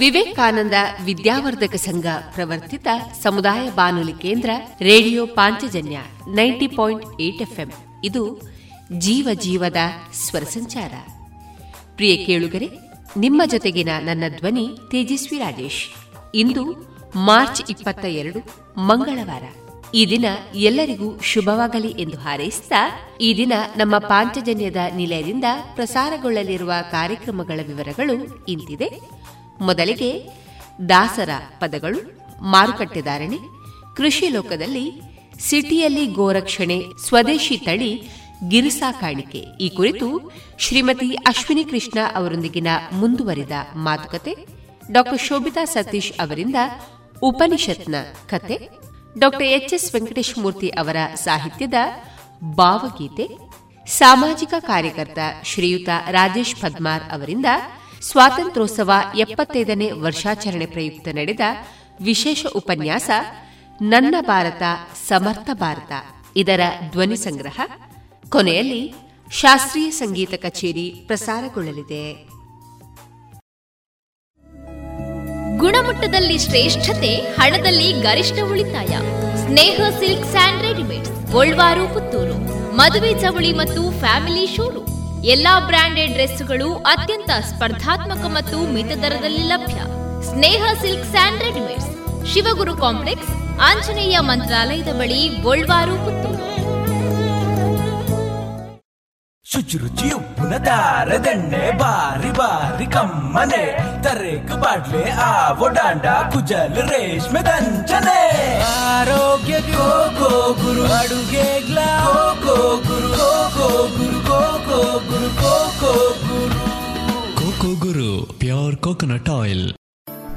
ವಿವೇಕಾನಂದ ವಿದ್ಯಾವರ್ಧಕ ಸಂಘ ಪ್ರವರ್ತಿತ ಸಮುದಾಯ ಬಾನುಲಿ ಕೇಂದ್ರ radio Panchajanya ninety point eight FM. ಇದು ಜೀವ ಜೀವದ ಸ್ವರ ಸಂಚಾರ. ಪ್ರಿಯ ಕೇಳುಗರೆ, ನಿಮ್ಮ ಜೊತೆಗಿನ ನನ್ನ ಧ್ವನಿ ತೇಜಸ್ವಿ ರಾಜೇಶ್. ಇಂದು ಮಾರ್ಚ್ ಇಪ್ಪತ್ತ ಎರಡು, ಮಂಗಳವಾರ. ಈ ದಿನ ಎಲ್ಲರಿಗೂ ಶುಭವಾಗಲಿ ಎಂದು ಹಾರೈಸುತ್ತಾ ಈ ದಿನ ನಮ್ಮ ಪಾಂಚಜನ್ಯದ ನಿಲಯದಿಂದ ಪ್ರಸಾರಗೊಳ್ಳಲಿರುವ ಕಾರ್ಯಕ್ರಮಗಳ ವಿವರಗಳು ಇಂತಿದೆ. ಮೊದಲಿಗೆ ದಾಸರ ಪದಗಳು ಮಾರುಕಟ್ಟೆದಾರಣೆ ಕೃಷಿ ಲೋಕದಲ್ಲಿ ಸಿಟಿಯಲ್ಲಿ ಗೋರಕ್ಷಣೆ, ಸ್ವದೇಶಿ ತಳಿ ಗಿರಿಸಾಕಾಣಿಕೆ ಈ ಕುರಿತು ಶ್ರೀಮತಿ ಅಶ್ವಿನಿ ಕೃಷ್ಣ ಅವರೊಂದಿಗಿನ ಮುಂದುವರಿದ ಮಾತುಕತೆ, ಡಾಕ್ಟರ್ ಶೋಭಿತಾ ಸತೀಶ್ ಅವರಿಂದ ಉಪನಿಷತ್ನ ಕತೆ, doctor H S Venkatesh Murthy ಅವರ ಸಾಹಿತ್ಯದ ಭಾವಗೀತೆ, ಸಾಮಾಜಿಕ ಕಾರ್ಯಕರ್ತ ಶ್ರೀಯುತ ರಾಜೇಶ್ ಪದ್ಮಾರ್ ಅವರಿಂದ ಸ್ವಾತಂತ್ರ್ಯೋತ್ಸವ ಎಪ್ಪತ್ತೈದನೇ ವರ್ಷಾಚರಣೆ ಪ್ರಯುಕ್ತ ನಡೆದ ವಿಶೇಷ ಉಪನ್ಯಾಸ ನನ್ನ ಭಾರತ, ಸಮರ್ಥ ಭಾರತ. ಇದರ ಧ್ವನಿ ಸಂಗ್ರಹ ಕೊನೆಯಲ್ಲಿ ಶಾಸ್ತ್ರೀಯ ಸಂಗೀತ ಕಚೇರಿ ಪ್ರಸಾರಗೊಳ್ಳಲಿದೆ. ಗುಣಮಟ್ಟದಲ್ಲಿ ಶ್ರೇಷ್ಠತೆ, ಹಣದಲ್ಲಿ ಗರಿಷ್ಠ ಉಳಿತಾಯ. ಸ್ನೇಹ ಸಿಲ್ಕ್ ಸ್ಯಾಂಡ್ ರೆಡಿಮೇಡ್ ಗೋಲ್ವಾರು, ಪುತ್ತೂರು. ಮದುವೆ ಚವಳಿ ಮತ್ತು ಫ್ಯಾಮಿಲಿ ಶೋರೂಮ್. ಎಲ್ಲಾ ಬ್ರಾಂಡೆಡ್ ಡ್ರೆಸ್ಗಳು ಅತ್ಯಂತ ಸ್ಪರ್ಧಾತ್ಮಕ ಮತ್ತು ಮಿತ ದರದಲ್ಲಿ ಲಭ್ಯ. Sneha silk and readymades Shivaguru complex Anjaneya ಮಂತ್ರಾಲಯದ ಬಳಿ ಗೋಲ್ವಾರು ಪುತ್ತೂರು. ಶುಚಿರುಚಿ ಉಪ್ಪುನ ದಾರದೆಣ್ಣೆ ಬಾರಿ ಬಾರಿ ಕಮ್ಮನೆ. ತರೇಕು ಬಾಡ್ಲೆ ಆವೋ ಡಾಂಡ ಕುಜಲ್ ರೇಷ್ಮೆ ದಂಚನೆ. ಆರೋಗ್ಯ go go Guru ಅಡುಗೆಗ್ಲ go Guru go go Guru. Guru Guru coco Guru pure coconut oil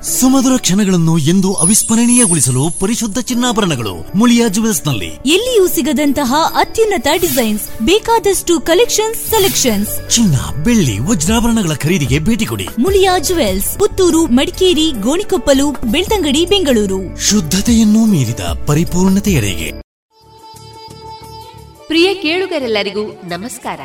ಸುಮಧುರ ಕ್ಷಣಗಳನ್ನು ಎಂದು ಅವಿಸ್ಮರಣೀಯಗೊಳಿಸಲು ಪರಿಶುದ್ಧ ಚಿನ್ನಾಭರಣಗಳು ಮುಳಿಯಾ ಜುವೆಲ್ಸ್ನಲ್ಲಿ ಎಲ್ಲಿಯೂ ಸಿಗದಂತಹ ಅತ್ಯುನ್ನತ ಡಿಸೈನ್ಸ್ ಬೇಕಾದಷ್ಟು ಕಲೆಕ್ಷನ್ಸ್ ಸೆಲೆಕ್ಷನ್ಸ್. ಚಿನ್ನ ಬೆಳ್ಳಿ ವಜ್ರಾಭರಣಗಳ ಖರೀದಿಗೆ ಭೇಟಿ ಕೊಡಿ. ಮುಳಿಯಾ ಜುವೆಲ್ಸ್ ಪುತ್ತೂರು ಮಡಿಕೇರಿ ಗೋಣಿಕೊಪ್ಪಲು ಬೆಳ್ತಂಗಡಿ ಬೆಂಗಳೂರು. ಶುದ್ಧತೆಯನ್ನು ಮೀರಿದ ಪರಿಪೂರ್ಣತೆಯರಿಗೆ. ಪ್ರಿಯ ಕೇಳುಗರೆಲ್ಲರಿಗೂ ನಮಸ್ಕಾರ.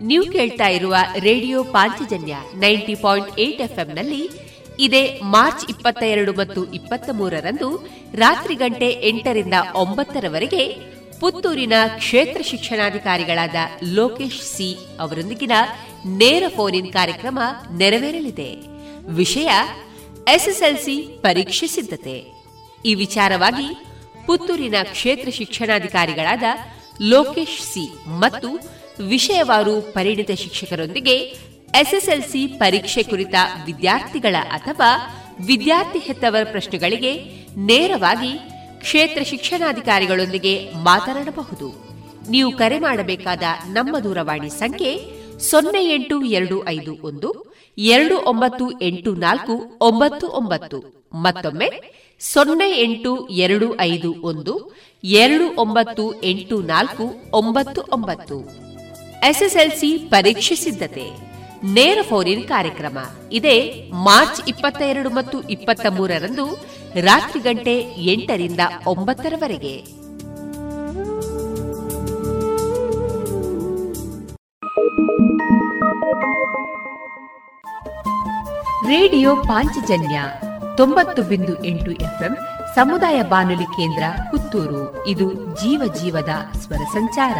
ನೀವು ಕೇಳ್ತಾ ಇರುವ radio Panchajanya ninety point eight ಎಫ್ಎಂನಲ್ಲಿ ಇದೇ ಮಾರ್ಚ್ ಇಪ್ಪತ್ತ ಎರಡು ಮತ್ತು ಇಪ್ಪತ್ತ ಮೂರರಂದು ರಾತ್ರಿ ಗಂಟೆ ಎಂಟರಿಂದ ಒಂಬತ್ತರವರೆಗೆ ಪುತ್ತೂರಿನ ಕ್ಷೇತ್ರ ಶಿಕ್ಷಣಾಧಿಕಾರಿಗಳಾದ ಲೋಕೇಶ್ ಸಿ ಅವರೊಂದಿಗಿನ ನೇರ ಫೋನ್ ಇನ್ ಕಾರ್ಯಕ್ರಮ ನೆರವೇರಲಿದೆ. ವಿಷಯ, ಎಸ್ಎಸ್ಎಲ್ಸಿ ಪರೀಕ್ಷೆ ಸಿದ್ಧತೆ. ಈ ವಿಚಾರವಾಗಿ ಪುತ್ತೂರಿನ ಕ್ಷೇತ್ರ ಶಿಕ್ಷಣಾಧಿಕಾರಿಗಳಾದ ಲೋಕೇಶ್ ಸಿ ಮತ್ತು ವಿಷಯವಾರು ಪರಿಣಿತ ಶಿಕ್ಷಕರೊಂದಿಗೆ ಎಸ್ಎಸ್ಎಲ್ಸಿ ಪರೀಕ್ಷೆ ಕುರಿತ ವಿದ್ಯಾರ್ಥಿಗಳ ಅಥವಾ ವಿದ್ಯಾರ್ಥಿ ಹೆತ್ತವರ ಪ್ರಶ್ನೆಗಳಿಗೆ ನೇರವಾಗಿ ಕ್ಷೇತ್ರ ಶಿಕ್ಷಣಾಧಿಕಾರಿಗಳೊಂದಿಗೆ ಮಾತನಾಡಬಹುದು. ನೀವು ಕರೆ ಮಾಡಬೇಕಾದ ನಮ್ಮ ದೂರವಾಣಿ ಸಂಖ್ಯೆ ಸೊನ್ನೆ ಎಂಟು ಎರಡು ಐದು ಒಂದು, ಎರಡು ಒಂಬತ್ತು ಎಂಟು ನಾಲ್ಕು ಒಂಬತ್ತು ಒಂಬತ್ತು. ಮತ್ತೊಮ್ಮೆ ಸೊನ್ನೆ ಎಂಟು ಎರಡು ಐದು ಒಂದು, ಎರಡು ಒಂಬತ್ತು ಎಂಟು ನಾಲ್ಕು ಒಂಬತ್ತು ಒಂಬತ್ತು. ಎಸ್ಎಸ್ಎಲ್ಸಿ ಪರೀಕ್ಷೆ ಸಿದ್ಧತೆ. ನೇರ ಫೋರಿನ್ ಕಾರ್ಯಕ್ರಮ. ಇದೇ ಮಾರ್ಚ್ ಇಪ್ಪತ್ತ ಎರಡು ಮತ್ತು ಇಪ್ಪತ್ತ ಮೂರರಂದು ರಾತ್ರಿ ಗಂಟೆ ಎಂಟರಿಂದ ಒಂಬತ್ತರವರೆಗೆ. ರೇಡಿಯೋ ಪಾಂಚಜನ್ಯ ತೊಂಬತ್ತು ಬಿಂದು ಎಂಟು ಎಫ್ಎಂ ಸಮುದಾಯ ಬಾನುಲಿ ಕೇಂದ್ರ ಪುತ್ತೂರು. ಇದು ಜೀವ ಜೀವದ ಸ್ವರ ಸಂಚಾರ.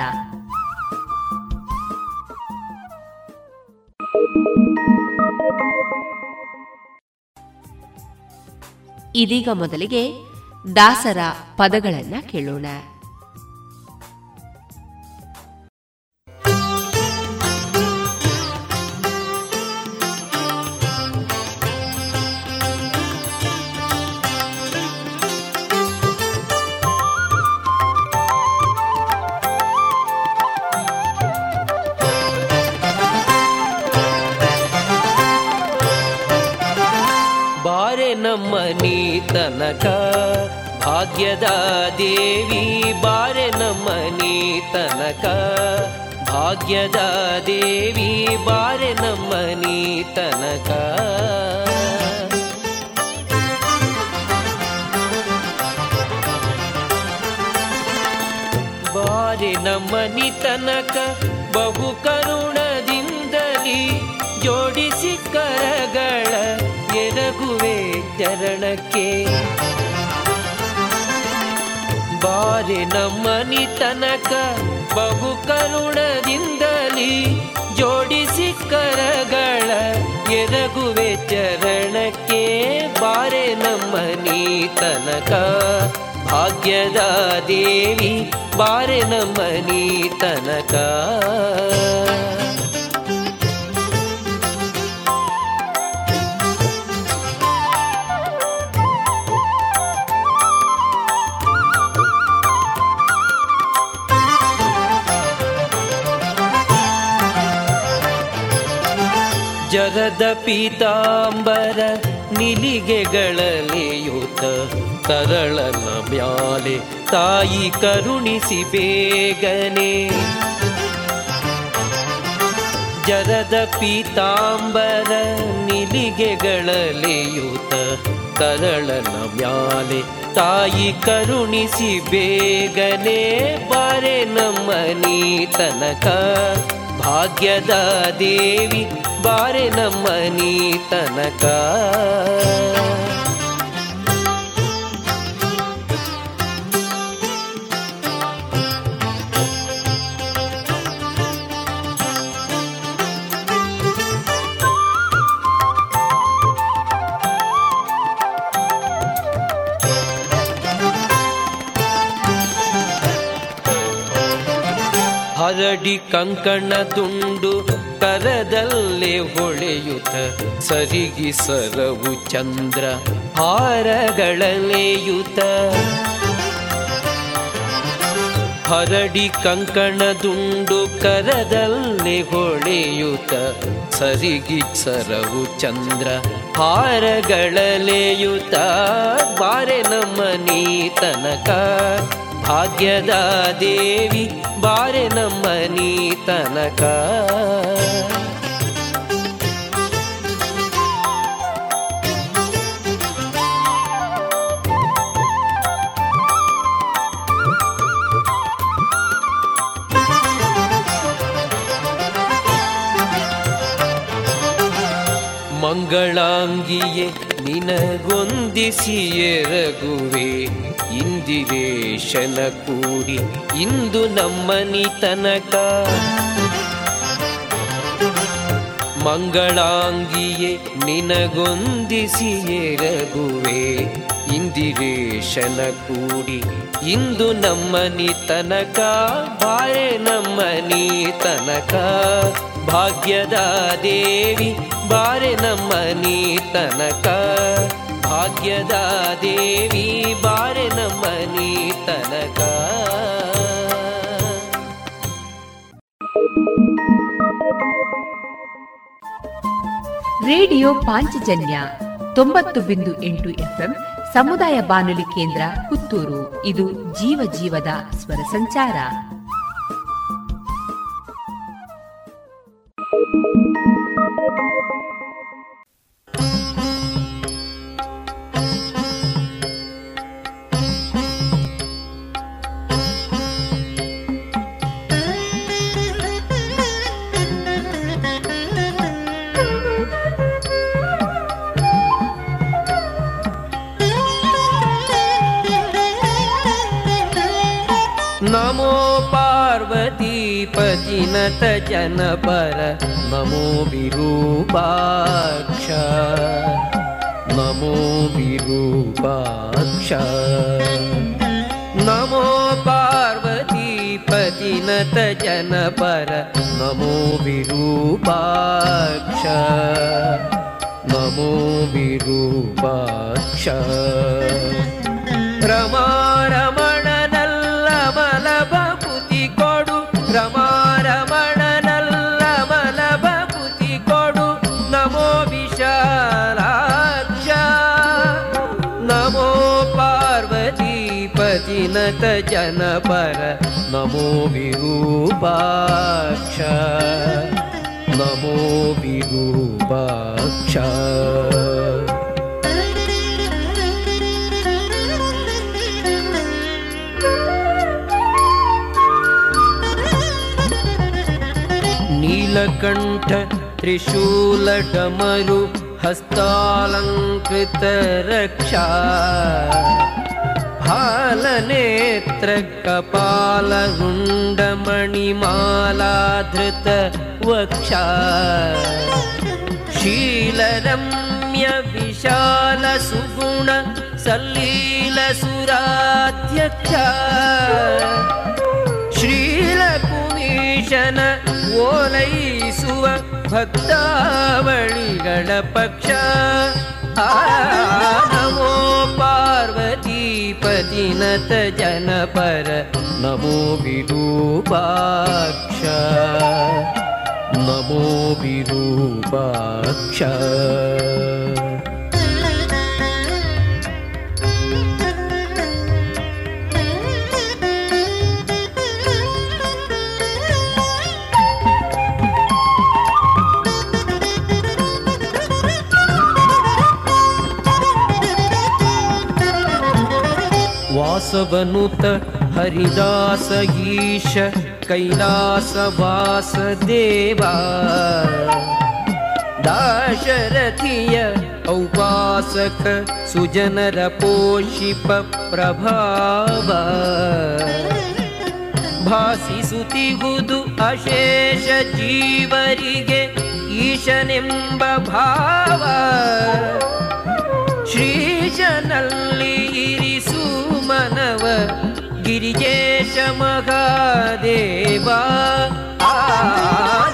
ಇದೀಗ ಮೊದಲಿಗೆ ದಾಸರ ಪದಗಳನ್ನ ಕೇಳೋಣ. ತನಕ ಭಾಗ್ಯದ ದೇವಿ ಬಾರೆ ನಮ್ಮನಿ ತನಕ ಭಾಗ್ಯದ ದೇವಿ ಬಾರೆ ನಮ್ಮನಿ ತನಕ ಬಾರೆ ನಮ್ಮನಿ ತನಕ ಬಹು ಕರುಣದಿಂದಲಿ ಎರಗುವೆ ಚರಣಕ್ಕೆ. ಬಾರೆ ನಮ್ಮನಿ ತನಕ ಬಹು ಕರುಣದಿಂದಲಿ ಜೋಡಿಸಿ ಕರಗಳ ಎರಗುವೆ ಚರಣಕ್ಕೆ. ಬಾರೆ ನಮ್ಮನಿ ತನಕ ಭಾಗ್ಯದ ದೇವಿ, ಬಾರೆ ನಮ್ಮನಿ ತನಕ. ಜರದ ಪೀತಾಂಬರ ನಿಲಿಗೆಗಳಲೆಯುತ ತರಳನ ಮ್ಯಾಲೆ ತಾಯಿ ಕರುಣಿಸಿ ಬೇಗನೆ. ಜರದ ಪೀತಾಂಬರ ನಿಲಿಗೆಗಳಲೆಯುತ ತರಳನ ಮ್ಯಾಲೆ ತಾಯಿ ಕರುಣಿಸಿ ಬೇಗನೆ ಬಾರೆ ನಮ್ಮನಿ ತನಕ ಭಾಗ್ಯದ ದೇವಿ ಬಾರೆ ನಮ್ಮ ನೀ ತನಕ. ಹರಡಿ ಕಂಕಣ ತುಂಡು ಕರದಲ್ಲೇ ಹೊಳೆಯುತ್ತ ಸರಿಗಿ ಸರವು ಚಂದ್ರ ಹಾರಗಳಲೆಯುತ. ಹರಡಿ ಕಂಕಣ ದುಂಡು ಕರದಲ್ಲಿ ಹೊಳೆಯುತ ಸರಿಗಿ ಸರವು ಚಂದ್ರ ಹಾರಗಳಲೆಯುತ. ಬಾರೆ ನಮ್ಮ ತನಕ ಭಾಗ್ಯದ ದೇವಿ ಬಾರೆ ನಮ್ಮ ನೀ ತನಕ. ಮಂಗಳಾಂಗಿಯೇ ನಿನಗೊಂದಿಸಿ ಎರಗುವೆ. ಇಂದಿರೇಶನ ಕೂಡಿ ಇಂದು ನಮ್ಮನಿ ತನಕ. ಮಂಗಳಾಂಗಿಯೇ ನಿನಗೊಂದಿಸಿ ಎರಗುವೆ ಇಂದಿರೇಶನ ಕೂಡಿ ಇಂದು ನಮ್ಮನಿ ತನಕ. ಬಾರೆ ನಮ್ಮನಿ ತನಕ. ಭಾಗ್ಯದ ದೇವಿ, ಬಾರೆ ನಮ್ಮನಿ ತನಕ. ಭಾಗ್ಯದ ದೇವಿ ಬಾರೆ ನಮ್ಮನಿ ತನಕ ರೇಡಿಯೋ ಪಾಂಚಜನ್ಯ ತೊಂಬತ್ತು ಬಿಂದು ಎಂಟು ಎಫ್ಎಂ ಸಮುದಾಯ ಬಾನುಲಿ ಕೇಂದ್ರ ಪುತ್ತೂರು. ಇದು ಜೀವ ಜೀವದ ಸ್ವರ ಸಂಚಾರ. पार्वतीपतिनत जनपर नमो विरूपाक्ष। नमो विरूपाक्ष। नमो पार्वतीपतिनत जनपर नमो विरूपाक्ष। नमो विरूपाक्ष पर नमो विरूपाक्ष नमो विरूपाक्ष नीलकण्ठ त्रिशूलडमरु हस्तालङ्कृतरक्षा हस्तालङ्कृतरक्षा वक्षा शीलरम्य विशालसुगुण सल्लीलसुराध्यक्षा श्रीलकुमीशन ओलैसुव भक्तावळिगणपक्ष नमो पार्वतीपतिनत जनपर नमो विरूपाक्ष। नमो विरूपाक्ष वासवनुत हरिदास ईश कैलासवासदेवा दाशरथिय औपासक सुजनरपोषिप प्रभाव ಭಾಸಿಸುತ್ತಿಗುದು ಅಶೇಷ ಜೀವರಿಗೆ ಈಶನೆಂಬ ಭಾವ ಶ್ರೀಶನಲ್ಲಿ ಇರಿಸು मनव गिरिजेश गिरिजेशमघदेवा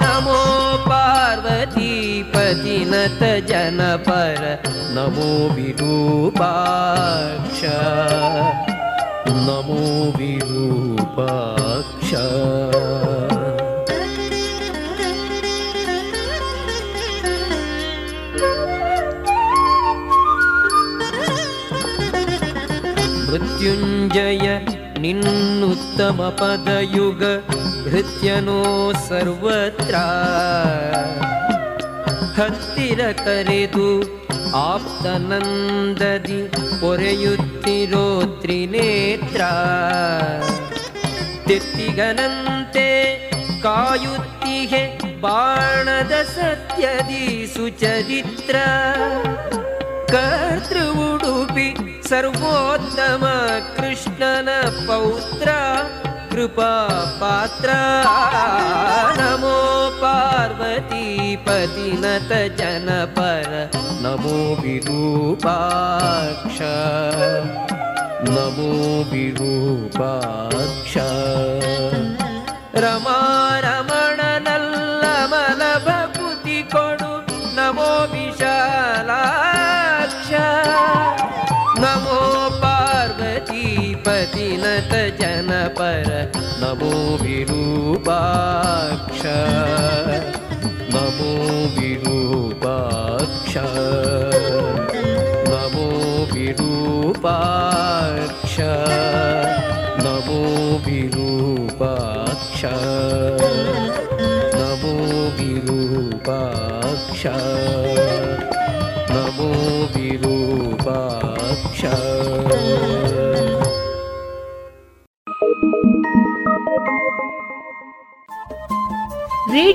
नमो पार्वतीपतिनत जनपर नमो विरूपाक्ष नमो विरूपाक्ष ನಮೋ ವಿರೂಪಾಕ್ಷ ಮೃತ್ಯುಂಜಯ ನಿನ್ನುತ್ತಮ ಪದಯುಗ ಭೃತ್ಯನೋ ಸರ್ವತ್ರ ಹತ್ತಿರ ಕರೆದು ಆಪ್ತನಂದದಿ ಪೊರೆಯುತ್ತಿರೋ ತ್ರಿನೇತ್ರ ತೆತ್ತಿಗನಂತೆ ಕಾಯುತ್ತಿಹೆ ಬಾಣದ ಸತ್ಯದಿ ಸುಚರಿತ್ರ ಕರ್ತೃ ಉಡುಪಿ सर्वोत्तम कृष्णनपौत्रा कृपा पात्रा। नमो पार्वतीपतिनत पार्वतीपदिनतजनपद नमो विरूपाक्ष। नमो विरूपाक्ष। रमा रूपाक्ष नमो विरूपाक्ष। नमो विरूपाक्ष। नमो विरूपाक्ष।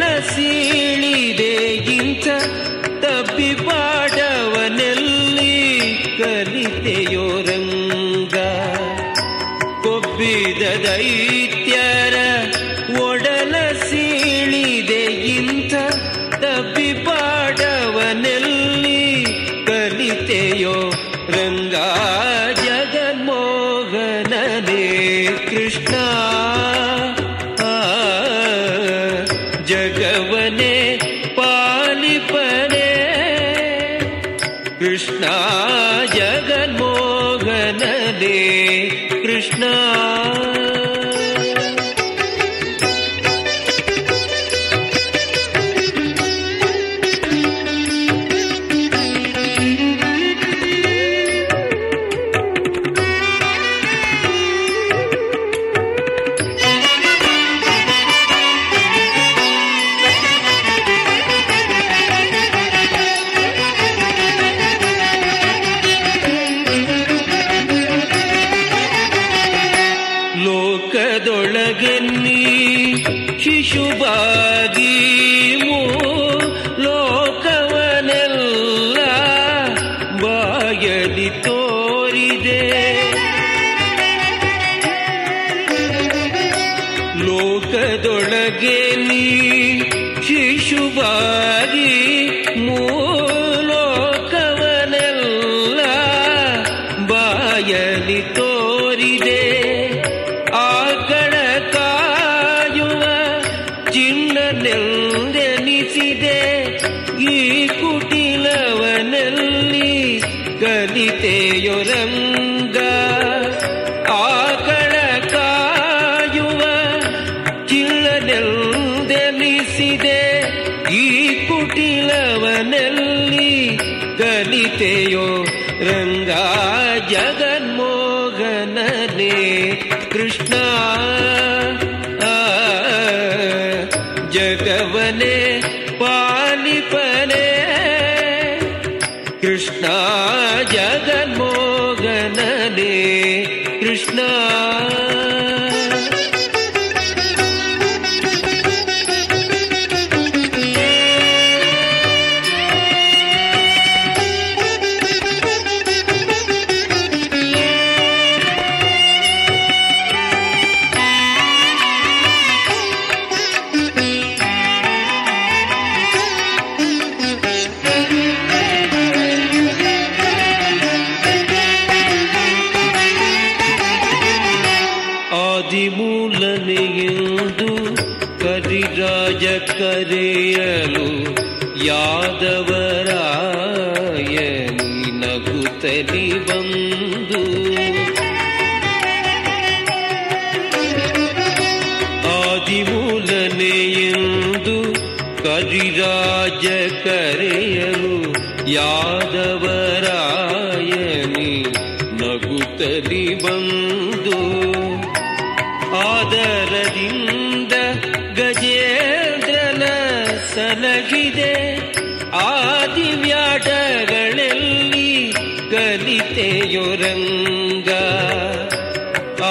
ಕನಸೀಳಿದೆಗಿಂತ ತಪ್ಪಿ ಪಾಡವನೆಲ್ಲಿ ಕಲಿತೆಯೋರಂಗ ಕೊಬ್ಬಿದ ದೈ ರಂಗ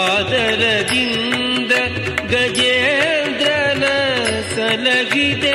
ಆದರದಿಂದ ಗಜೇಂದ್ರನ ಸಲಗಿದ.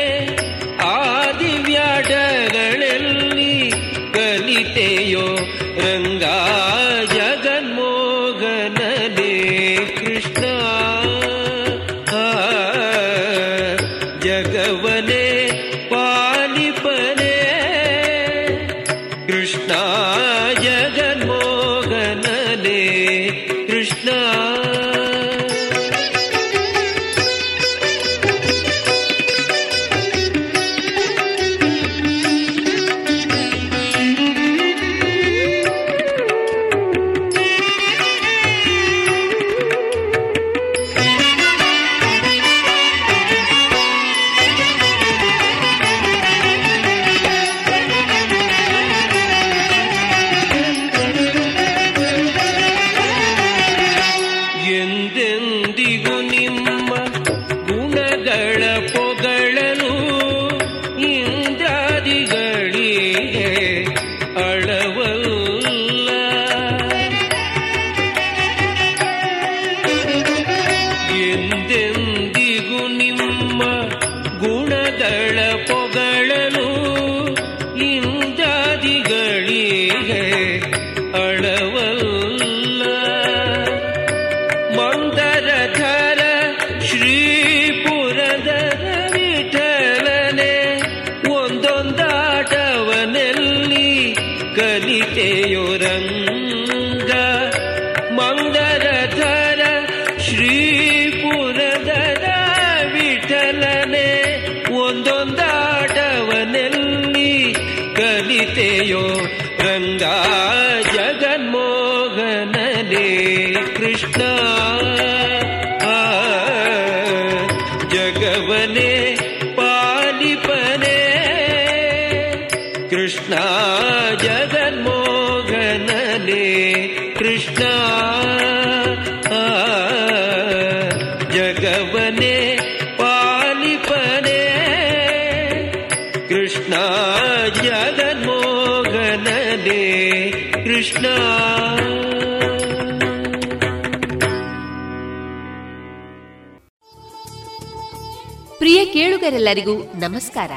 ಕೇಳುಗರೆಲ್ಲರಿಗೂ ನಮಸ್ಕಾರ.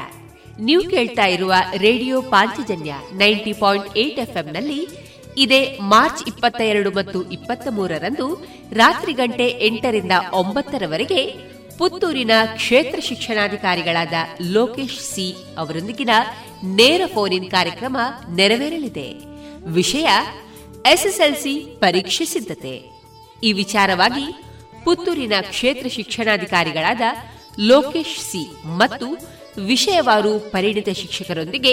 ನೀವು ಕೇಳ್ತಾ ಇರುವ radio Panchajanya ninety point eight ಎಫ್ಎಂನಲ್ಲಿ ಇದೇ ಮಾರ್ಚ್ ಇಪ್ಪತ್ತ ಎರಡು ಮತ್ತು ಇಪ್ಪತ್ತ ಮೂರರಂದು ರಾತ್ರಿ ಗಂಟೆ ಎಂಟರಿಂದ ಒಂಬತ್ತರವರೆಗೆ ಪುತ್ತೂರಿನ ಕ್ಷೇತ್ರ ಶಿಕ್ಷಣಾಧಿಕಾರಿಗಳಾದ ಲೋಕೇಶ್ ಸಿ ಅವರೊಂದಿಗಿನ ನೇರ ಫೋನ್ ಇನ್ ಕಾರ್ಯಕ್ರಮ ನೆರವೇರಲಿದೆ. ವಿಷಯ ಎಸ್ಎಸ್ಎಲ್ಸಿ ಪರೀಕ್ಷೆ ಸಿದ್ಧತೆ. ಈ ವಿಚಾರವಾಗಿ ಪುತ್ತೂರಿನ ಕ್ಷೇತ್ರ ಶಿಕ್ಷಣಾಧಿಕಾರಿಗಳಾದ ಲೋಕೇಶ್ ಸಿ ಮತ್ತು ವಿಷಯವಾರು ಪರಿಣಿತ ಶಿಕ್ಷಕರೊಂದಿಗೆ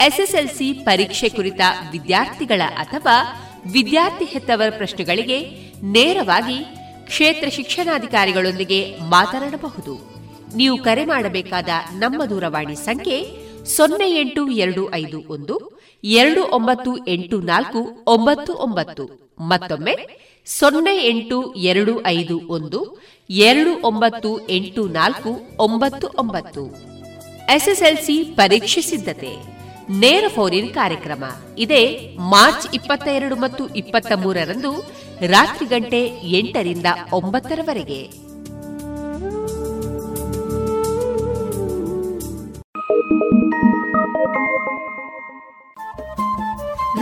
ಎಸ್ಎಸ್ಎಲ್ಸಿ ಪರೀಕ್ಷೆ ಕುರಿತ ವಿದ್ಯಾರ್ಥಿಗಳ ಅಥವಾ ವಿದ್ಯಾರ್ಥಿ ಹೆತ್ತವರ ಪ್ರಶ್ನೆಗಳಿಗೆ ನೇರವಾಗಿ ಕ್ಷೇತ್ರ ಶಿಕ್ಷಣಾಧಿಕಾರಿಗಳೊಂದಿಗೆ ಮಾತನಾಡಬಹುದು. ನೀವು ಕರೆ ಮಾಡಬೇಕಾದ ನಮ್ಮ ದೂರವಾಣಿ ಸಂಖ್ಯೆ ಸೊನ್ನೆ ಎಂಟು ಎರಡು ಐದು ಒಂದು ಎರಡು ಒಂಬತ್ತು ಎಂಟು ನಾಲ್ಕು ಒಂಬತ್ತು ಒಂಬತ್ತು. ಮತ್ತೊಮ್ಮೆ ಸೊನ್ನೆ ಎಂಟು ಎರಡು ಐದು ಒಂದು, ಎರಡು ಒಂಬತ್ತು ಎಂಟು ನಾಲ್ಕು ಒಂಬತ್ತು ಒಂಬತ್ತು. ಎಸ್ಎಸ್ಎಲ್ಸಿ ಪರೀಕ್ಷೆ ಸಿದ್ಧತೆ. ನೇರ ಫೋನ್ ಕಾರ್ಯಕ್ರಮ. ಇದೇ ಮಾರ್ಚ್ ಇಪ್ಪತ್ತ ಎರಡು ಮತ್ತು ಇಪ್ಪತ್ತ ಮೂರರಂದು ರಾತ್ರಿ ಗಂಟೆ ಎಂಟರಿಂದ ಒಂಬತ್ತರವರೆಗೆ.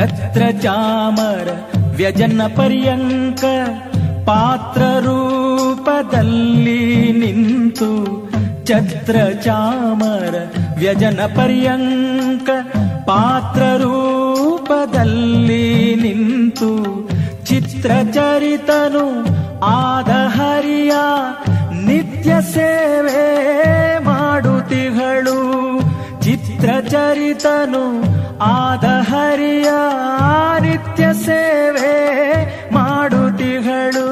ಛತ್ರ ಚಾಮರ ವ್ಯಜನ ಪರ್ಯಂಕ ಪಾತ್ರ ರೂಪದಲ್ಲಿ ನಿಂತು ಛತ್ರ ಚಾಮರ ವ್ಯಜನ ಪರ್ಯಂಕ ಪಾತ್ರ ರೂಪದಲ್ಲಿ ನಿಂತು ಚಿತ್ರಚರಿತನು ಆದ ಹರಿಯ ನಿತ್ಯ ಸೇವೆ ಮಾಡುತ್ತಿಗಳು ಚಿತ್ರಚರಿತನು ಆದ ಹರಿಯ ನಿತ್ಯ ಸೇವೆ ಮಾಡುತ್ತಿಗಳು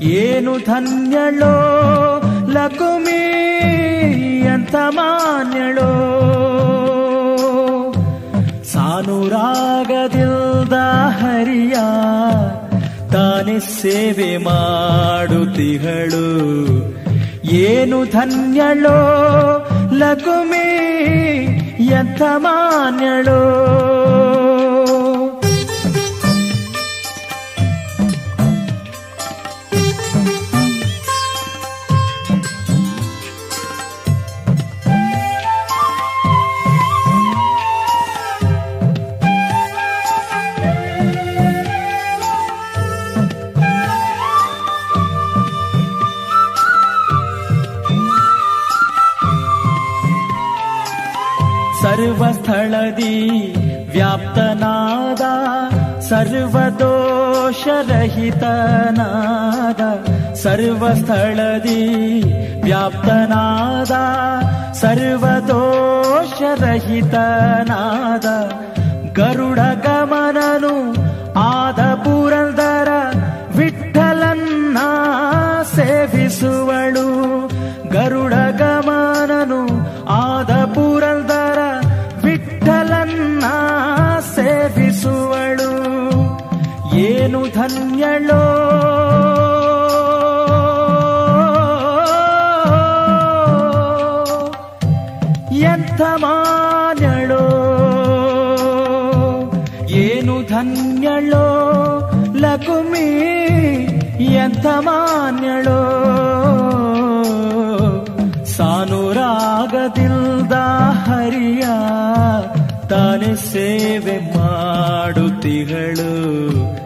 ಏನು ಧನ್ಯಳೋ, ಲಕುಮಿ ಅಂತ ಮಾನ್ಯಳೋ. ಸಾನುರಾಗದಿಲ್ದ ಹರಿಯ ತಾನೆ ಸೇವೆ ಮಾಡುತಿಗಳು. ಏನು ಧನ್ಯಳೋ, ಲಕುಮಿ ಎಂಥ ಮಾನ್ಯಳೋ ಸರ್ವಸ್ಥಳದಿ ವ್ಯಾಪ್ತನಾದ ಸರ್ವದೋಷರಹಿತನಾದ ಸರ್ವಸ್ಥಳದಿ ವ್ಯಾಪ್ತನಾದ ಸರ್ವದೋಷರಹಿತನಾದ ಗರುಡ ಗಮನನು ಆದ ಧನ್ಯಳೋ. ಎಂಥ ಮಾನ್ಯಳೋ. ಏನು ಧನ್ಯಳೋ. ಲಕುಮಿ ಎಂಥ ಮಾನ್ಯಳೋ. ಸಾನುರಾಗದಿಲ್ದ ಹರಿಯ ತಾನೇ ಸೇವೆ ಮಾಡುತ್ತಿಗಳು.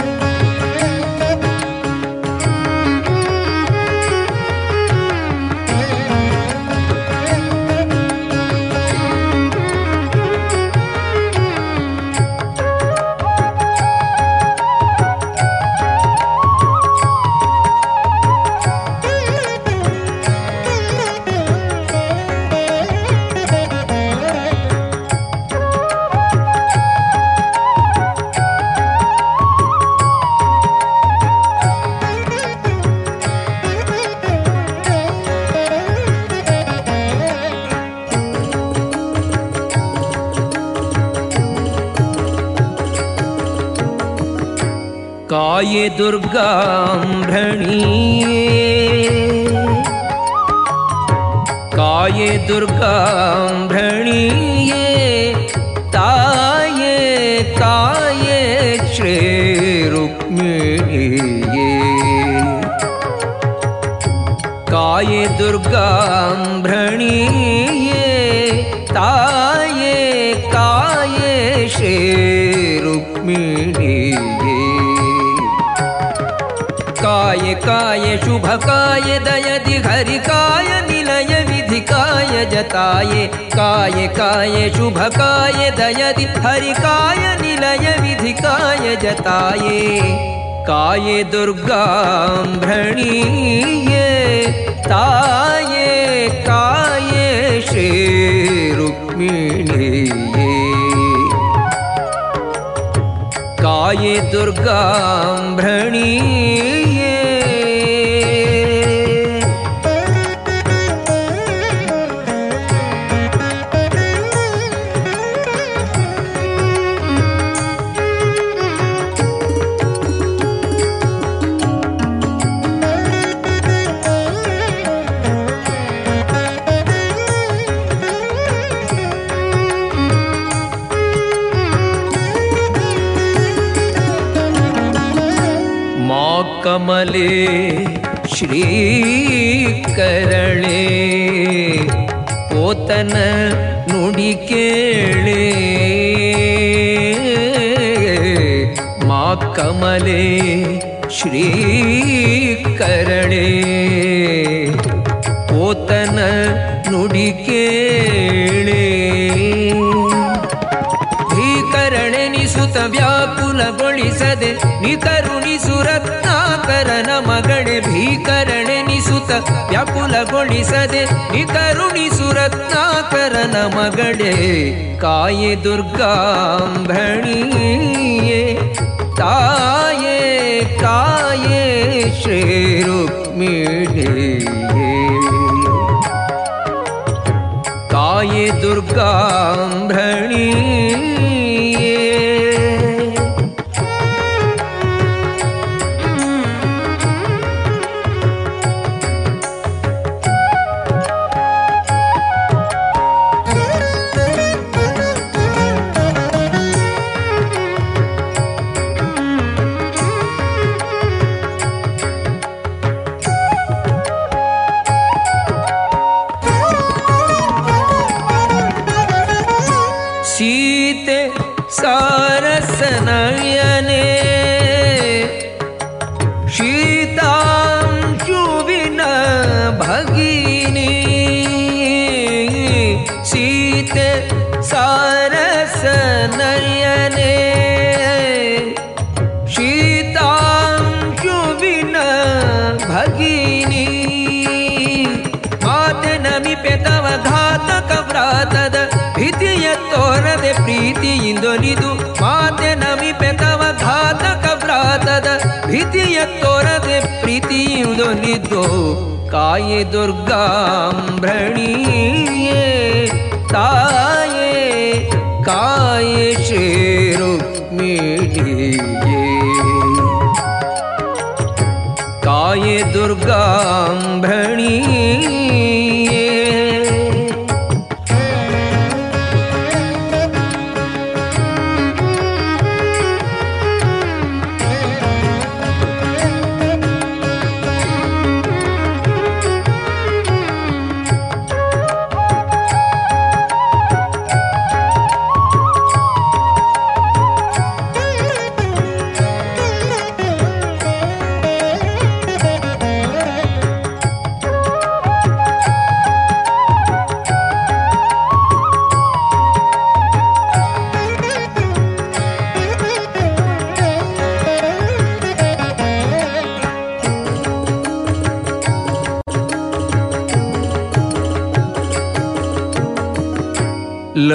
काये दुर्गाम्भृणी काये दुर्गाम्भृणीये ताये काये श्रीरुक्मिणीये। काये दुर्गाम्भृणीये शुभकाय दयदि हरिकाय निलय विधिकाय जताये काय काय शुभकाय दयदि हरिकाय निलय विधिकाय जताये। काये दुर्गां भ्रणीये ताये काये श्रीरुक्मिणीये। काये दुर्गां ಶ್ರೀ ಶ್ರೀಕರಳೆ ಪೋತನ ನುಡಿ ಕೇಳೆ ಮಾ ಕಮಲೆ ಶ್ರೀ ಶ್ರೀಕರಳೆ ಪೋತನ ವ್ಯಾಕುಲಗೊಳಿಸದೆ ನಿಕರುಣಿಸು ರತ್ನಾಕರನ ಮಗಳೆ ಭೀಕರಣೆನಿಸುತ್ತ ವ್ಯಾಕುಲಗೊಳಿಸದೆ ನಿಕರುಣಿಸು ರತ್ನಾಕರನ ಮಗಳೆ ಕಾಯೆ ದುರ್ಗಾಂಭಣಿಯೇ ತಾಯೇ ಕಾಯೇ ಶ್ರೀ ರುಕ್ಮಿಣಿಯೇ ಕಾಯೆ ದುರ್ಗಾಂಭಣಿಯೇ ಭೀತಿಯ ತೋರದೆ ಪ್ರೀತಿಯಿಂದೊಲಿದು ಕಾಯೆ ದುರ್ಗಾಂಭ್ರಣಿಯೇ ತಾಯೇ ಕಾಯೆ ಶ್ರೀ ರುಕ್ಮಿಣಿಯೇ ಕಾಯೆ ದುರ್ಗಾಂಭಣಿಯೇ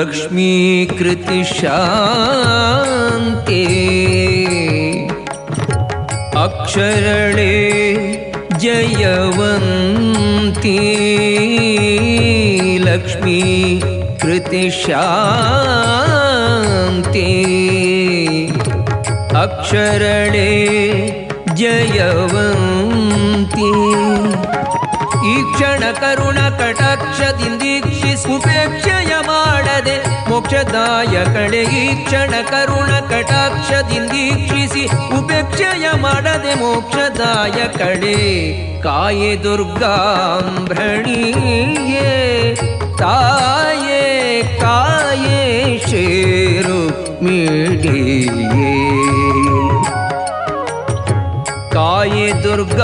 लक्ष्मीकृतिशान्ते अक्षरणे जयवन्ति लक्ष्मी कृतिशान्ति अक्षरणे जयवन्ति ईक्षण ಉಪೇಕ್ಷೆಯ ಮಾಡದೆ ಮೋಕ್ಷದಾಯ ಕಡೆ ಈ ಕ್ಷಣ ಕರುಣ ಕಟಾಕ್ಷದಿಂದೀಕ್ಷಿಸಿ ಉಪೇಕ್ಷೆಯ ಮಾಡದೆ ಮೋಕ್ಷದಾಯ ಕಡೆ ಕಾಯೆ ದುರ್ಗಾಂಭ್ರಣಿಯೇ ತಾಯೇ ಕಾಯೇ ಶೇರು ಮಿಡಿಯೇ ಕಾಯೆ ದುರ್ಗ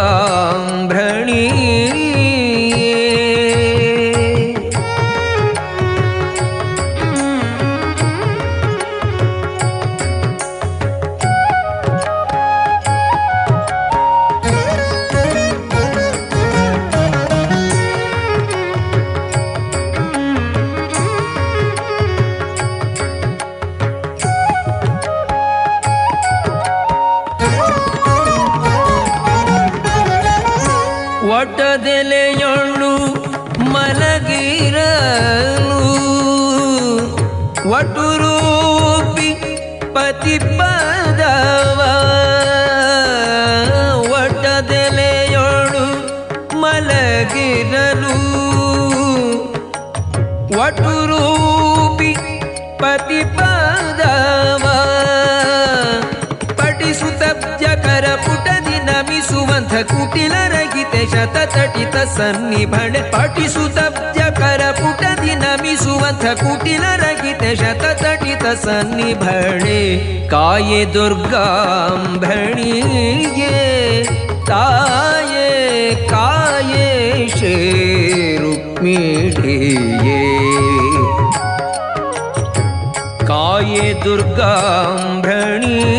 ನಮಿಸುವಂಥ ಕುಟಿಲರಗಿತೆ ಶತತಟಿತ ಸನ್ನಿಭಣೆ ಪಠಿಸುತ್ತಬ್ಜಕರ ಪುಟದಿ ನಮಿಸುವಂಥ ಕುಟಿಲರಗಿತೆ ಶತತಟಿತ ಸನ್ನಿಭಣೆ ಕಾಯೆ ದುರ್ಗಾಂಭಣಿಗೆ ತಾಯೇ ಕಾಯೇ ಶೇ ರುಕ್ಮಿಣಿಯೇ ಕಾಯೆ ದುರ್ಗಾಂಭಣಿಯೇ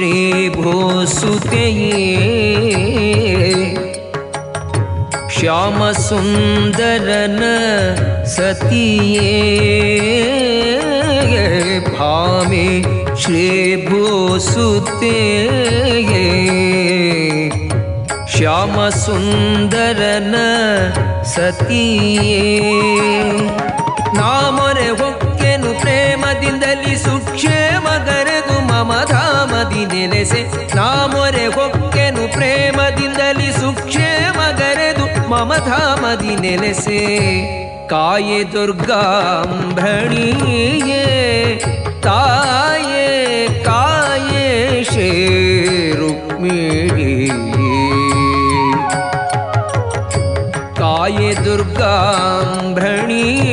श्रीभोसुतये श्यामसुन्दरन क्ष्यामसुन्दरन सतीये भामि श्रीभोसुते श्यामसुन्दरन सतीये ಧಾಮದಿ ನೆಲೆಸೆ ನಾಮೊರೆ ಹೊಕ್ಕೆನು ಪ್ರೇಮದಿಂದಲಿ ಸುಕ್ಷೇಮಗರೆದು ಮಮ ಧಾಮದಿ ನೆಲೆಸೆ ಕಾಯೆ ದುರ್ಗಾಂಭಣಿಯೇ ತಾಯೇ ಕಾಯೇ ಶೇ ರುಕ್ಮಿಣಿಯೇ ಕಾಯೆ ದುರ್ಗಾಂಭಣಿಯೇ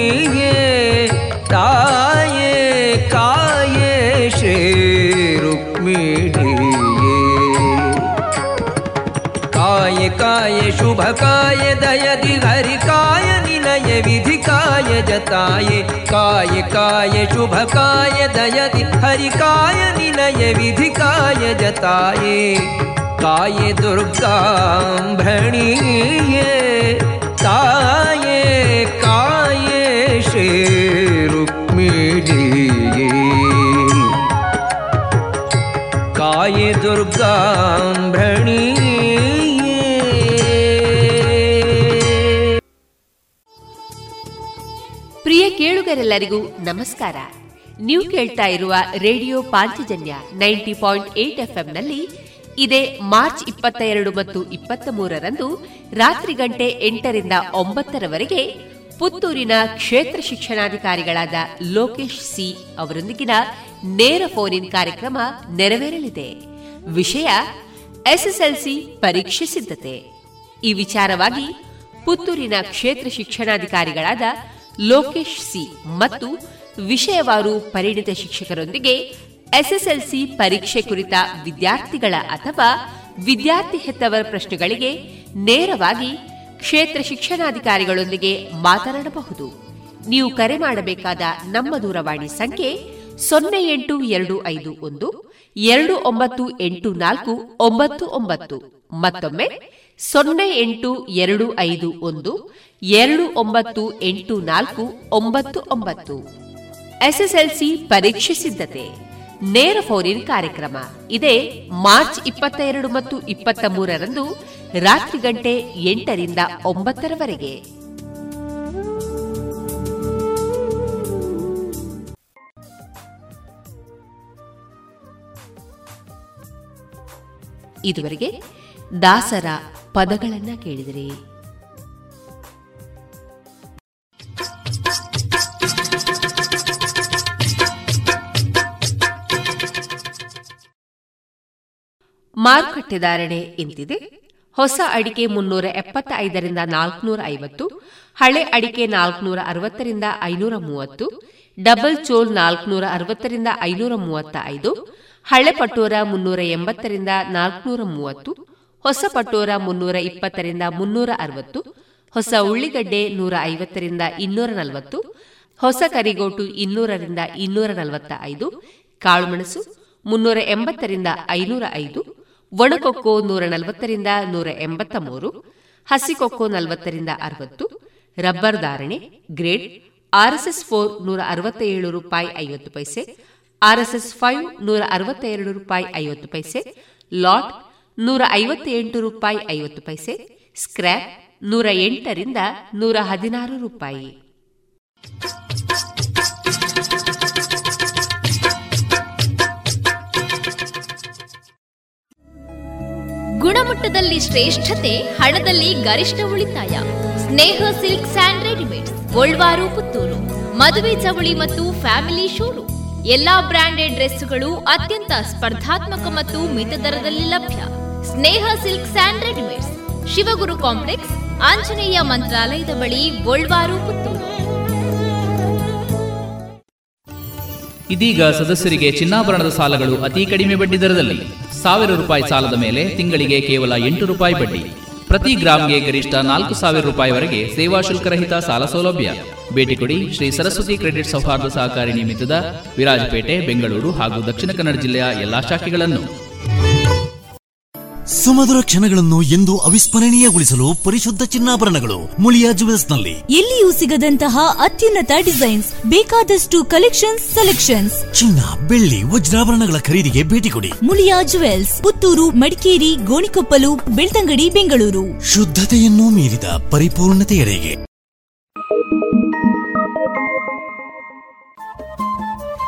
शुभ काय दयति हरिकाय निनय विधिकाय जताय काय काय शुभकाय दयदि हरिकाय निनय विधिकाय जताय काय दुर्गाम्भणीये, ताये काये श्रीरुक्मिणीये। काय दुर्गा ಕೇಳುಗರೆಲ್ಲರಿಗೂ ನಮಸ್ಕಾರ. ನೀವು ಕೇಳ್ತಾ ಇರುವ radio Panchajanya ninety point eight ಎಫ್ಎಂನಲ್ಲಿ ಇದೇ ಮಾರ್ಚ್ ಇಪ್ಪತ್ತ ಎರಡು ಮತ್ತು ಇಪ್ಪತ್ತ ಮೂರರಂದು ರಾತ್ರಿ ಗಂಟೆ ಎಂಟರಿಂದ ಒಂಬತ್ತರವರೆಗೆ ಪುತ್ತೂರಿನ ಕ್ಷೇತ್ರ ಶಿಕ್ಷಣಾಧಿಕಾರಿಗಳಾದ ಲೋಕೇಶ್ ಸಿ ಅವರೊಂದಿಗಿನ ನೇರ ಫೋನ್ ಇನ್ ಕಾರ್ಯಕ್ರಮ ನೆರವೇರಲಿದೆ. ವಿಷಯ ಎಸ್ಎಸ್ಎಲ್ಸಿ ಪರೀಕ್ಷೆ ಸಿದ್ಧತೆ. ಈ ವಿಚಾರವಾಗಿ ಪುತ್ತೂರಿನ ಕ್ಷೇತ್ರ ಶಿಕ್ಷಣಾಧಿಕಾರಿಗಳಾದ ಲೋಕೇಶ್ ಸಿ ಮತ್ತು ವಿಷಯವಾರು ಪರಿಣಿತ ಶಿಕ್ಷಕರೊಂದಿಗೆ ಎಸ್ಎಸ್ಎಲ್ಸಿ ಪರೀಕ್ಷೆ ಕುರಿತ ವಿದ್ಯಾರ್ಥಿಗಳ ಅಥವಾ ವಿದ್ಯಾರ್ಥಿ ಹೆತ್ತವರ ಪ್ರಶ್ನೆಗಳಿಗೆ ನೇರವಾಗಿ ಕ್ಷೇತ್ರ ಶಿಕ್ಷಣಾಧಿಕಾರಿಗಳೊಂದಿಗೆ ಮಾತನಾಡಬಹುದು. ನೀವು ಕರೆ ಮಾಡಬೇಕಾದ ನಮ್ಮ ದೂರವಾಣಿ ಸಂಖ್ಯೆ ಸೊನ್ನೆ ಎಂಟು ಎರಡು ಐದು ಒಂದು ಎರಡು ಒಂಬತ್ತು ಎಂಟು ನಾಲ್ಕು, ಒಂಬತ್ತು ಒಂಬತ್ತು. ಮತ್ತೊಮ್ಮೆ ಸೊನ್ನೆ ಎಂಟು ಎರಡು ಐದು ಒಂದು, ಎರಡು ಒಂಬತ್ತು ಎಂಟು ನಾಲ್ಕು, ಒಂಬತ್ತು ಒಂಬತ್ತು. ಎಸ್ಎಸ್ಎಲ್ಸಿ ಪರೀಕ್ಷೆ ಸಿದ್ಧತೆ. ನೇರ ಫೋರಿನ್ ಕಾರ್ಯಕ್ರಮ. ಇದೇ ಮಾರ್ಚ್ ಇಪ್ಪತ್ತ ಎರಡು ಮತ್ತು ಇಪ್ಪತ್ತ ಮೂರರಂದು ರಾತ್ರಿ ಗಂಟೆ ಎಂಟರಿಂದ ಒಂಬತ್ತರವರೆಗೆ. ಇದುವರೆಗೆ ದಾಸರ ಪದಗಳನ್ನ ಕೇಳಿದಿರಿ. ಮಾರುಕಟ್ಟೆ ಧಾರಣೆ ಇಂತಿದೆ. ಹೊಸ ಅಡಿಕೆ ಮುನ್ನೂರ ಎಪ್ಪತ್ತ ಐದರಿಂದ ನಾಲ್ಕುನೂರ ಐವತ್ತು ಹಳೆ ಅಡಿಕೆ ನಾಲ್ಕುನೂರ ಅರವತ್ತರಿಂದ ಐನೂರ ಮೂವತ್ತು ಡಬಲ್ ಚೋಲ್ ನಾಲ್ಕುನೂರ ಅರವತ್ತರಿಂದ ಐನೂರ ಮೂವತ್ತ ಐದು ಹಳೆ ಪಟೋರ ಮುನ್ನೂರ ಎಂಬತ್ತರಿಂದ ನಾಲ್ಕುನೂರ ಮೂವತ್ತು, ಹೊಸ ಪಟೋರ ಮುನ್ನೂರ ಇಪ್ಪತ್ತರಿಂದ ಮುನ್ನೂರ ಅರವತ್ತು, ಹೊಸ ಉಳ್ಳಿಗಡ್ಡೆ ನೂರ ಐವತ್ತರಿಂದ ಇನ್ನೂರ ನಲವತ್ತು, ಹೊಸ ಕರಿಗೋಟು ಇನ್ನೂರರಿಂದ ಇನ್ನೂರ ನಲವತ್ತ ಐದು ಕಾಳುಮೆಣಸು ಮುನ್ನೂರ ಎಂಬತ್ತರಿಂದ ಐನೂರ ಐದು, ಒಣಕೊಕ್ಕೋ ನೂರ ನಲವತ್ತರಿಂದ ನೂರ ಎಂಬತ್ತ ಮೂರು ಹಸಿಕೊಕ್ಕೋ ನಲವತ್ತರಿಂದ ಅರವತ್ತು, ರಬ್ಬರ್ ಧಾರಣೆ, ಗ್ರೇಡ್ ಆರ್ಎಸ್ಎಸ್ ಫೋರ್ ನೂರ ಅರವತ್ತ ಏಳು ರೂಪಾಯಿ ಐವತ್ತು ಪೈಸೆ ಆರ್ಎಸ್ಎಸ್ ಫೈವ್ ನೂರ ಅರವತ್ತೆರಡು ರೂಪಾಯಿ ಐವತ್ತು ಪೈಸೆ, ಲಾಟ್ ನೂರ ಐವತ್ತೆಂಟು ರೂಪಾಯಿ ಐವತ್ತು ಪೈಸೆ, ಸ್ಕ್ರ್ಯಾಪ್ ನೂರ ಎಂಟರಿಂದ ನೂರ ಹದಿನಾರು ರೂಪಾಯಿ. ಗುಣಮಟ್ಟದಲ್ಲಿ ಶ್ರೇಷ್ಠತೆ, ಹಣದಲ್ಲಿ ಗರಿಷ್ಠ ಉಳಿತಾಯ. ಸ್ನೇಹ ಸಿಲ್ಕ್ ಸ್ಯಾಂಡ್ ರೆಡಿಮೇಡ್ ಗೋಲ್ವಾರು ಪುತ್ತೂರು. ಮದುವೆ ಚವಳಿ ಮತ್ತು ಫ್ಯಾಮಿಲಿ ಶೋರು ಎಲ್ಲಾ ಬ್ರಾಂಡೆಡ್ ಡ್ರೆಸ್ಗಳು ಅತ್ಯಂತ ಸ್ಪರ್ಧಾತ್ಮಕ ಮತ್ತು ಮಿತ ದರದಲ್ಲಿ ಲಭ್ಯ. Sneha silk and readymades. Shivaguru complex, Anjaneya ಮಂತ್ರಾಲಯದ ಬಳಿ ಪುತ್ತೂರು. ಇದೀಗ ಸದಸ್ಯರಿಗೆ ಚಿನ್ನಾಭರಣದ ಸಾಲಗಳು ಅತಿ ಕಡಿಮೆ ಬಡ್ಡಿ ದರದಲ್ಲಿ. ಸಾವಿರ ರೂಪಾಯಿ ಸಾಲದ ಮೇಲೆ ತಿಂಗಳಿಗೆ ಕೇವಲ ಎಂಟು ರೂಪಾಯಿ ಬಡ್ಡಿ. ಪ್ರತಿ ಗ್ರಾಮ್ಗೆ ಗರಿಷ್ಠ ನಾಲ್ಕು ಸಾವಿರ ರೂಪಾಯಿವರೆಗೆ ಸೇವಾ ಶುಲ್ಕರಹಿತ ಸಾಲ ಸೌಲಭ್ಯ. ಭೇಟಿ ಕೊಡಿ ಶ್ರೀ ಸರಸ್ವತಿ ಕ್ರೆಡಿಟ್ ಸೌಹಾರ್ದ ಸಹಕಾರಿ ನಿಮಿತ್ತದ ವಿರಾಜಪೇಟೆ ಬೆಂಗಳೂರು ಹಾಗೂ ದಕ್ಷಿಣ ಕನ್ನಡ ಜಿಲ್ಲೆಯ ಎಲ್ಲಾ ಶಾಖೆಗಳನ್ನು. ಸುಮಧುರ ಕ್ಷಣಗಳನ್ನು ಎಂದು ಅವಿಸ್ಮರಣೀಯಗೊಳಿಸಲು ಪರಿಶುದ್ಧ ಚಿನ್ನಾಭರಣಗಳು ಮುಳಿಯಾ ಜುವೆಲ್ಸ್ನಲ್ಲಿ ಎಲ್ಲಿಯೂ ಸಿಗದಂತಹ ಅತ್ಯುನ್ನತ ಡಿಸೈನ್ಸ್ ಬೇಕಾದಷ್ಟು ಕಲೆಕ್ಷನ್ಸ್ ಸೆಲೆಕ್ಷನ್ಸ್. ಚಿನ್ನ ಬೆಳ್ಳಿ ವಜ್ರಾಭರಣಗಳ ಖರೀದಿಗೆ ಭೇಟಿ ಕೊಡಿ. ಮುಳಿಯಾ ಜುವೆಲ್ಸ್ ಪುತ್ತೂರು ಮಡಿಕೇರಿ ಗೋಣಿಕೊಪ್ಪಲು ಬೆಳ್ತಂಗಡಿ ಬೆಂಗಳೂರು. ಶುದ್ಧತೆಯನ್ನು ಮೀರಿದ ಪರಿಪೂರ್ಣತೆಯೆಡೆಗೆ.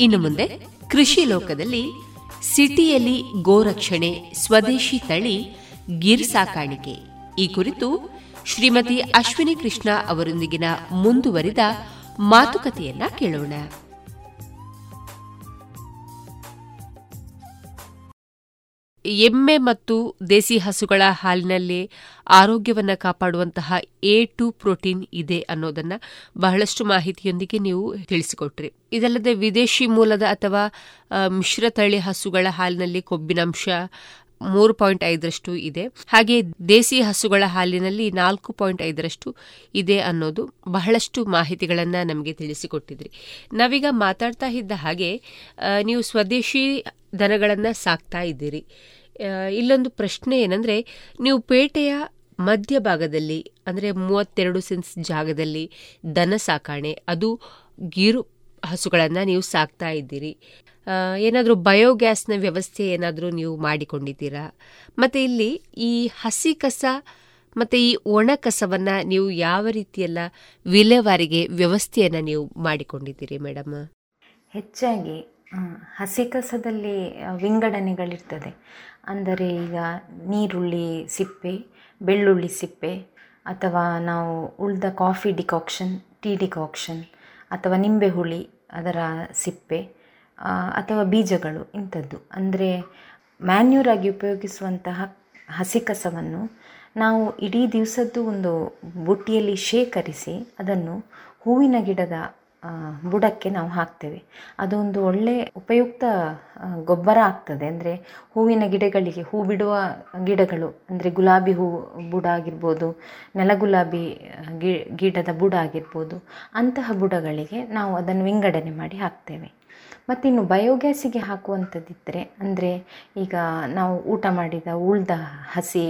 ಇನ್ನು ಮುಂದೆ ಕೃಷಿ ಲೋಕದಲ್ಲಿ ಸಿಟಿಯಲ್ಲಿ ಗೋರಕ್ಷಣೆ, ಸ್ವದೇಶಿ ತಳಿ, ಗಿರ್ ಸಾಕಾಣಿಕೆ. ಈ ಕುರಿತು ಶ್ರೀಮತಿ ಅಶ್ವಿನಿ ಕೃಷ್ಣ ಅವರೊಂದಿಗಿನ ಮುಂದುವರಿದ ಮಾತುಕತೆಯನ್ನ ಕೇಳೋಣ. ಎಮ್ಮೆ ಮತ್ತು ದೇಸಿ ಹಸುಗಳ ಹಾಲಿನಲ್ಲಿ ಆರೋಗ್ಯವನ್ನು ಕಾಪಾಡುವಂತಹ ಎ ಟು ಪ್ರೋಟೀನ್ ಇದೆ ಅನ್ನೋದನ್ನ ಬಹಳಷ್ಟು ಮಾಹಿತಿಯೊಂದಿಗೆ ನೀವು ತಿಳಿಸಿಕೊಟ್ರಿ. ಇದಲ್ಲದೆ ವಿದೇಶಿ ಮೂಲದ ಅಥವಾ ಮಿಶ್ರತಳಿ ಹಸುಗಳ ಹಾಲಿನಲ್ಲಿ ಕೊಬ್ಬಿನಾಂಶ ಮೂರು ಪಾಯಿಂಟ್ ಐದರಷ್ಟು ಇದೆ. ಹಾಗೆ ದೇಸಿ ಹಸುಗಳ ಹಾಲಿನಲ್ಲಿ ನಾಲ್ಕು ಪಾಯಿಂಟ್ ಐದರಷ್ಟು ಇದೆ ಅನ್ನೋದು ಬಹಳಷ್ಟು ಮಾಹಿತಿಗಳನ್ನು ನಮಗೆ ತಿಳಿಸಿಕೊಟ್ಟಿದ್ರಿ. ನಾವೀಗ ಮಾತಾಡ್ತಾ ಇದ್ದ ಹಾಗೆ ನೀವು ಸ್ವದೇಶಿ ದನಗಳನ್ನು ಸಾಕ್ತಾ ಇದ್ದೀರಿ. ಇಲ್ಲೊಂದು ಪ್ರಶ್ನೆ ಏನಂದರೆ, ನೀವು ಪೇಟೆಯ ಮಧ್ಯಭಾಗದಲ್ಲಿ, ಅಂದರೆ ಮೂವತ್ತೆರಡು ಸೆನ್ಸ್ ಜಾಗದಲ್ಲಿ ದನ ಸಾಕಾಣೆ, ಅದು ಗೀರು ಹಸುಗಳನ್ನು ನೀವು ಸಾಕ್ತಾ ಇದ್ದೀರಿ. ಏನಾದರೂ ಬಯೋಗ್ಯಾಸ್ನ ವ್ಯವಸ್ಥೆ ಏನಾದರೂ ನೀವು ಮಾಡಿಕೊಂಡಿದ್ದೀರಾ? ಮತ್ತು ಇಲ್ಲಿ ಈ ಹಸಿ ಕಸ ಮತ್ತು ಈ ಒಣ ಕಸವನ್ನು ನೀವು ಯಾವ ರೀತಿಯೆಲ್ಲ ವಿಲೇವಾರಿಗೆ ವ್ಯವಸ್ಥೆಯನ್ನು ನೀವು ಮಾಡಿಕೊಂಡಿದ್ದೀರಿ ಮೇಡಮ್? ಹೆಚ್ಚಾಗಿ ಹಸಿ ಕಸದಲ್ಲಿ ವಿಂಗಡಣೆಗಳಿರ್ತದೆ. ಅಂದರೆ ಈಗ ನೀರುಳ್ಳಿ ಸಿಪ್ಪೆ, ಬೆಳ್ಳುಳ್ಳಿ ಸಿಪ್ಪೆ ಅಥವಾ ನಾವು ಉಳಿದ ಕಾಫಿ ಡಿಕಾಕ್ಷನ್, ಟೀ ಡಿಕಾಕ್ಷನ್ ಅಥವಾ ನಿಂಬೆ ಹುಳಿ, ಅದರ ಸಿಪ್ಪೆ ಅಥವಾ ಬೀಜಗಳು ಇಂಥದ್ದು. ಅಂದರೆ ಮ್ಯಾನ್ಯೂರ್ ಆಗಿ ಉಪಯೋಗಿಸುವಂತಹ ಹಸಿ ಕಸವನ್ನು ನಾವು ಇಡೀ ದಿವಸದ್ದು ಒಂದು ಬುಟ್ಟಿಯಲ್ಲಿ ಶೇಖರಿಸಿ ಅದನ್ನು ಹೂವಿನ ಗಿಡದ ಬುಡಕ್ಕೆ ನಾವು ಹಾಕ್ತೇವೆ. ಅದೊಂದು ಒಳ್ಳೆ ಉಪಯುಕ್ತ ಗೊಬ್ಬರ ಆಗ್ತದೆ. ಅಂದರೆ ಹೂವಿನ ಗಿಡಗಳಿಗೆ, ಹೂ ಬಿಡುವ ಗಿಡಗಳು, ಅಂದರೆ ಗುಲಾಬಿ ಹೂ ಬುಡ ಆಗಿರ್ಬೋದು ನೆಲಗುಲಾಬಿ ಗಿ, ಗಿಡದ ಬುಡ ಆಗಿರ್ಬೋದು, ಅಂತಹ ಬುಡಗಳಿಗೆ ನಾವು ಅದನ್ನು ವಿಂಗಡಣೆ ಮಾಡಿ ಹಾಕ್ತೇವೆ. ಮತ್ತು ಇನ್ನು ಬಯೋಗ್ಯಾಸಿಗೆ ಹಾಕುವಂಥದ್ದಿದ್ದರೆ ಅಂದರೆ ಈಗ ನಾವು ಊಟ ಮಾಡಿದ ಉಳ್ದ ಹಸಿ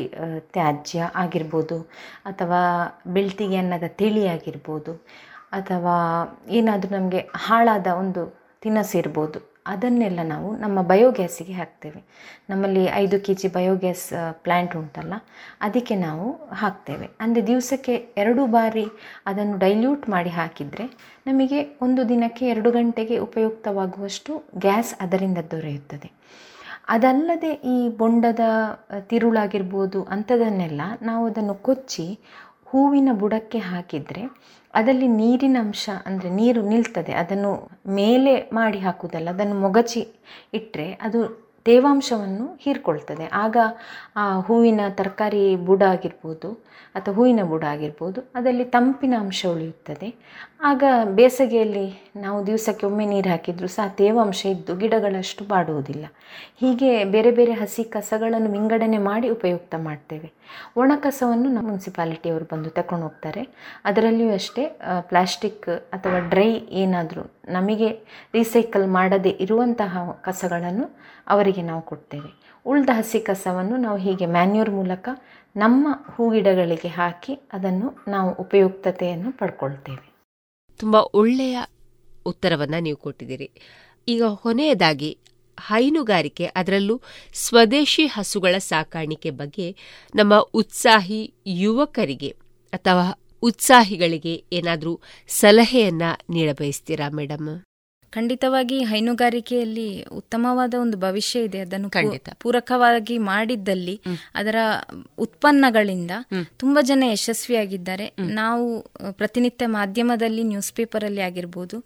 ತ್ಯಾಜ್ಯ ಆಗಿರ್ಬೋದು, ಅಥವಾ ಬೆಳ್ತಿಗೆ ಅನ್ನದ ತಿಳಿ ಆಗಿರ್ಬೋದು ಅಥವಾ ಏನಾದರೂ ನಮಗೆ ಹಾಳಾದ ಒಂದು ತಿನಸಿರ್ಬೋದು ಅದನ್ನೆಲ್ಲ ನಾವು ನಮ್ಮ ಬಯೋಗ್ಯಾಸಿಗೆ ಹಾಕ್ತೇವೆ. ನಮ್ಮಲ್ಲಿ ಐದು ಕೆ ಜಿ ಬಯೋಗ್ಯಾಸ್ ಪ್ಲ್ಯಾಂಟ್ ಉಂಟಲ್ಲ, ಅದಕ್ಕೆ ನಾವು ಹಾಕ್ತೇವೆ. ಅಂದರೆ ದಿವಸಕ್ಕೆ ಎರಡು ಬಾರಿ ಅದನ್ನು ಡೈಲ್ಯೂಟ್ ಮಾಡಿ ಹಾಕಿದರೆ ನಮಗೆ ಒಂದು ದಿನಕ್ಕೆ ಎರಡು ಗಂಟೆಗೆ ಉಪಯುಕ್ತವಾಗುವಷ್ಟು ಗ್ಯಾಸ್ ಅದರಿಂದ ದೊರೆಯುತ್ತದೆ. ಅದಲ್ಲದೆ ಈ ಬೊಂಡದ ತಿರುಳಾಗಿರ್ಬೋದು ಅಂಥದನ್ನೆಲ್ಲ ನಾವು ಅದನ್ನು ಕೊಚ್ಚಿ ಹೂವಿನ ಬುಡಕ್ಕೆ ಹಾಕಿದರೆ ಅದರಲ್ಲಿ ನೀರಿನ ಅಂಶ, ಅಂದರೆ ನೀರು ನಿಲ್ತದೆ. ಅದನ್ನು ಮೇಲೆ ಮಾಡಿ ಹಾಕುವುದಲ್ಲ, ಅದನ್ನು ಮೊಗಚಿ ಇಟ್ಟರೆ ಅದು ತೇವಾಂಶವನ್ನು ಹೀರ್ಕೊಳ್ತದೆ. ಆಗ ಆ ಹೂವಿನ ತರಕಾರಿ ಬುಡ ಆಗಿರ್ಬೋದು ಅಥವಾ ಹೂವಿನ ಬುಡ ಆಗಿರ್ಬೋದು, ಅದರಲ್ಲಿ ತಂಪಿನ ಅಂಶ ಉಳಿಯುತ್ತದೆ. ಆಗ ಬೇಸಿಗೆಯಲ್ಲಿ ನಾವು ದಿವಸಕ್ಕೆ ಒಮ್ಮೆ ನೀರು ಹಾಕಿದರೂ ಸಹ ತೇವಾಂಶ ಇದ್ದು ಗಿಡಗಳಷ್ಟು ಬಾಡುವುದಿಲ್ಲ. ಹೀಗೆ ಬೇರೆ ಬೇರೆ ಹಸಿ ಕಸಗಳನ್ನು ವಿಂಗಡಣೆ ಮಾಡಿ ಉಪಯುಕ್ತ ಮಾಡ್ತೇವೆ. ಒಣ ಕಸವನ್ನು ನಮ್ಮ ಮುನ್ಸಿಪಾಲಿಟಿಯವರು ಬಂದು ತಗೊಂಡು ಹೋಗ್ತಾರೆ. ಅದರಲ್ಲಿಯೂ ಅಷ್ಟೇ ಪ್ಲಾಸ್ಟಿಕ್ ಅಥವಾ ಡ್ರೈ ಏನಾದರೂ ನಮಗೆ ರೀಸೈಕಲ್ ಮಾಡದೇ ಇರುವಂತಹ ಕಸಗಳನ್ನು ಅವರಿಗೆ ನಾವು ಕೊಡ್ತೇವೆ. ಉಳಿದ ಹಸಿ ಕಸವನ್ನು ನಾವು ಹೀಗೆ ಮ್ಯಾನ್ಯೂರ್ ಮೂಲಕ ನಮ್ಮ ಹೂಗಿಡಗಳಿಗೆ ಹಾಕಿ ಅದನ್ನು ನಾವು ಉಪಯುಕ್ತತೆಯನ್ನು ಪಡ್ಕೊಳ್ತೇವೆ. ತುಂಬ ಒಳ್ಳೆಯ ಉತ್ತರವನ್ನು ನೀವು ಕೊಟ್ಟಿದ್ದೀರಿ. ಈಗ ಕೊನೆಯದಾಗಿ ಹೈನುಗಾರಿಕೆ, ಅದರಲ್ಲೂ ಸ್ವದೇಶಿ ಹಸುಗಳ ಸಾಕಾಣಿಕೆ ಬಗ್ಗೆ ನಮ್ಮ ಉತ್ಸಾಹಿ ಯುವಕರಿಗೆ ಅಥವಾ ಉತ್ಸಾಹಿಗಳಿಗೆ ಏನಾದರೂ ಸಲಹೆಯನ್ನ ನೀಡಬಯಸ್ತೀರಾ ಮೇಡಮ್ ಖಂಡಿತವಾಗಿ ಹೈನುಗಾರಿಕೆಯಲ್ಲಿ ಉತ್ತಮವಾದ ಒಂದು ಭವಿಷ್ಯ ಇದೆ. ಅದನ್ನು ಪೂರಕವಾಗಿ ಮಾಡಿದ್ದಲ್ಲಿ ಅದರ ಉತ್ಪನ್ನಗಳಿಂದ ತುಂಬಾ ಜನ ಯಶಸ್ವಿಯಾಗಿದ್ದಾರೆ. ನಾವು ಪ್ರತಿನಿತ್ಯ ಮಾಧ್ಯಮದಲ್ಲಿ ನ್ಯೂಸ್ ಪೇಪರ್ ಅಲ್ಲಿ ಆಗಿರ್ಬೋದು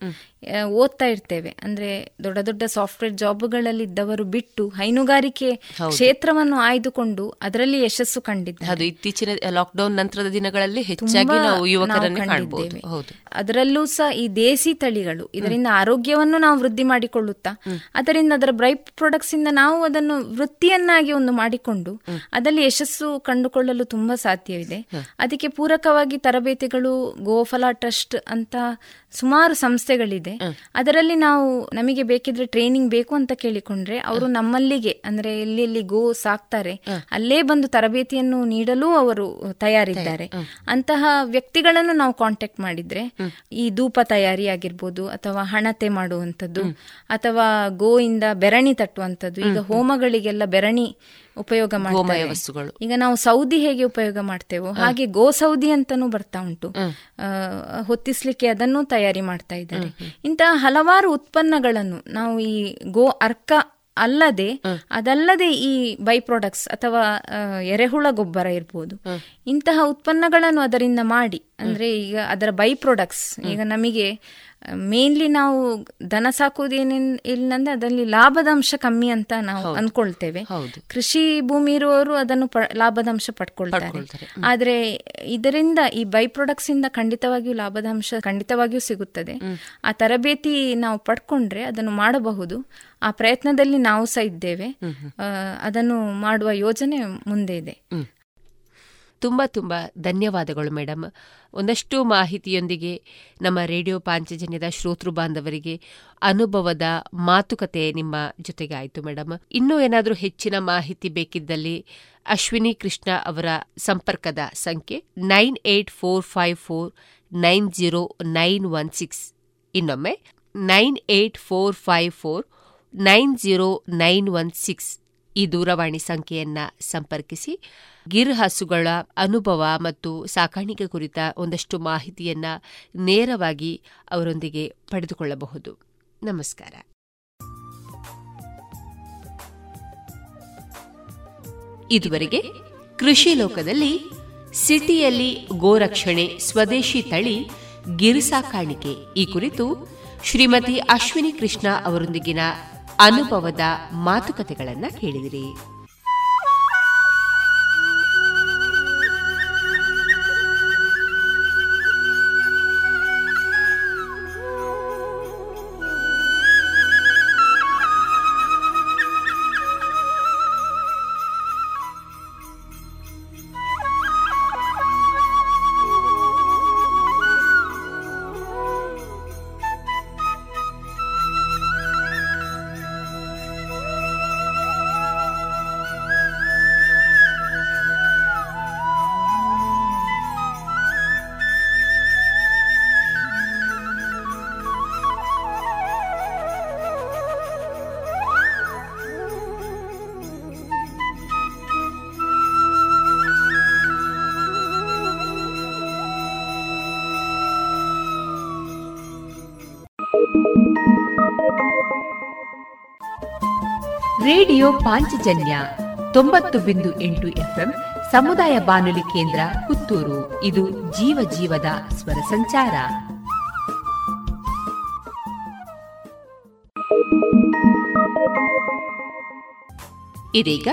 ಓದ್ತಾ ಇರ್ತೇವೆ. ಅಂದ್ರೆ ದೊಡ್ಡ ದೊಡ್ಡ ಸಾಫ್ಟ್ವೇರ್ ಜಾಬ್ಗಳಲ್ಲಿ ಇದ್ದವರು ಬಿಟ್ಟು ಹೈನುಗಾರಿಕೆ ಕ್ಷೇತ್ರವನ್ನು ಆಯ್ದುಕೊಂಡು ಅದರಲ್ಲಿ ಯಶಸ್ಸು ಕಂಡಿದ್ದಾರೆ. ಇತ್ತೀಚಿನ ಲಾಕ್ಡೌನ್ ನಂತರದ ದಿನಗಳಲ್ಲಿ ಹೆಚ್ಚಾಗಿ ನಾವು ಯುವಕರನ್ನು ಅದರಲ್ಲೂ ಸಹ ಈ ದೇಸಿ ತಳಿಗಳು ಇದರಿಂದ ಆರೋಗ್ಯವನ್ನು ನಾವು ವೃದ್ಧಿ ಮಾಡಿಕೊಳ್ಳುತ್ತಾ ಅದರಿಂದ ಅದರ ಬ್ರೈ ಪ್ರಾಡಕ್ಟ್ಸ್ ಇಂದ ನಾವು ಅದನ್ನು ವೃತ್ತಿಯನ್ನಾಗಿ ಒಂದು ಮಾಡಿಕೊಂಡು ಅದರಲ್ಲಿ ಯಶಸ್ಸು ಕಂಡುಕೊಳ್ಳಲು ತುಂಬಾ ಸಾಧ್ಯವಿದೆ. ಅದಕ್ಕೆ ಪೂರಕವಾಗಿ ತರಬೇತಿಗಳು ಗೋಫಲ ಟ್ರಸ್ಟ್ ಅಂತ ಸುಮಾರು ಸಂಸ್ಥೆಗಳಿದೆ. ಅದರಲ್ಲಿ ನಾವು ನಮಗೆ ಬೇಕಿದ್ರೆ ಟ್ರೈನಿಂಗ್ ಬೇಕು ಅಂತ ಕೇಳಿಕೊಂಡ್ರೆ ಅವರು ನಮ್ಮಲ್ಲಿಗೆ ಅಂದ್ರೆ ಎಲ್ಲಿ ಎಲ್ಲಿ ಗೋ ಸಾಕ್ತಾರೆ ಅಲ್ಲೇ ಬಂದು ತರಬೇತಿಯನ್ನು ನೀಡಲು ಅವರು ತಯಾರಿದ್ದಾರೆ. ಅಂತಹ ವ್ಯಕ್ತಿಗಳನ್ನು ನಾವು ಕಾಂಟ್ಯಾಕ್ಟ್ ಮಾಡಿದ್ರೆ ಈ ಧೂಪ ತಯಾರಿ ಆಗಿರ್ಬೋದು ಅಥವಾ ಹಣತೆ ಮಾಡುವಂಥದ್ದು. ಅಥವಾ ಗೋಯಿಂದ ಬೆರಣಿ ತಟ್ಟುವಂಥದ್ದು. ಈಗ ಹೋಮಗಳಿಗೆಲ್ಲ ಬೆರಣಿ ಉಪಯೋಗ ಮಾಡ್ತಾರೆ. ಈಗ ನಾವು ಸೌದಿ ಹೇಗೆ ಉಪಯೋಗ ಮಾಡ್ತೇವೋ ಹಾಗೆ ಗೋ ಸೌದಿ ಅಂತಾನೂ ಬರ್ತಾ ಉಂಟು. ಹೊತ್ತಿಸ್ಲಿಕ್ಕೆ ಅದನ್ನು ತಯಾರಿ ಮಾಡ್ತಾ ಇದ್ದಾರೆ. ಇಂತಹ ಹಲವಾರು ಉತ್ಪನ್ನಗಳನ್ನು ನಾವು ಈ ಗೋ ಅರ್ಕ ಅಲ್ಲದೆ ಅದಲ್ಲದೆ ಈ ಬೈ ಪ್ರಾಡಕ್ಟ್ಸ್ ಅಥವಾ ಎರೆಹುಳ ಗೊಬ್ಬರ ಇರ್ಬೋದು. ಇಂತಹ ಉತ್ಪನ್ನಗಳನ್ನು ಅದರಿಂದ ಮಾಡಿ ಅಂದ್ರೆ ಈಗ ಅದರ ಬೈ ಪ್ರಾಡಕ್ಟ್ಸ್ ಈಗ ನಮಗೆ ಮೇನ್ಲಿ ನಾವು ದನ ಸಾಕುವುದೇನೇನ್ ಇಲ್ಲಂದ್ರೆ ಅದರಲ್ಲಿ ಲಾಭದ ಅಂಶ ಕಮ್ಮಿ ಅಂತ ನಾವು ಅನ್ಕೊಳ್ತೇವೆ. ಕೃಷಿ ಭೂಮಿ ಇರುವವರು ಅದನ್ನು ಲಾಭದ ಅಂಶ ಪಡ್ಕೊಳ್ತಾರೆ. ಆದ್ರೆ ಇದರಿಂದ ಈ ಬೈ ಪ್ರಾಡಕ್ಟ್ಸ್ ಇಂದ ಖಂಡಿತವಾಗಿಯೂ ಲಾಭದ ಅಂಶ ಖಂಡಿತವಾಗಿಯೂ ಸಿಗುತ್ತದೆ. ಆ ತರಬೇತಿ ನಾವು ಪಡ್ಕೊಂಡ್ರೆ ಅದನ್ನು ಮಾಡಬಹುದು. ಆ ಪ್ರಯತ್ನದಲ್ಲಿ ನಾವು ಸಹ ಇದ್ದೇವೆ. ಅದನ್ನು ಮಾಡುವ ಯೋಜನೆ ಮುಂದೆ ಇದೆ. ತುಂಬ ತುಂಬ ಧನ್ಯವಾದಗಳು ಮೇಡಮ್ ಒಂದಷ್ಟು ಮಾಹಿತಿಯೊಂದಿಗೆ ನಮ್ಮ ರೇಡಿಯೋ ಪಾಂಚಜನ್ಯದ ಶ್ರೋತೃ ಬಾಂಧವರಿಗೆ ಅನುಭವದ ಮಾತುಕತೆ ನಿಮ್ಮ ಜೊತೆಗೆ ಆಯಿತು ಮೇಡಮ್ ಇನ್ನೂ ಏನಾದರೂ ಹೆಚ್ಚಿನ ಮಾಹಿತಿ ಬೇಕಿದ್ದಲ್ಲಿ ಅಶ್ವಿನಿ ಕೃಷ್ಣ ಅವರ ಸಂಪರ್ಕದ ಸಂಖ್ಯೆ nine eight four five four nine zero nine one six. ಇನ್ನೊಮ್ಮೆ nine eight four five four nine zero nine one six. ಈ ದೂರವಾಣಿ ಸಂಖ್ಯೆಯನ್ನ ಸಂಪರ್ಕಿಸಿ. ಗಿರ್ ಹಸುಗಳ ಅನುಭವ ಮತ್ತು ಸಾಕಾಣಿಕೆ ಕುರಿತ ಒಂದಷ್ಟು ಮಾಹಿತಿಯನ್ನ ನೇರವಾಗಿ ಅವರೊಂದಿಗೆ ಪಡೆದುಕೊಳ್ಳಬಹುದು. ನಮಸ್ಕಾರ. ಇದುವರೆಗೆ ಕೃಷಿ ಲೋಕದಲ್ಲಿ ಸಿಟಿಯಲ್ಲಿ ಗೋರಕ್ಷಣೆ ಸ್ವದೇಶಿ ತಳಿ ಗಿರ್ ಸಾಕಾಣಿಕೆ ಈ ಕುರಿತು ಶ್ರೀಮತಿ ಅಶ್ವಿನಿ ಕೃಷ್ಣ ಅವರೊಂದಿಗಿನ ಅನುಭವದ ಮಾತುಕತೆಗಳನ್ನು ಕೇಳಿದಿರಿ. ರೇಡಿಯೋ ಪಾಂಚಜನ್ಯ ತೊಂಬತ್ತು ಬಿಂದು ಎಂಟು ಎಫ್ಎಂ ಸಮುದಾಯ ಬಾನುಲಿ ಕೇಂದ್ರ ಪುತ್ತೂರು. ಇದು ಜೀವ ಜೀವದ ಸ್ವರ ಸಂಚಾರ. ಇದೀಗ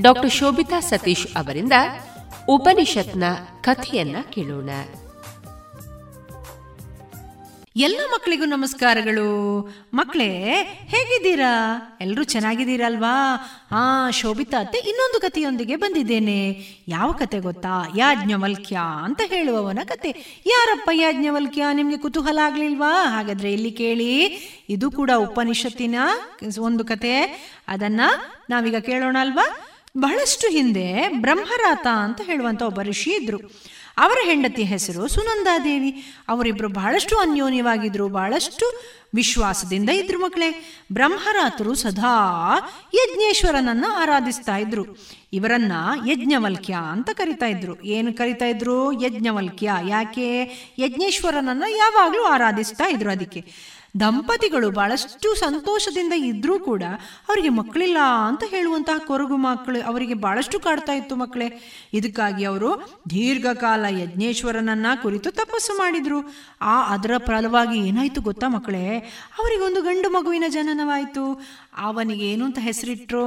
ಡಾಕ್ಟರ್ ಶೋಭಿತಾ ಸತೀಶ್ ಅವರಿಂದ ಉಪನಿಷತ್ನ ಕಥೆಯನ್ನ ಕೇಳೋಣ. ಎಲ್ಲ ಮಕ್ಕಳಿಗೂ ನಮಸ್ಕಾರಗಳು. ಮಕ್ಕಳೇ, ಹೇಗಿದ್ದೀರಾ? ಎಲ್ಲರೂ ಚೆನ್ನಾಗಿದ್ದೀರಲ್ವಾ? ಹಾ ಶೋಭಿತಾ ಅತ್ತೆ ಇನ್ನೊಂದು ಕಥೆಯೊಂದಿಗೆ ಬಂದಿದ್ದೇನೆ. ಯಾವ ಕತೆ ಗೊತ್ತಾ? ಯಾಜ್ಞವಲ್ಕ್ಯ ಅಂತ ಹೇಳುವವನ ಕತೆ. ಯಾರಪ್ಪ ಯಾಜ್ಞವಲ್ಕ್ಯ? ನಿಮ್ಗೆ ಕುತೂಹಲ ಆಗ್ಲಿಲ್ವಾ? ಹಾಗಾದ್ರೆ ಇಲ್ಲಿ ಕೇಳಿ. ಇದು ಕೂಡ ಉಪನಿಷತ್ತಿನ ಒಂದು ಕತೆ. ಅದನ್ನ ನಾವೀಗ ಕೇಳೋಣ ಅಲ್ವಾ? ಬಹಳಷ್ಟು ಹಿಂದೆ ಬ್ರಹ್ಮರಾತ ಅಂತ ಹೇಳುವಂತ ಒಬ್ಬ ಋಷಿ ಇದ್ರು ಅವರ ಹೆಂಡತಿ ಹೆಸರು ಸುನಂದಾದೇವಿ ಅವರಿಬ್ಬರು ಬಹಳಷ್ಟು ಅನ್ಯೋನ್ಯವಾಗಿದ್ರು, ಬಹಳಷ್ಟು ವಿಶ್ವಾಸದಿಂದ ಇದ್ರು ಮಕ್ಕಳೇ. ಬ್ರಹ್ಮರಾತರು ಸದಾ ಯಜ್ಞೇಶ್ವರನನ್ನ ಆರಾಧಿಸ್ತಾ ಇದ್ರು. ಇವರನ್ನ ಯಜ್ಞವಲ್ಕ್ಯ ಅಂತ ಕರಿತಾ ಇದ್ರು. ಏನು ಕರಿತಾ ಇದ್ರು? ಯಜ್ಞವಲ್ಕ್ಯ. ಯಾಕೆ? ಯಜ್ಞೇಶ್ವರನನ್ನ ಯಾವಾಗಲೂ ಆರಾಧಿಸ್ತಾ ಇದ್ರು ಅದಕ್ಕೆ. ದಂಪತಿಗಳು ಬಹಳಷ್ಟು ಸಂತೋಷದಿಂದ ಇದ್ರೂ ಕೂಡ ಅವರಿಗೆ ಮಕ್ಕಳಿಲ್ಲ ಅಂತ ಹೇಳುವಂತಹ ಕೊರಗು ಮಕ್ಕಳು ಅವರಿಗೆ ಬಹಳಷ್ಟು ಕಾಡ್ತಾ ಇತ್ತು ಮಕ್ಕಳೇ. ಇದಕ್ಕಾಗಿ ಅವರು ದೀರ್ಘಕಾಲ ಯಜ್ಞೇಶ್ವರನನ್ನ ಕುರಿತು ತಪಸ್ಸು ಮಾಡಿದ್ರು. ಆ ಅದರ ಫಲವಾಗಿ ಏನಾಯ್ತು ಗೊತ್ತಾ ಮಕ್ಕಳೇ? ಅವರಿಗೊಂದು ಗಂಡು ಮಗುವಿನ ಜನನವಾಯಿತು. ಅವನಿಗೆ ಏನು ಅಂತ ಹೆಸರಿಟ್ರೋ?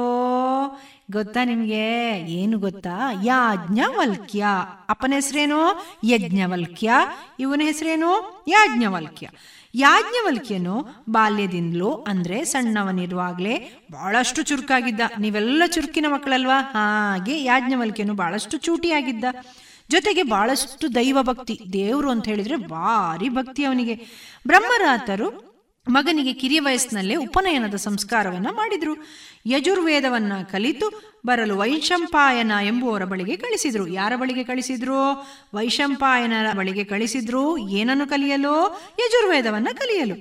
ಗೊತ್ತಾ ನಿಮಗೆ? ಏನು ಗೊತ್ತಾ? ಯಾಜ್ಞವಲ್ಕ್ಯ. ಅಪ್ಪನ ಹೆಸರೇನು? ಯಜ್ಞವಲ್ಕ್ಯ. ಇವನ ಹೆಸರೇನು? ಯಾಜ್ಞವಲ್ಕ್ಯ. ಯಾಜ್ಞವಲ್ಕ್ಯನು ಬಾಲ್ಯದಿಂದಲೂ ಅಂದ್ರೆ ಸಣ್ಣವನಿರುವಾಗಲೇ ಬಹಳಷ್ಟು ಚುರುಕಾಗಿದ್ದ. ನೀವೆಲ್ಲ ಚುರುಕಿನ ಮಕ್ಕಳಲ್ವಾ? ಹಾಗೆ ಯಾಜ್ಞವಲ್ಕ್ಯನು ಬಹಳಷ್ಟು ಚೂಟಿಯಾಗಿದ್ದ. ಜೊತೆಗೆ ಬಹಳಷ್ಟು ದೈವ ಭಕ್ತಿ ದೇವರು ಅಂತ ಹೇಳಿದ್ರೆ ಭಾರಿ ಭಕ್ತಿ ಅವನಿಗೆ. ಬ್ರಹ್ಮರಾತರು ಮಗನಿಗೆ ಕಿರಿಯ ವಯಸ್ಸಿನಲ್ಲೇ ಉಪನಯನದ ಸಂಸ್ಕಾರವನ್ನ ಮಾಡಿದ್ರು. ಯಜುರ್ವೇದವನ್ನ ಕಲಿತು ಬರಲು ವೈಶಂಪಾಯನ ಎಂಬುವರ ಬಳಿಗೆ ಕಳಿಸಿದ್ರು. ಯಾರ ಬಳಿಗೆ ಕಳಿಸಿದ್ರು? ವೈಶಂಪಾಯನರ ಬಳಿಗೆ ಕಳಿಸಿದ್ರು. ಏನನ್ನು ಕಲಿಯಲು? ಯಜುರ್ವೇದವನ್ನ ಕಲಿಯಲು.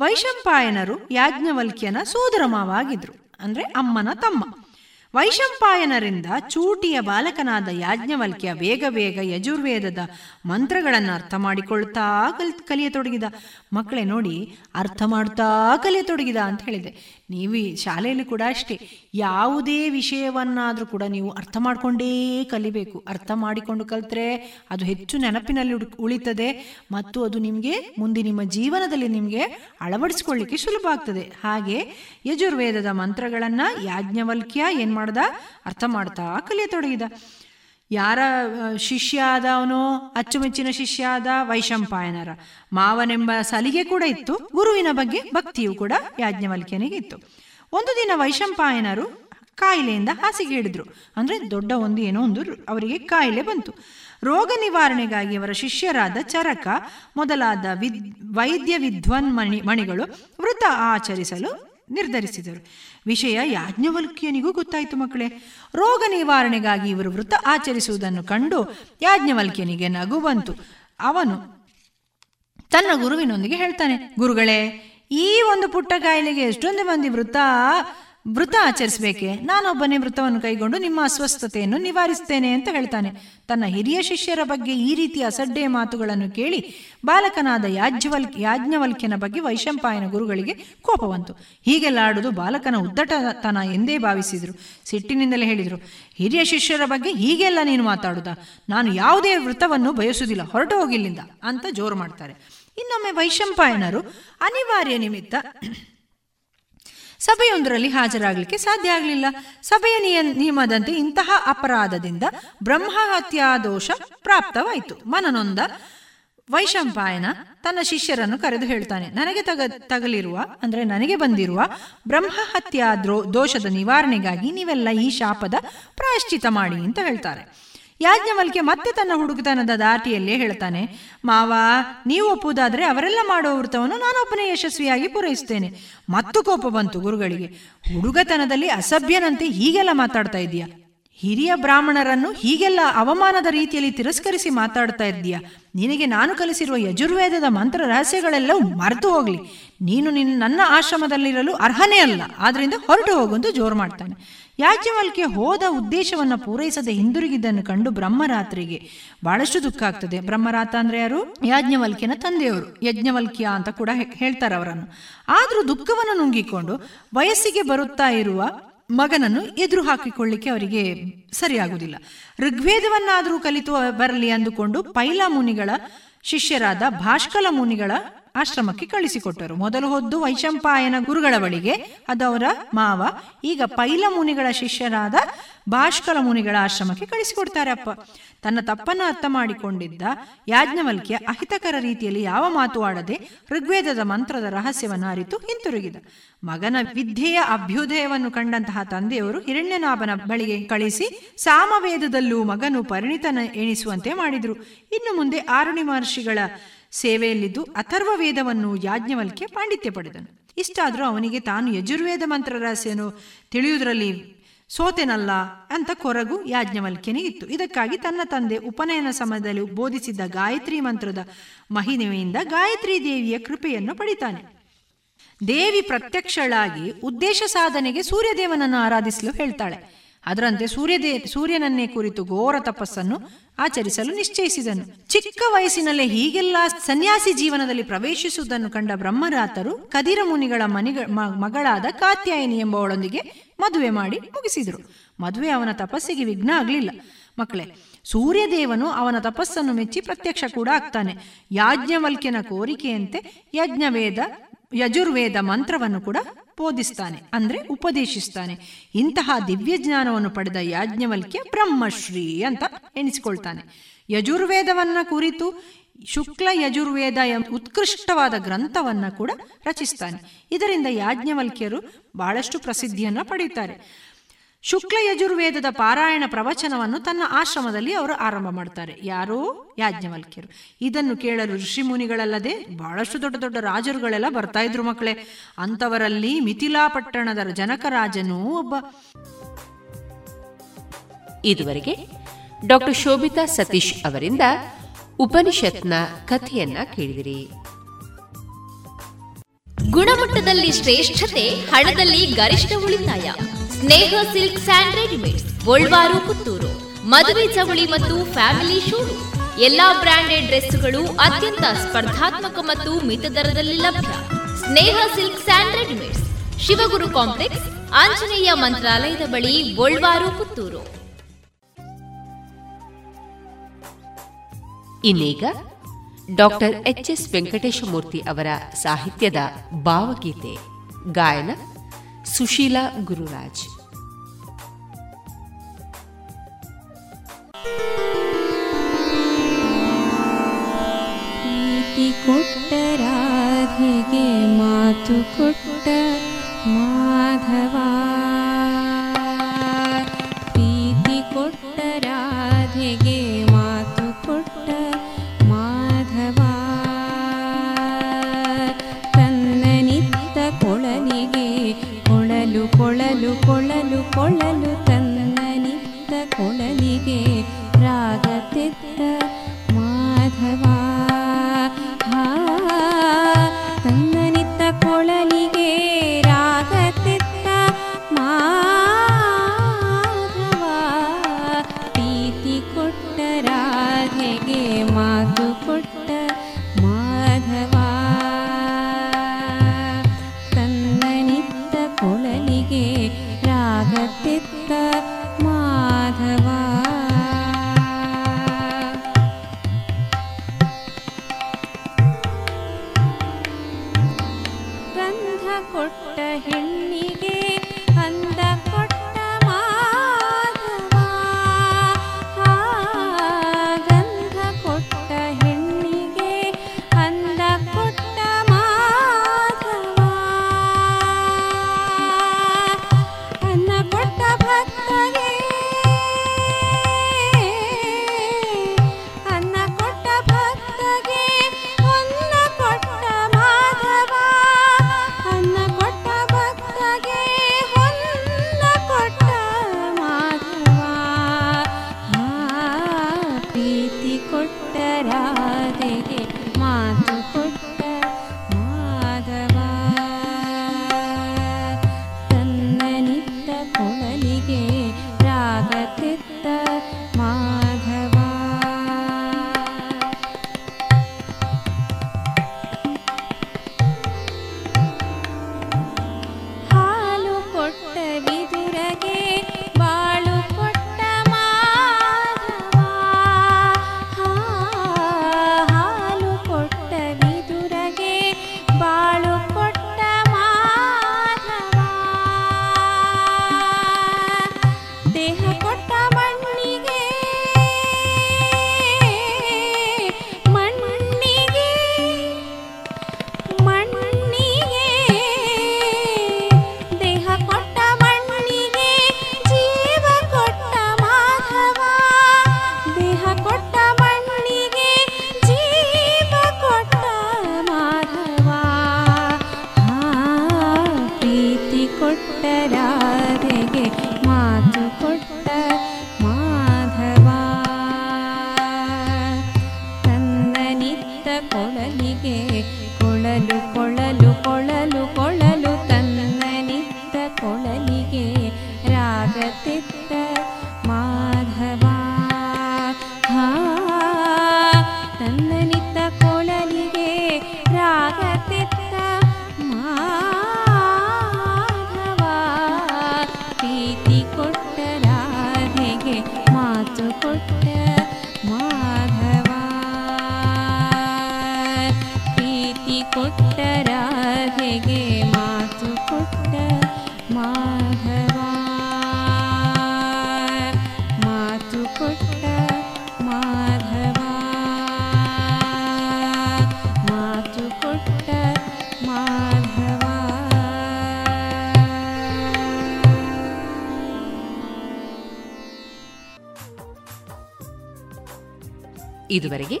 ವೈಶಂಪಾಯನರು ಯಾಜ್ಞವಲ್ಕ್ಯನ ಸೋದರ ಮಾವಾಗಿದ್ರು, ಅಂದ್ರೆ ಅಮ್ಮನ ತಮ್ಮ. ವೈಶಂಪಾಯನರಿಂದ ಚೂಟಿಯ ಬಾಲಕನಾದ ಯಾಜ್ಞವಲ್ಕ್ಯ ಬೇಗ ಬೇಗ ಯಜುರ್ವೇದದ ಮಂತ್ರಗಳನ್ನು ಅರ್ಥ ಮಾಡಿಕೊಳ್ತಾ ಕಲ್, ಕಲಿಯತೊಡಗಿದ. ಮಕ್ಕಳೇ ನೋಡಿ ಅರ್ಥ ಮಾಡ್ತಾ ಕಲಿಯತೊಡಗಿದ ಅಂತ ಹೇಳಿದೆ. ನೀವು ಶಾಲೆಯಲ್ಲಿ ಕೂಡ ಅಷ್ಟೇ. ಯಾವುದೇ ವಿಷಯವನ್ನಾದರೂ ಕೂಡ ನೀವು ಅರ್ಥ ಮಾಡಿಕೊಂಡೇ ಕಲಿಬೇಕು. ಅರ್ಥ ಮಾಡಿಕೊಂಡು ಕಲಿತ್ರೆ ಅದು ಹೆಚ್ಚು ನೆನಪಿನಲ್ಲಿ ಉಳಿತದೆ ಮತ್ತು ಅದು ನಿಮಗೆ ಮುಂದೆ ನಿಮ್ಮ ಜೀವನದಲ್ಲಿ ನಿಮಗೆ ಅಳವಡಿಸಿಕೊಳ್ಳಿಕ್ಕೆ ಸುಲಭ ಆಗ್ತದೆ. ಹಾಗೆ ಯಜುರ್ವೇದದ ಮಂತ್ರಗಳನ್ನು ಯಾಜ್ಞವಲ್ಕ್ಯ ಏನು ಮಾಡ್ದ? ಅರ್ಥ ಮಾಡ್ತಾ ಕಲಿಯತೊಡಗಿದ ಯಾರ ಶಿಷ್ಯ ಆದ ಅವನು ಅಚ್ಚುಮೆಚ್ಚಿನ ಶಿಷ್ಯ ಆದ ವೈಶಂಪಾಯನರ ಮಾವನೆಂಬ ಸಲಿಗೆ ಕೂಡ ಇತ್ತು. ಗುರುವಿನ ಬಗ್ಗೆ ಭಕ್ತಿಯು ಕೂಡ ಯಾಜ್ಞವಲ್ಕ್ಯನಿಗೆ ಇತ್ತು. ಒಂದು ದಿನ ವೈಶಂಪಾಯನರು ಕಾಯಿಲೆಯಿಂದ ಹಾಸಿಗೆ ಹಿಡಿದ್ರು. ಅಂದ್ರೆ ದೊಡ್ಡ ಒಂದು ಏನೋ ಒಂದು ಅವರಿಗೆ ಕಾಯಿಲೆ ಬಂತು. ರೋಗ ನಿವಾರಣೆಗಾಗಿ ಅವರ ಶಿಷ್ಯರಾದ ಚರಕ, ಮೊದಲಾದ ವಿದ್, ವೈದ್ಯ ವಿದ್ವನ್ ಮಣಿ ಮಣಿಗಳು ವೃತ ಆಚರಿಸಲು ನಿರ್ಧರಿಸಿದರು. ವಿಷಯ ಯಾಜ್ಞವಲ್ಕ್ಯನಿಗೂ ಗೊತ್ತಾಯಿತು ಮಕ್ಕಳೇ. ರೋಗ ನಿವಾರಣೆಗಾಗಿ ಇವರು ವೃತ ಆಚರಿಸುವುದನ್ನು ಕಂಡು ಯಾಜ್ಞವಲ್ಕ್ಯನಿಗೆ ನಗು ಬಂತು. ಅವನು ತನ್ನ ಗುರುವಿನೊಂದಿಗೆ ಹೇಳ್ತಾನೆ, ಗುರುಗಳೇ, ಈ ಒಂದು ಪುಟ್ಟ ಕಾಯಿಲೆಗೆ ಎಷ್ಟೊಂದು ಮಂದಿ ವೃತ್ತ ವೃತ ಆಚರಿಸಬೇಕೆ? ನಾನೊಬ್ಬನೇ ವೃತವನ್ನು ಕೈಗೊಂಡು ನಿಮ್ಮ ಅಸ್ವಸ್ಥತೆಯನ್ನು ನಿವಾರಿಸುತ್ತೇನೆ ಅಂತ ಹೇಳ್ತಾನೆ. ತನ್ನ ಹಿರಿಯ ಶಿಷ್ಯರ ಬಗ್ಗೆ ಈ ರೀತಿಯ ಅಸಡ್ಡೆ ಮಾತುಗಳನ್ನು ಕೇಳಿ ಬಾಲಕನಾದ ಯಾಜ್ಞವಲ್ ಯಾಜ್ಞವಲ್ಕ್ಯನ ಬಗ್ಗೆ ವೈಶಂಪಾಯನ ಗುರುಗಳಿಗೆ ಕೋಪವಂತು ಹೀಗೆಲ್ಲ ಆಡುವುದು ಬಾಲಕನ ಉದ್ದಟತನ ಎಂದೇ ಭಾವಿಸಿದರು. ಸಿಟ್ಟಿನಿಂದಲೇ ಹೇಳಿದರು, ಹಿರಿಯ ಶಿಷ್ಯರ ಬಗ್ಗೆ ಹೀಗೆಲ್ಲ ನೀನು ಮಾತಾಡುದ? ನಾನು ಯಾವುದೇ ವೃತವನ್ನು ಬಯಸುವುದಿಲ್ಲ, ಹೊರಟು ಹೋಗಿಲ್ಲಿಂದ ಅಂತ ಜೋರು ಮಾಡ್ತಾರೆ. ಇನ್ನೊಮ್ಮೆ ವೈಶಂಪಾಯನರು ಅನಿವಾರ್ಯ ನಿಮಿತ್ತ ಸಭೆಯೊಂದರಲ್ಲಿ ಹಾಜರಾಗಲಿಕ್ಕೆ ಸಾಧ್ಯ ಆಗಲಿಲ್ಲ. ಸಭೆಯ ನಿಯ ನಿಯಮದಂತೆ ಇಂತಹ ಅಪರಾಧದಿಂದ ಬ್ರಹ್ಮಹತ್ಯಾ ದೋಷ ಪ್ರಾಪ್ತವಾಯಿತು. ಮನನೊಂದ ವೈಶಂಪಾಯನ ತನ್ನ ಶಿಷ್ಯರನ್ನು ಕರೆದು ಹೇಳ್ತಾನೆ, ನನಗೆ ತಗ ತಗಲಿರುವ, ಅಂದರೆ ನನಗೆ ಬಂದಿರುವ ಬ್ರಹ್ಮಹತ್ಯಾ ದ್ರೋ ದೋಷದ ನಿವಾರಣೆಗಾಗಿ ನೀವೆಲ್ಲ ಈ ಶಾಪದ ಪ್ರಾಯಶ್ಚಿತ ಮಾಡಿ ಅಂತ ಹೇಳ್ತಾರೆ. ಯಾಜ್ಞವಲ್ಕೆ ಮತ್ತೆ ತನ್ನ ಹುಡುಗತನದ ದಾಟಿಯಲ್ಲೇ ಹೇಳ್ತಾನೆ, ಮಾವ, ನೀವು ಒಪ್ಪುವುದಾದ್ರೆ ಅವರೆಲ್ಲ ಮಾಡುವ ವೃತ್ತವನ್ನು ನಾನೊಬ್ಬನೇ ಯಶಸ್ವಿಯಾಗಿ ಪೂರೈಸುತ್ತೇನೆ. ಮತ್ತು ಕೋಪ ಬಂತು ಗುರುಗಳಿಗೆ. ಹುಡುಗತನದಲ್ಲಿ ಅಸಭ್ಯನಂತೆ ಹೀಗೆಲ್ಲ ಮಾತಾಡ್ತಾ ಇದೀಯಾ ಹಿರಿಯ ಬ್ರಾಹ್ಮಣರನ್ನು ಹೀಗೆಲ್ಲ ಅವಮಾನದ ರೀತಿಯಲ್ಲಿ ತಿರಸ್ಕರಿಸಿ ಮಾತಾಡ್ತಾ ಇದ್ದೀಯಾ? ನಿನಗೆ ನಾನು ಕಲಿಸಿರುವ ಯಜುರ್ವೇದದ ಮಂತ್ರ ರಹಸ್ಯಗಳೆಲ್ಲವೂ ಮರೆತು ಹೋಗ್ಲಿ. ನೀನು ನಿನ್ನ ನನ್ನ ಆಶ್ರಮದಲ್ಲಿರಲು ಅರ್ಹನೇ ಅಲ್ಲ. ಆದ್ರಿಂದ ಹೊರಟು ಹೋಗುವಂತ ಜೋರು ಮಾಡ್ತಾನೆ. ಯಾಜ್ಞವಲ್ಕೆ ಹೋದ ಉದ್ದೇಶವನ್ನ ಪೂರೈಸದೆ ಹಿಂದಿರುಗಿದ್ದನ್ನು ಕಂಡು ಬ್ರಹ್ಮರಾತ್ರಿಗೆ ಬಹಳಷ್ಟು ದುಃಖ ಆಗ್ತದೆ. ಬ್ರಹ್ಮರಾತ ಅಂದ್ರೆ ಯಾರು? ಯಾಜ್ಞವಲ್ಕ್ಯನ ತಂದೆಯವರು. ಯಜ್ಞವಲ್ಕಿಯ ಅಂತ ಕೂಡ ಹೇಳ್ತಾರೆ ಅವರನ್ನು. ಆದರೂ ದುಃಖವನ್ನು ನುಂಗಿಕೊಂಡು ವಯಸ್ಸಿಗೆ ಬರುತ್ತಾ ಇರುವ ಮಗನನ್ನು ಎದುರು ಹಾಕಿಕೊಳ್ಳಿಕ್ಕೆ ಅವರಿಗೆ ಸರಿಯಾಗುವುದಿಲ್ಲ. ಋಗ್ವೇದವನ್ನಾದರೂ ಕಲಿತು ಬರಲಿ ಅಂದುಕೊಂಡು ಪೈಲ ಮುನಿಗಳ ಶಿಷ್ಯರಾದ ಭಾಷ್ಕಲ ಮುನಿಗಳ ಆಶ್ರಮಕ್ಕೆ ಕಳಿಸಿಕೊಟ್ಟರು. ಮೊದಲು ಹೊದ್ದು ವೈಶಂಪಾಯನ ಗುರುಗಳ ಬಳಿಗೆ ಅದವರ ಮಾವ, ಈಗ ಪೈಲ ಮುನಿಗಳ ಶಿಷ್ಯರಾದ ಭಾಷ್ಕರ ಮುನಿಗಳ ಆಶ್ರಮಕ್ಕೆ ಕಳಿಸಿಕೊಡ್ತಾರೆ ಅಪ್ಪ. ತನ್ನ ತಪ್ಪನ್ನು ಅರ್ಥ ಮಾಡಿಕೊಂಡಿದ್ದ ಯಾಜ್ಞವಲ್ಕ್ಯ ಅಹಿತಕರ ರೀತಿಯಲ್ಲಿ ಯಾವ ಮಾತು ಆಡದೆ ಋಗ್ವೇದದ ಮಂತ್ರದ ರಹಸ್ಯವನ್ನು ಅರಿತು ಹಿಂತಿರುಗಿದ. ಮಗನ ವಿದ್ಯೆಯ ಅಭ್ಯುದಯವನ್ನು ಕಂಡಂತಹ ತಂದೆಯವರು ಹಿರಣ್ಯನಾಭನ ಬಳಿಗೆ ಕಳಿಸಿ ಸಾಮವೇದದಲ್ಲೂ ಮಗನು ಪರಿಣಿತನ ಎಣಿಸುವಂತೆ ಮಾಡಿದರು. ಇನ್ನು ಮುಂದೆ ಆರುಣಿ ಮಹರ್ಷಿಗಳ ಸೇವೆಯಲ್ಲಿದ್ದು ಅಥರ್ವ ವೇದವನ್ನು ಯಾಜ್ಞವಲ್ಕೆ ಪಾಂಡಿತ್ಯ ಪಡೆದನು. ಇಷ್ಟಾದರೂ ಅವನಿಗೆ ತಾನು ಯಜುರ್ವೇದ ಮಂತ್ರ ರಹಸ್ಯನು ತಿಳಿಯುವುದರಲ್ಲಿ ಸೋತೆನಲ್ಲ ಅಂತ ಕೊರಗು ಯಾಜ್ಞವಲ್ಕ್ಯನಿಗಿತ್ತು ಇದಕ್ಕಾಗಿ ತನ್ನ ತಂದೆ ಉಪನಯನ ಸಮಯದಲ್ಲಿ ಬೋಧಿಸಿದ್ದ ಗಾಯತ್ರಿ ಮಂತ್ರದ ಮಹಿಮೆಯಿಂದ ಗಾಯತ್ರಿ ದೇವಿಯ ಕೃಪೆಯನ್ನು ಪಡಿತಾನೆ. ದೇವಿ ಪ್ರತ್ಯಕ್ಷಳಾಗಿ ಉದ್ದೇಶ ಸಾಧನೆಗೆ ಸೂರ್ಯದೇವನನ್ನು ಆರಾಧಿಸಲು ಹೇಳ್ತಾಳೆ. ಅದರಂತೆ ಸೂರ್ಯದೇ, ಸೂರ್ಯನನ್ನೇ ಕುರಿತು ಘೋರ ತಪಸ್ಸನ್ನು ಆಚರಿಸಲು ನಿಶ್ಚಯಿಸಿದನು. ಚಿಕ್ಕ ವಯಸ್ಸಿನಲ್ಲೇ ಹೀಗೆಲ್ಲ ಸನ್ಯಾಸಿ ಜೀವನದಲ್ಲಿ ಪ್ರವೇಶಿಸುವುದನ್ನು ಕಂಡ ಬ್ರಹ್ಮರಾತರು ಕದಿರ ಮುನಿಗಳ ಮನಿಗ ಮಗಳಾದ ಕಾತ್ಯಾಯಿನಿ ಎಂಬವಳೊಂದಿಗೆ ಮದುವೆ ಮಾಡಿ ಮುಗಿಸಿದರು. ಮದುವೆ ಅವನ ತಪಸ್ಸಿಗೆ ವಿಘ್ನ ಆಗಲಿಲ್ಲ. ಮಕ್ಕಳೇ, ಸೂರ್ಯದೇವನು ಅವನ ತಪಸ್ಸನ್ನು ಮೆಚ್ಚಿ ಪ್ರತ್ಯಕ್ಷ ಕೂಡ ಆಗ್ತಾನೆ. ಯಾಜ್ಞವಲ್ಕ್ಯನ ಕೋರಿಕೆಯಂತೆ ಯಜ್ಞವೇದ, ಯಜುರ್ವೇದ ಮಂತ್ರವನ್ನು ಕೂಡ ಬೋಧಿಸ್ತಾನೆ ಅಂದರೆ ಉಪದೇಶಿಸ್ತಾನೆ. ಇಂತಹ ದಿವ್ಯ ಜ್ಞಾನವನ್ನು ಪಡೆದ ಯಾಜ್ಞವಲ್ಕ್ಯ ಬ್ರಹ್ಮಶ್ರೀ ಅಂತ ಎಣಿಸಿಕೊಳ್ತಾನೆ. ಯಜುರ್ವೇದವನ್ನ ಕುರಿತು ಶುಕ್ಲ ಯಜುರ್ವೇದ ಎಂಬ ಉತ್ಕೃಷ್ಟವಾದ ಗ್ರಂಥವನ್ನ ಕೂಡ ರಚಿಸ್ತಾನೆ. ಇದರಿಂದ ಯಾಜ್ಞವಲ್ಕ್ಯರು ಬಹಳಷ್ಟು ಪ್ರಸಿದ್ಧಿಯನ್ನು ಪಡೀತಾರೆ ಶುಕ್ಲ ಯಜುರ್ವೇದದ ಪಾರಾಯಣ ಪ್ರವಚನವನ್ನು ತನ್ನ ಆಶ್ರಮದಲ್ಲಿ ಅವರು ಆರಂಭ ಮಾಡ್ತಾರೆ. ಯಾರೋ? ಯಾಜ್ಞವಲ್ಕ್ಯರು. ಇದನ್ನು ಕೇಳಲು ಋಷಿ ಮುನಿಗಳಲ್ಲದೆ ಬಹಳಷ್ಟು ದೊಡ್ಡ ದೊಡ್ಡ ರಾಜರುಗಳೆಲ್ಲ ಬರ್ತಾ ಇದ್ರು ಮಕ್ಕಳೇ. ಅಂಥವರಲ್ಲಿ ಮಿಥಿಲಾ ಪಟ್ಟಣದ ಜನಕರಾಜನೂ ಒಬ್ಬ. ಇದುವರೆಗೆ ಡಾಕ್ಟರ್ ಶೋಭಿತಾ ಸತೀಶ್ ಅವರಿಂದ ಉಪನಿಷತ್ನ ಕಥೆಯನ್ನ ಕೇಳಿದಿರಿ. ಗುಣಮಟ್ಟದಲ್ಲಿ ಶ್ರೇಷ್ಠತೆ ಹಣದಲ್ಲಿ ಗರಿಷ್ಠ ಉಳಿತಾಯ. ಸ್ನೇಹ ಸಿಲ್ಕ್ ಸ್ಯಾಂಡ್ ರೆಡಿಮೇಡ್ಸ್ ಗೋಲ್ವಾರು, ಪುತ್ತೂರು. ಮದುವೆ ಚವಳಿ ಮತ್ತು ಫ್ಯಾಮಿಲಿ ಶೂರು. ಎಲ್ಲಾ ಬ್ರಾಂಡೆಡ್ ಡ್ರೆಸ್ಗಳು ಅತ್ಯಂತ ಸ್ಪರ್ಧಾತ್ಮಕ ಮತ್ತು ಮಿತ ದರದಲ್ಲಿ ಲಭ್ಯ. Sneha silk and readymades, Shivaguru complex, Anjaneya ಮಂತ್ರಾಲಯದ ಬಳಿ ಗೋಲ್ವಾರು, ಪುತ್ತೂರು. ಇನ್ನೀಗ ಡಾಕ್ಟರ್ ಎಚ್ ಎಸ್ ವೆಂಕಟೇಶಮೂರ್ತಿ ಅವರ ಸಾಹಿತ್ಯದ ಭಾವಗೀತೆ, ಗಾಯನ सुशीला गुरुराज्टराधे मातु माधवा ಕೊಳಲು ಕೊಳಲು ತನ್ನ ನಿತ್ತ ಕೊಳಲಿಗೆ ರಾಗ ತೆತ್ತ ಮಾಧವ. ತನ್ನ ನಿತ್ತ ಕೊಳ ಇದುವರೆಗೆ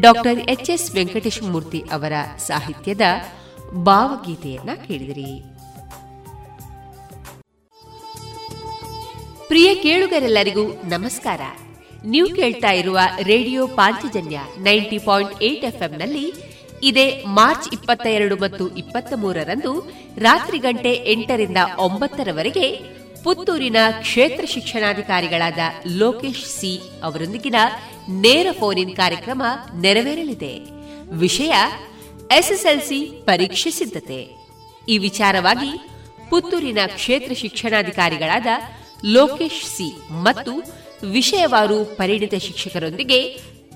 doctor H S Venkatesha Murthy ಅವರ ಸಾಹಿತ್ಯದ ಭಾವಗೀತೆಯನ್ನ ಕೇಳಿದಿರಿ. ಪ್ರಿಯ ಕೇಳುಗರೆಲ್ಲರಿಗೂ ನಮಸ್ಕಾರ. ನೀವು ಕೇಳ್ತಾ ಇರುವ radio Panchajanya ninety point eight ಎಫ್ಎಂನಲ್ಲಿ ಇದೇ ಮಾರ್ಚ್ ಇಪ್ಪತ್ತ ಎರಡು ಮತ್ತು ಇಪ್ಪತ್ತ ಮೂರರಂದು ರಾತ್ರಿ ಗಂಟೆ ಎಂಟರಿಂದ ಒಂಬತ್ತರವರೆಗೆ ಪುತ್ತೂರಿನ ಕ್ಷೇತ್ರ ಶಿಕ್ಷಣಾಧಿಕಾರಿಗಳಾದ ಲೋಕೇಶ್ ಸಿ ಅವರೊಂದಿಗಿನ ನೇರ ಫೋನ್ ಕಾರ್ಯಕ್ರಮ ನೆರವೇರಲಿದೆ. ವಿಷಯ ಎಸ್ಎಸ್ಎಲ್ಸಿ ಪರೀಕ್ಷೆ ಸಿದ್ಧತೆ. ಈ ವಿಚಾರವಾಗಿ ಪುತ್ತೂರಿನ ಕ್ಷೇತ್ರ ಶಿಕ್ಷಣಾಧಿಕಾರಿಗಳಾದ ಲೋಕೇಶ್ ಸಿ ಮತ್ತು ವಿಷಯವಾರು ಪರಿಣಿತ ಶಿಕ್ಷಕರೊಂದಿಗೆ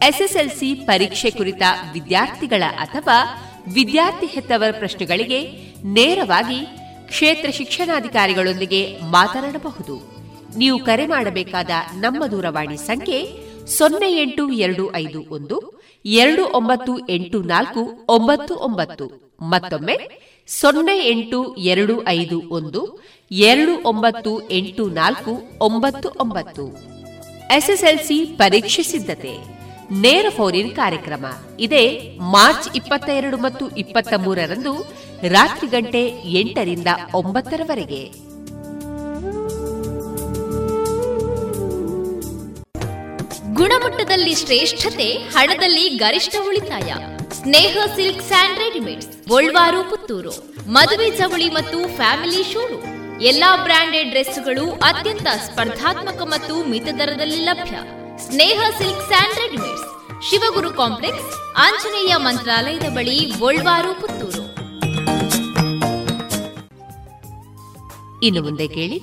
ಎಸ್ಎಸ್ಎಲ್ಸಿ ಪರೀಕ್ಷೆ ಕುರಿತ ವಿದ್ಯಾರ್ಥಿಗಳ ಅಥವಾ ವಿದ್ಯಾರ್ಥಿ ಹೆತ್ತವರ ಪ್ರಶ್ನೆಗಳಿಗೆ ನೇರವಾಗಿ ಕ್ಷೇತ್ರ ಶಿಕ್ಷಣಾಧಿಕಾರಿಗಳೊಂದಿಗೆ ಮಾತನಾಡಬಹುದು. ನೀವು ಕರೆ ಮಾಡಬೇಕಾದ ನಮ್ಮ ದೂರವಾಣಿ ಸಂಖ್ಯೆ ಸೊನ್ನೆ ಎಂಟು ಎರಡು ಐದು ಒಂದು, ಎರಡು ಒಂಬತ್ತು ಎಂಟು ನಾಲ್ಕು ಒಂಬತ್ತು ಒಂಬತ್ತು. ಮತ್ತೊಮ್ಮೆ ಸೊನ್ನೆ ಎಂಟು ಎರಡು ಐದು ಒಂದು, ಎರಡು ಒಂಬತ್ತು ಎಂಟು ನಾಲ್ಕು ಒಂಬತ್ತು ಒಂಬತ್ತು. ಎಸ್ಎಸ್ಎಲ್ಸಿ ಪರೀಕ್ಷೆ ಸಿದ್ಧತೆ. ನೇರ ಫೋನ್ ಕಾರ್ಯಕ್ರಮ. ಇದೇ ಮಾರ್ಚ್ ಇಪ್ಪತ್ತ ಎರಡು ಮತ್ತು ಇಪ್ಪತ್ತ ಮೂರರಂದು ರಾತ್ರಿ ಗಂಟೆ ಎಂಟರಿಂದ ಒಂಬತ್ತರವರೆಗೆ. ಗುಣಮಟ್ಟದಲ್ಲಿ ಶ್ರೇಷ್ಠತೆ, ಹಣದಲ್ಲಿ ಗರಿಷ್ಠ ಉಳಿತಾಯ. ಸ್ನೇಹ ಸಿಲ್ಕ್ ಸ್ಯಾಂಡ್ ರೆಡಿಮೇಡ್ಸ್, ಗೋಲ್ವಾರು, ಪುತ್ತೂರು. ಮದುವೆ ಚವಳಿ ಮತ್ತು ಫ್ಯಾಮಿಲಿ ಶೋರೂಮ್. ಎಲ್ಲಾ ಬ್ರಾಂಡೆಡ್ ಡ್ರೆಸ್ಗಳು ಅತ್ಯಂತ ಸ್ಪರ್ಧಾತ್ಮಕ ಮತ್ತು ಮಿತ ದರದಲ್ಲಿ ಲಭ್ಯ. Sneha silk and readymades. Shivaguru complex, Anjaneya ಮಂತ್ರಾಲಯದ ಬಳಿ ಗೋಲ್ವಾರು, ಪುತ್ತೂರು. ಇನ್ನು ಮುಂದೆ ಕೇಳಿ,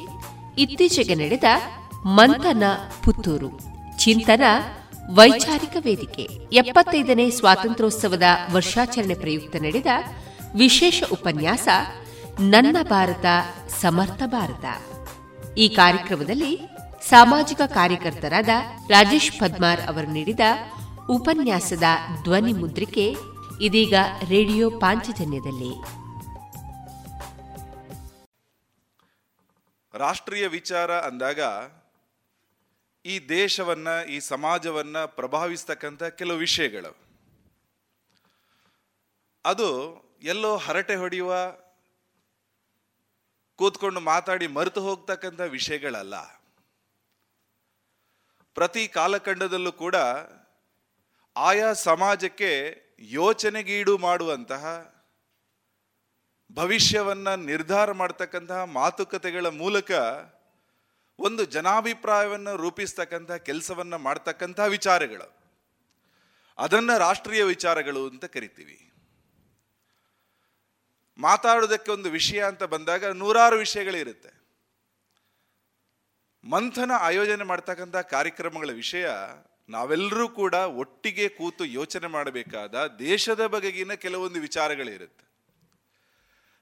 ಇತ್ತೀಚೆಗೆ ನಡೆದ ಮಂಥನ ಪುತ್ತೂರು. ಚಿಂತನ ವೈಚಾರಿಕ ವೇದಿಕೆ. ಎಪ್ಪತ್ತೈದನೇ ಸ್ವಾತಂತ್ರ್ಯೋತ್ಸವದ ವರ್ಷಾಚರಣೆ ಪ್ರಯುಕ್ತ ನಡೆದ ವಿಶೇಷ ಉಪನ್ಯಾಸ ನನ್ನ ಭಾರತ, ಸಮರ್ಥ ಭಾರತ. ಈ ಕಾರ್ಯಕ್ರಮದಲ್ಲಿ ಸಾಮಾಜಿಕ ಕಾರ್ಯಕರ್ತರಾದ ರಾಜೇಶ್ ಪದ್ಮಾರ್ ಅವರು ನೀಡಿದ ಉಪನ್ಯಾಸದ ಧ್ವನಿ ಮುದ್ರಿಕೆ ಇದೀಗ ರೇಡಿಯೋ ಪಾಂಚಜನ್ಯದಲ್ಲಿ. ರಾಷ್ಟ್ರೀಯ ವಿಚಾರ ಅಂದಾಗ ಈ ದೇಶವನ್ನ, ಈ ಸಮಾಜವನ್ನ ಪ್ರಭಾವಿಸ್ತಕ್ಕಂಥ ಕೆಲವು ವಿಷಯಗಳು. ಅದು ಎಲ್ಲೋ ಹರಟೆ ಹೊಡೆಯುವ, ಕೂತ್ಕೊಂಡು ಮಾತಾಡಿ ಮರೆತು ಹೋಗ್ತಕ್ಕಂಥ ವಿಷಯಗಳಲ್ಲ. ಪ್ರತಿ ಕಾಲಖಂಡದಲ್ಲೂ ಕೂಡ ಆಯಾ ಸಮಾಜಕ್ಕೆ ಯೋಚನೆಗೀಡು ಮಾಡುವಂತಹ, ಭವಿಷ್ಯವನ್ನು ನಿರ್ಧಾರ ಮಾಡ್ತಕ್ಕಂತಹ ಮಾತುಕತೆಗಳ ಮೂಲಕ ಒಂದು ಜನಾಭಿಪ್ರಾಯವನ್ನು ರೂಪಿಸ್ತಕ್ಕಂಥ ಕೆಲಸವನ್ನು ಮಾಡ್ತಕ್ಕಂಥ ವಿಚಾರಗಳು. ಅದನ್ನು ರಾಷ್ಟ್ರೀಯ ವಿಚಾರಗಳು ಅಂತ ಕರಿತೀವಿ. ಮಾತಾಡೋದಕ್ಕೆ ಒಂದು ವಿಷಯ ಅಂತ ಬಂದಾಗ ನೂರಾರು ವಿಷಯಗಳಿರುತ್ತೆ. ಮಂಥನ ಆಯೋಜನೆ ಮಾಡ್ತಕ್ಕಂಥ ಕಾರ್ಯಕ್ರಮಗಳ ವಿಷಯ ನಾವೆಲ್ಲರೂ ಕೂಡ ಒಟ್ಟಿಗೆ ಕೂತು ಯೋಚನೆ ಮಾಡಬೇಕಾದ ದೇಶದ ಬಗೆಗಿನ ಕೆಲವೊಂದು ವಿಚಾರಗಳಿರುತ್ತೆ.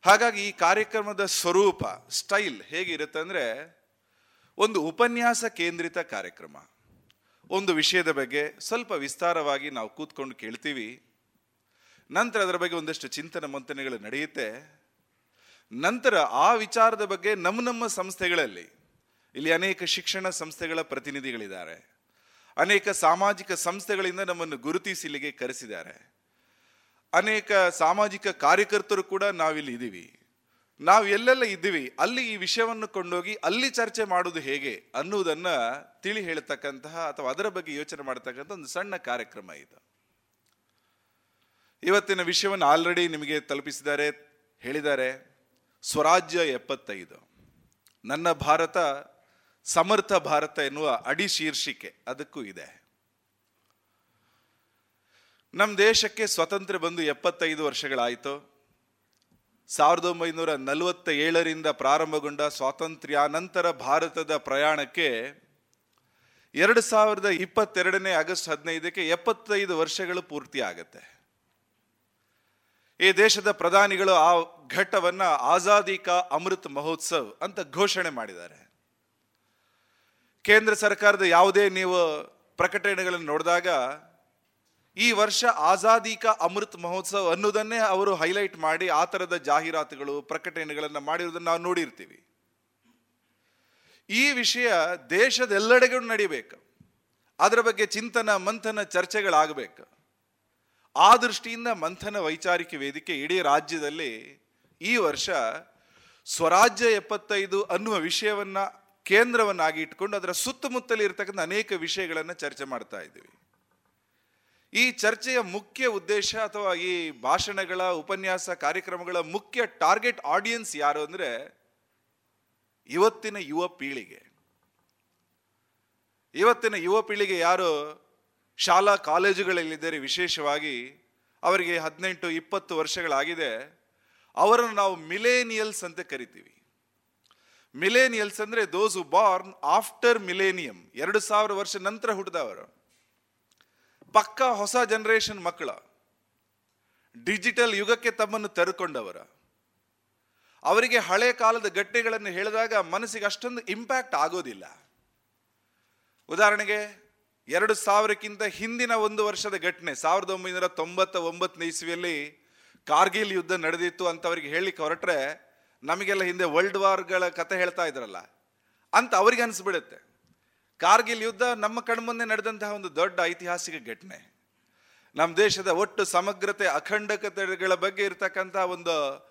ಹಾಗಾಗಿ ಈ ಕಾರ್ಯಕ್ರಮದ ಸ್ವರೂಪ, ಸ್ಟೈಲ್ ಹೇಗಿರುತ್ತೆ ಅಂದ್ರೆ ಒಂದು ಉಪನ್ಯಾಸ ಕೇಂದ್ರಿತ ಕಾರ್ಯಕ್ರಮ. ಒಂದು ವಿಷಯದ ಬಗ್ಗೆ ಸ್ವಲ್ಪ ವಿಸ್ತಾರವಾಗಿ ನಾವು ಕೂತ್ಕೊಂಡು ಕೇಳ್ತೀವಿ. ನಂತರ ಅದರ ಬಗ್ಗೆ ಒಂದಷ್ಟು ಚಿಂತನೆ ಮಂಥನೆಗಳು ನಡೆಯುತ್ತೆ. ನಂತರ ಆ ವಿಚಾರದ ಬಗ್ಗೆ ನಮ್ಮ ನಮ್ಮ ಸಂಸ್ಥೆಗಳಲ್ಲಿ, ಇಲ್ಲಿ ಅನೇಕ ಶಿಕ್ಷಣ ಸಂಸ್ಥೆಗಳ ಪ್ರತಿನಿಧಿಗಳಿದ್ದಾರೆ. ಅನೇಕ ಸಾಮಾಜಿಕ ಸಂಸ್ಥೆಗಳಿಂದ ನಮ್ಮನ್ನು ಗುರುತಿಸಿ ಇಲ್ಲಿಗೆ ಕರೆಸಿದ್ದಾರೆ. ಅನೇಕ ಸಾಮಾಜಿಕ ಕಾರ್ಯಕರ್ತರು ಕೂಡ ನಾವಿಲ್ಲಿ ಇದ್ದೀವಿ. ನಾವು ಎಲ್ಲೆಲ್ಲ ಇದ್ದೀವಿ, ಅಲ್ಲಿ ಈ ವಿಷಯವನ್ನು ಕೊಂಡೋಗಿ ಅಲ್ಲಿ ಚರ್ಚೆ ಮಾಡೋದು ಹೇಗೆ ಅನ್ನುವುದನ್ನು ತಿಳಿ ಹೇಳ್ತಕ್ಕಂತಹ ಅಥವಾ ಅದರ ಬಗ್ಗೆ ಯೋಚನೆ ಮಾಡತಕ್ಕಂಥ ಒಂದು ಸಣ್ಣ ಕಾರ್ಯಕ್ರಮ ಇದು. ಇವತ್ತಿನ ವಿಷಯವನ್ನು ಆಲ್ರೆಡಿ ನಿಮಗೆ ತಲುಪಿಸಿದ್ದಾರೆ, ಹೇಳಿದ್ದಾರೆ. ಸ್ವರಾಜ್ಯ ಎಪ್ಪತ್ತೈದು. ನನ್ನ ಭಾರತ, ಸಮರ್ಥ ಭಾರತ ಎನ್ನುವ ಅಡಿ ಶೀರ್ಷಿಕೆ ಅದಕ್ಕೂ ಇದೆ. ನಮ್ಮ ದೇಶಕ್ಕೆ ಸ್ವತಂತ್ರ ಬಂದು ಎಪ್ಪತ್ತೈದು ವರ್ಷಗಳಾಯಿತು. ಸಾವಿರದ ಒಂಬೈನೂರ ನಲವತ್ತ ಏಳರಿಂದ ಪ್ರಾರಂಭಗೊಂಡ ಸ್ವಾತಂತ್ರ್ಯಾನಂತರ ಭಾರತದ ಪ್ರಯಾಣಕ್ಕೆ ಎರಡು ಸಾವಿರದ ಇಪ್ಪತ್ತೆರಡನೇ ಆಗಸ್ಟ್ ಹದಿನೈದಕ್ಕೆ ಎಪ್ಪತ್ತೈದು ವರ್ಷಗಳು ಪೂರ್ತಿ ಆಗತ್ತೆ. ಈ ದೇಶದ ಪ್ರಧಾನಿಗಳು ಆ ಘಟ್ಟವನ್ನು ಆಜಾದಿ ಕಾ ಅಮೃತ್ ಮಹೋತ್ಸವ್ ಅಂತ ಘೋಷಣೆ ಮಾಡಿದ್ದಾರೆ. ಕೇಂದ್ರ ಸರ್ಕಾರದ ಯಾವುದೇ ನೀವು ಪ್ರಕಟಣೆಗಳನ್ನು ನೋಡಿದಾಗ ಈ ವರ್ಷ ಆಜಾದಿ ಕಾ ಅಮೃತ್ ಮಹೋತ್ಸವ ಅನ್ನೋದನ್ನೇ ಅವರು ಹೈಲೈಟ್ ಮಾಡಿ ಆ ಥರದ ಜಾಹೀರಾತುಗಳು, ಪ್ರಕಟಣೆಗಳನ್ನು ಮಾಡಿರೋದನ್ನು ನಾವು ನೋಡಿರ್ತೀವಿ. ಈ ವಿಷಯ ದೇಶದೆಲ್ಲೆಡೆಗೂ ನಡಿಬೇಕು. ಅದರ ಬಗ್ಗೆ ಚಿಂತನ, ಮಂಥನ ಚರ್ಚೆಗಳಾಗಬೇಕು. ಆ ದೃಷ್ಟಿಯಿಂದ ಮಂಥನ ವೈಚಾರಿಕ ವೇದಿಕೆ ಇಡೀ ರಾಜ್ಯದಲ್ಲಿ ಈ ವರ್ಷ ಸ್ವರಾಜ್ಯ ಎಪ್ಪತ್ತೈದು ಅನ್ನುವ ವಿಷಯವನ್ನ ಕೇಂದ್ರವನ್ನಾಗಿ ಇಟ್ಕೊಂಡು ಅದರ ಸುತ್ತಮುತ್ತಲಿ ಇರತಕ್ಕಂಥ ಅನೇಕ ವಿಷಯಗಳನ್ನು ಚರ್ಚೆ ಮಾಡ್ತಾ ಇದ್ದೀವಿ. ಈ ಚರ್ಚೆಯ ಮುಖ್ಯ ಉದ್ದೇಶ ಅಥವಾ ಈ ಭಾಷಣಗಳ, ಉಪನ್ಯಾಸ ಕಾರ್ಯಕ್ರಮಗಳ ಮುಖ್ಯ ಟಾರ್ಗೆಟ್ ಆಡಿಯನ್ಸ್ ಯಾರು ಅಂದರೆ ಇವತ್ತಿನ ಯುವ ಪೀಳಿಗೆ. ಇವತ್ತಿನ ಯುವ ಪೀಳಿಗೆ ಯಾರು? ಶಾಲಾ ಕಾಲೇಜುಗಳಲ್ಲಿದ್ದರೆ ವಿಶೇಷವಾಗಿ ಅವರಿಗೆ ಹದಿನೆಂಟು, ಇಪ್ಪತ್ತು ವರ್ಷಗಳಾಗಿದೆ. ಅವರನ್ನು ನಾವು ಮಿಲೇನಿಯಲ್ಸ್ ಅಂತ ಕರಿತೀವಿ. ಮಿಲೇನಿಯಲ್ಸ್ ಅಂದರೆ ದೋಸ್ ಬಾರ್ನ್ ಆಫ್ಟರ್ ಮಿಲೇನಿಯಂ ಎರಡು ಸಾವಿರ ವರ್ಷ ನಂತರ ಹುಟ್ಟಿದವರು ಪಕ್ಕ ಹೊಸ ಜನರೇಷನ್ ಮಕ್ಕಳ. ಡಿಜಿಟಲ್ ಯುಗಕ್ಕೆ ತಮ್ಮನ್ನು ತೆರೆಕೊಂಡವರ. ಅವರಿಗೆ ಹಳೆ ಕಾಲದ ಗಟ್ಟೆಗಳನ್ನು ಹೇಳಿದಾಗ ಮನಸ್ಸಿಗೆ ಅಷ್ಟೊಂದು ಇಂಪ್ಯಾಕ್ಟ್ ಆಗೋದಿಲ್ಲ. ಉದಾಹರಣೆಗೆ, ಎರಡು ಸಾವಿರಕ್ಕಿಂತ ಹಿಂದಿನ ಒಂದು ವರ್ಷದ ಘಟನೆ, ಸಾವಿರದ ಒಂಬೈನೂರ ತೊಂಬತ್ತ ಒಂಬತ್ತನೇ ಇಸ್ವಿಯಲ್ಲಿ ಕಾರ್ಗಿಲ್ ಯುದ್ಧ ನಡೆದಿತ್ತು ಅಂತ ಅವರಿಗೆ ಹೇಳಿಕ್ಕೆ ಹೊರಟ್ರೆ, ನಮಗೆಲ್ಲ ಹಿಂದೆ ವರ್ಲ್ಡ್ ವಾರ್ಗಳ ಕತೆ ಹೇಳ್ತಾ ಇದ್ರಲ್ಲ, ಅಂತ ಅವರಿಗೆ ಅನಿಸ್ಬಿಡುತ್ತೆ. ಕಾರ್ಗಿಲ್ ಯುದ್ಧ ನಮ್ಮ ಕಣ್ಮುಂದೆ ನಡೆದಂತಹ ಒಂದು ದೊಡ್ಡ ಐತಿಹಾಸಿಕ ಘಟನೆ. ನಮ್ಮ ದೇಶದ ಒಟ್ಟು ಸಮಗ್ರತೆ ಅಖಂಡಕತೆಗಳ ಬಗ್ಗೆ ಇರತಕ್ಕಂಥ ಒಂದು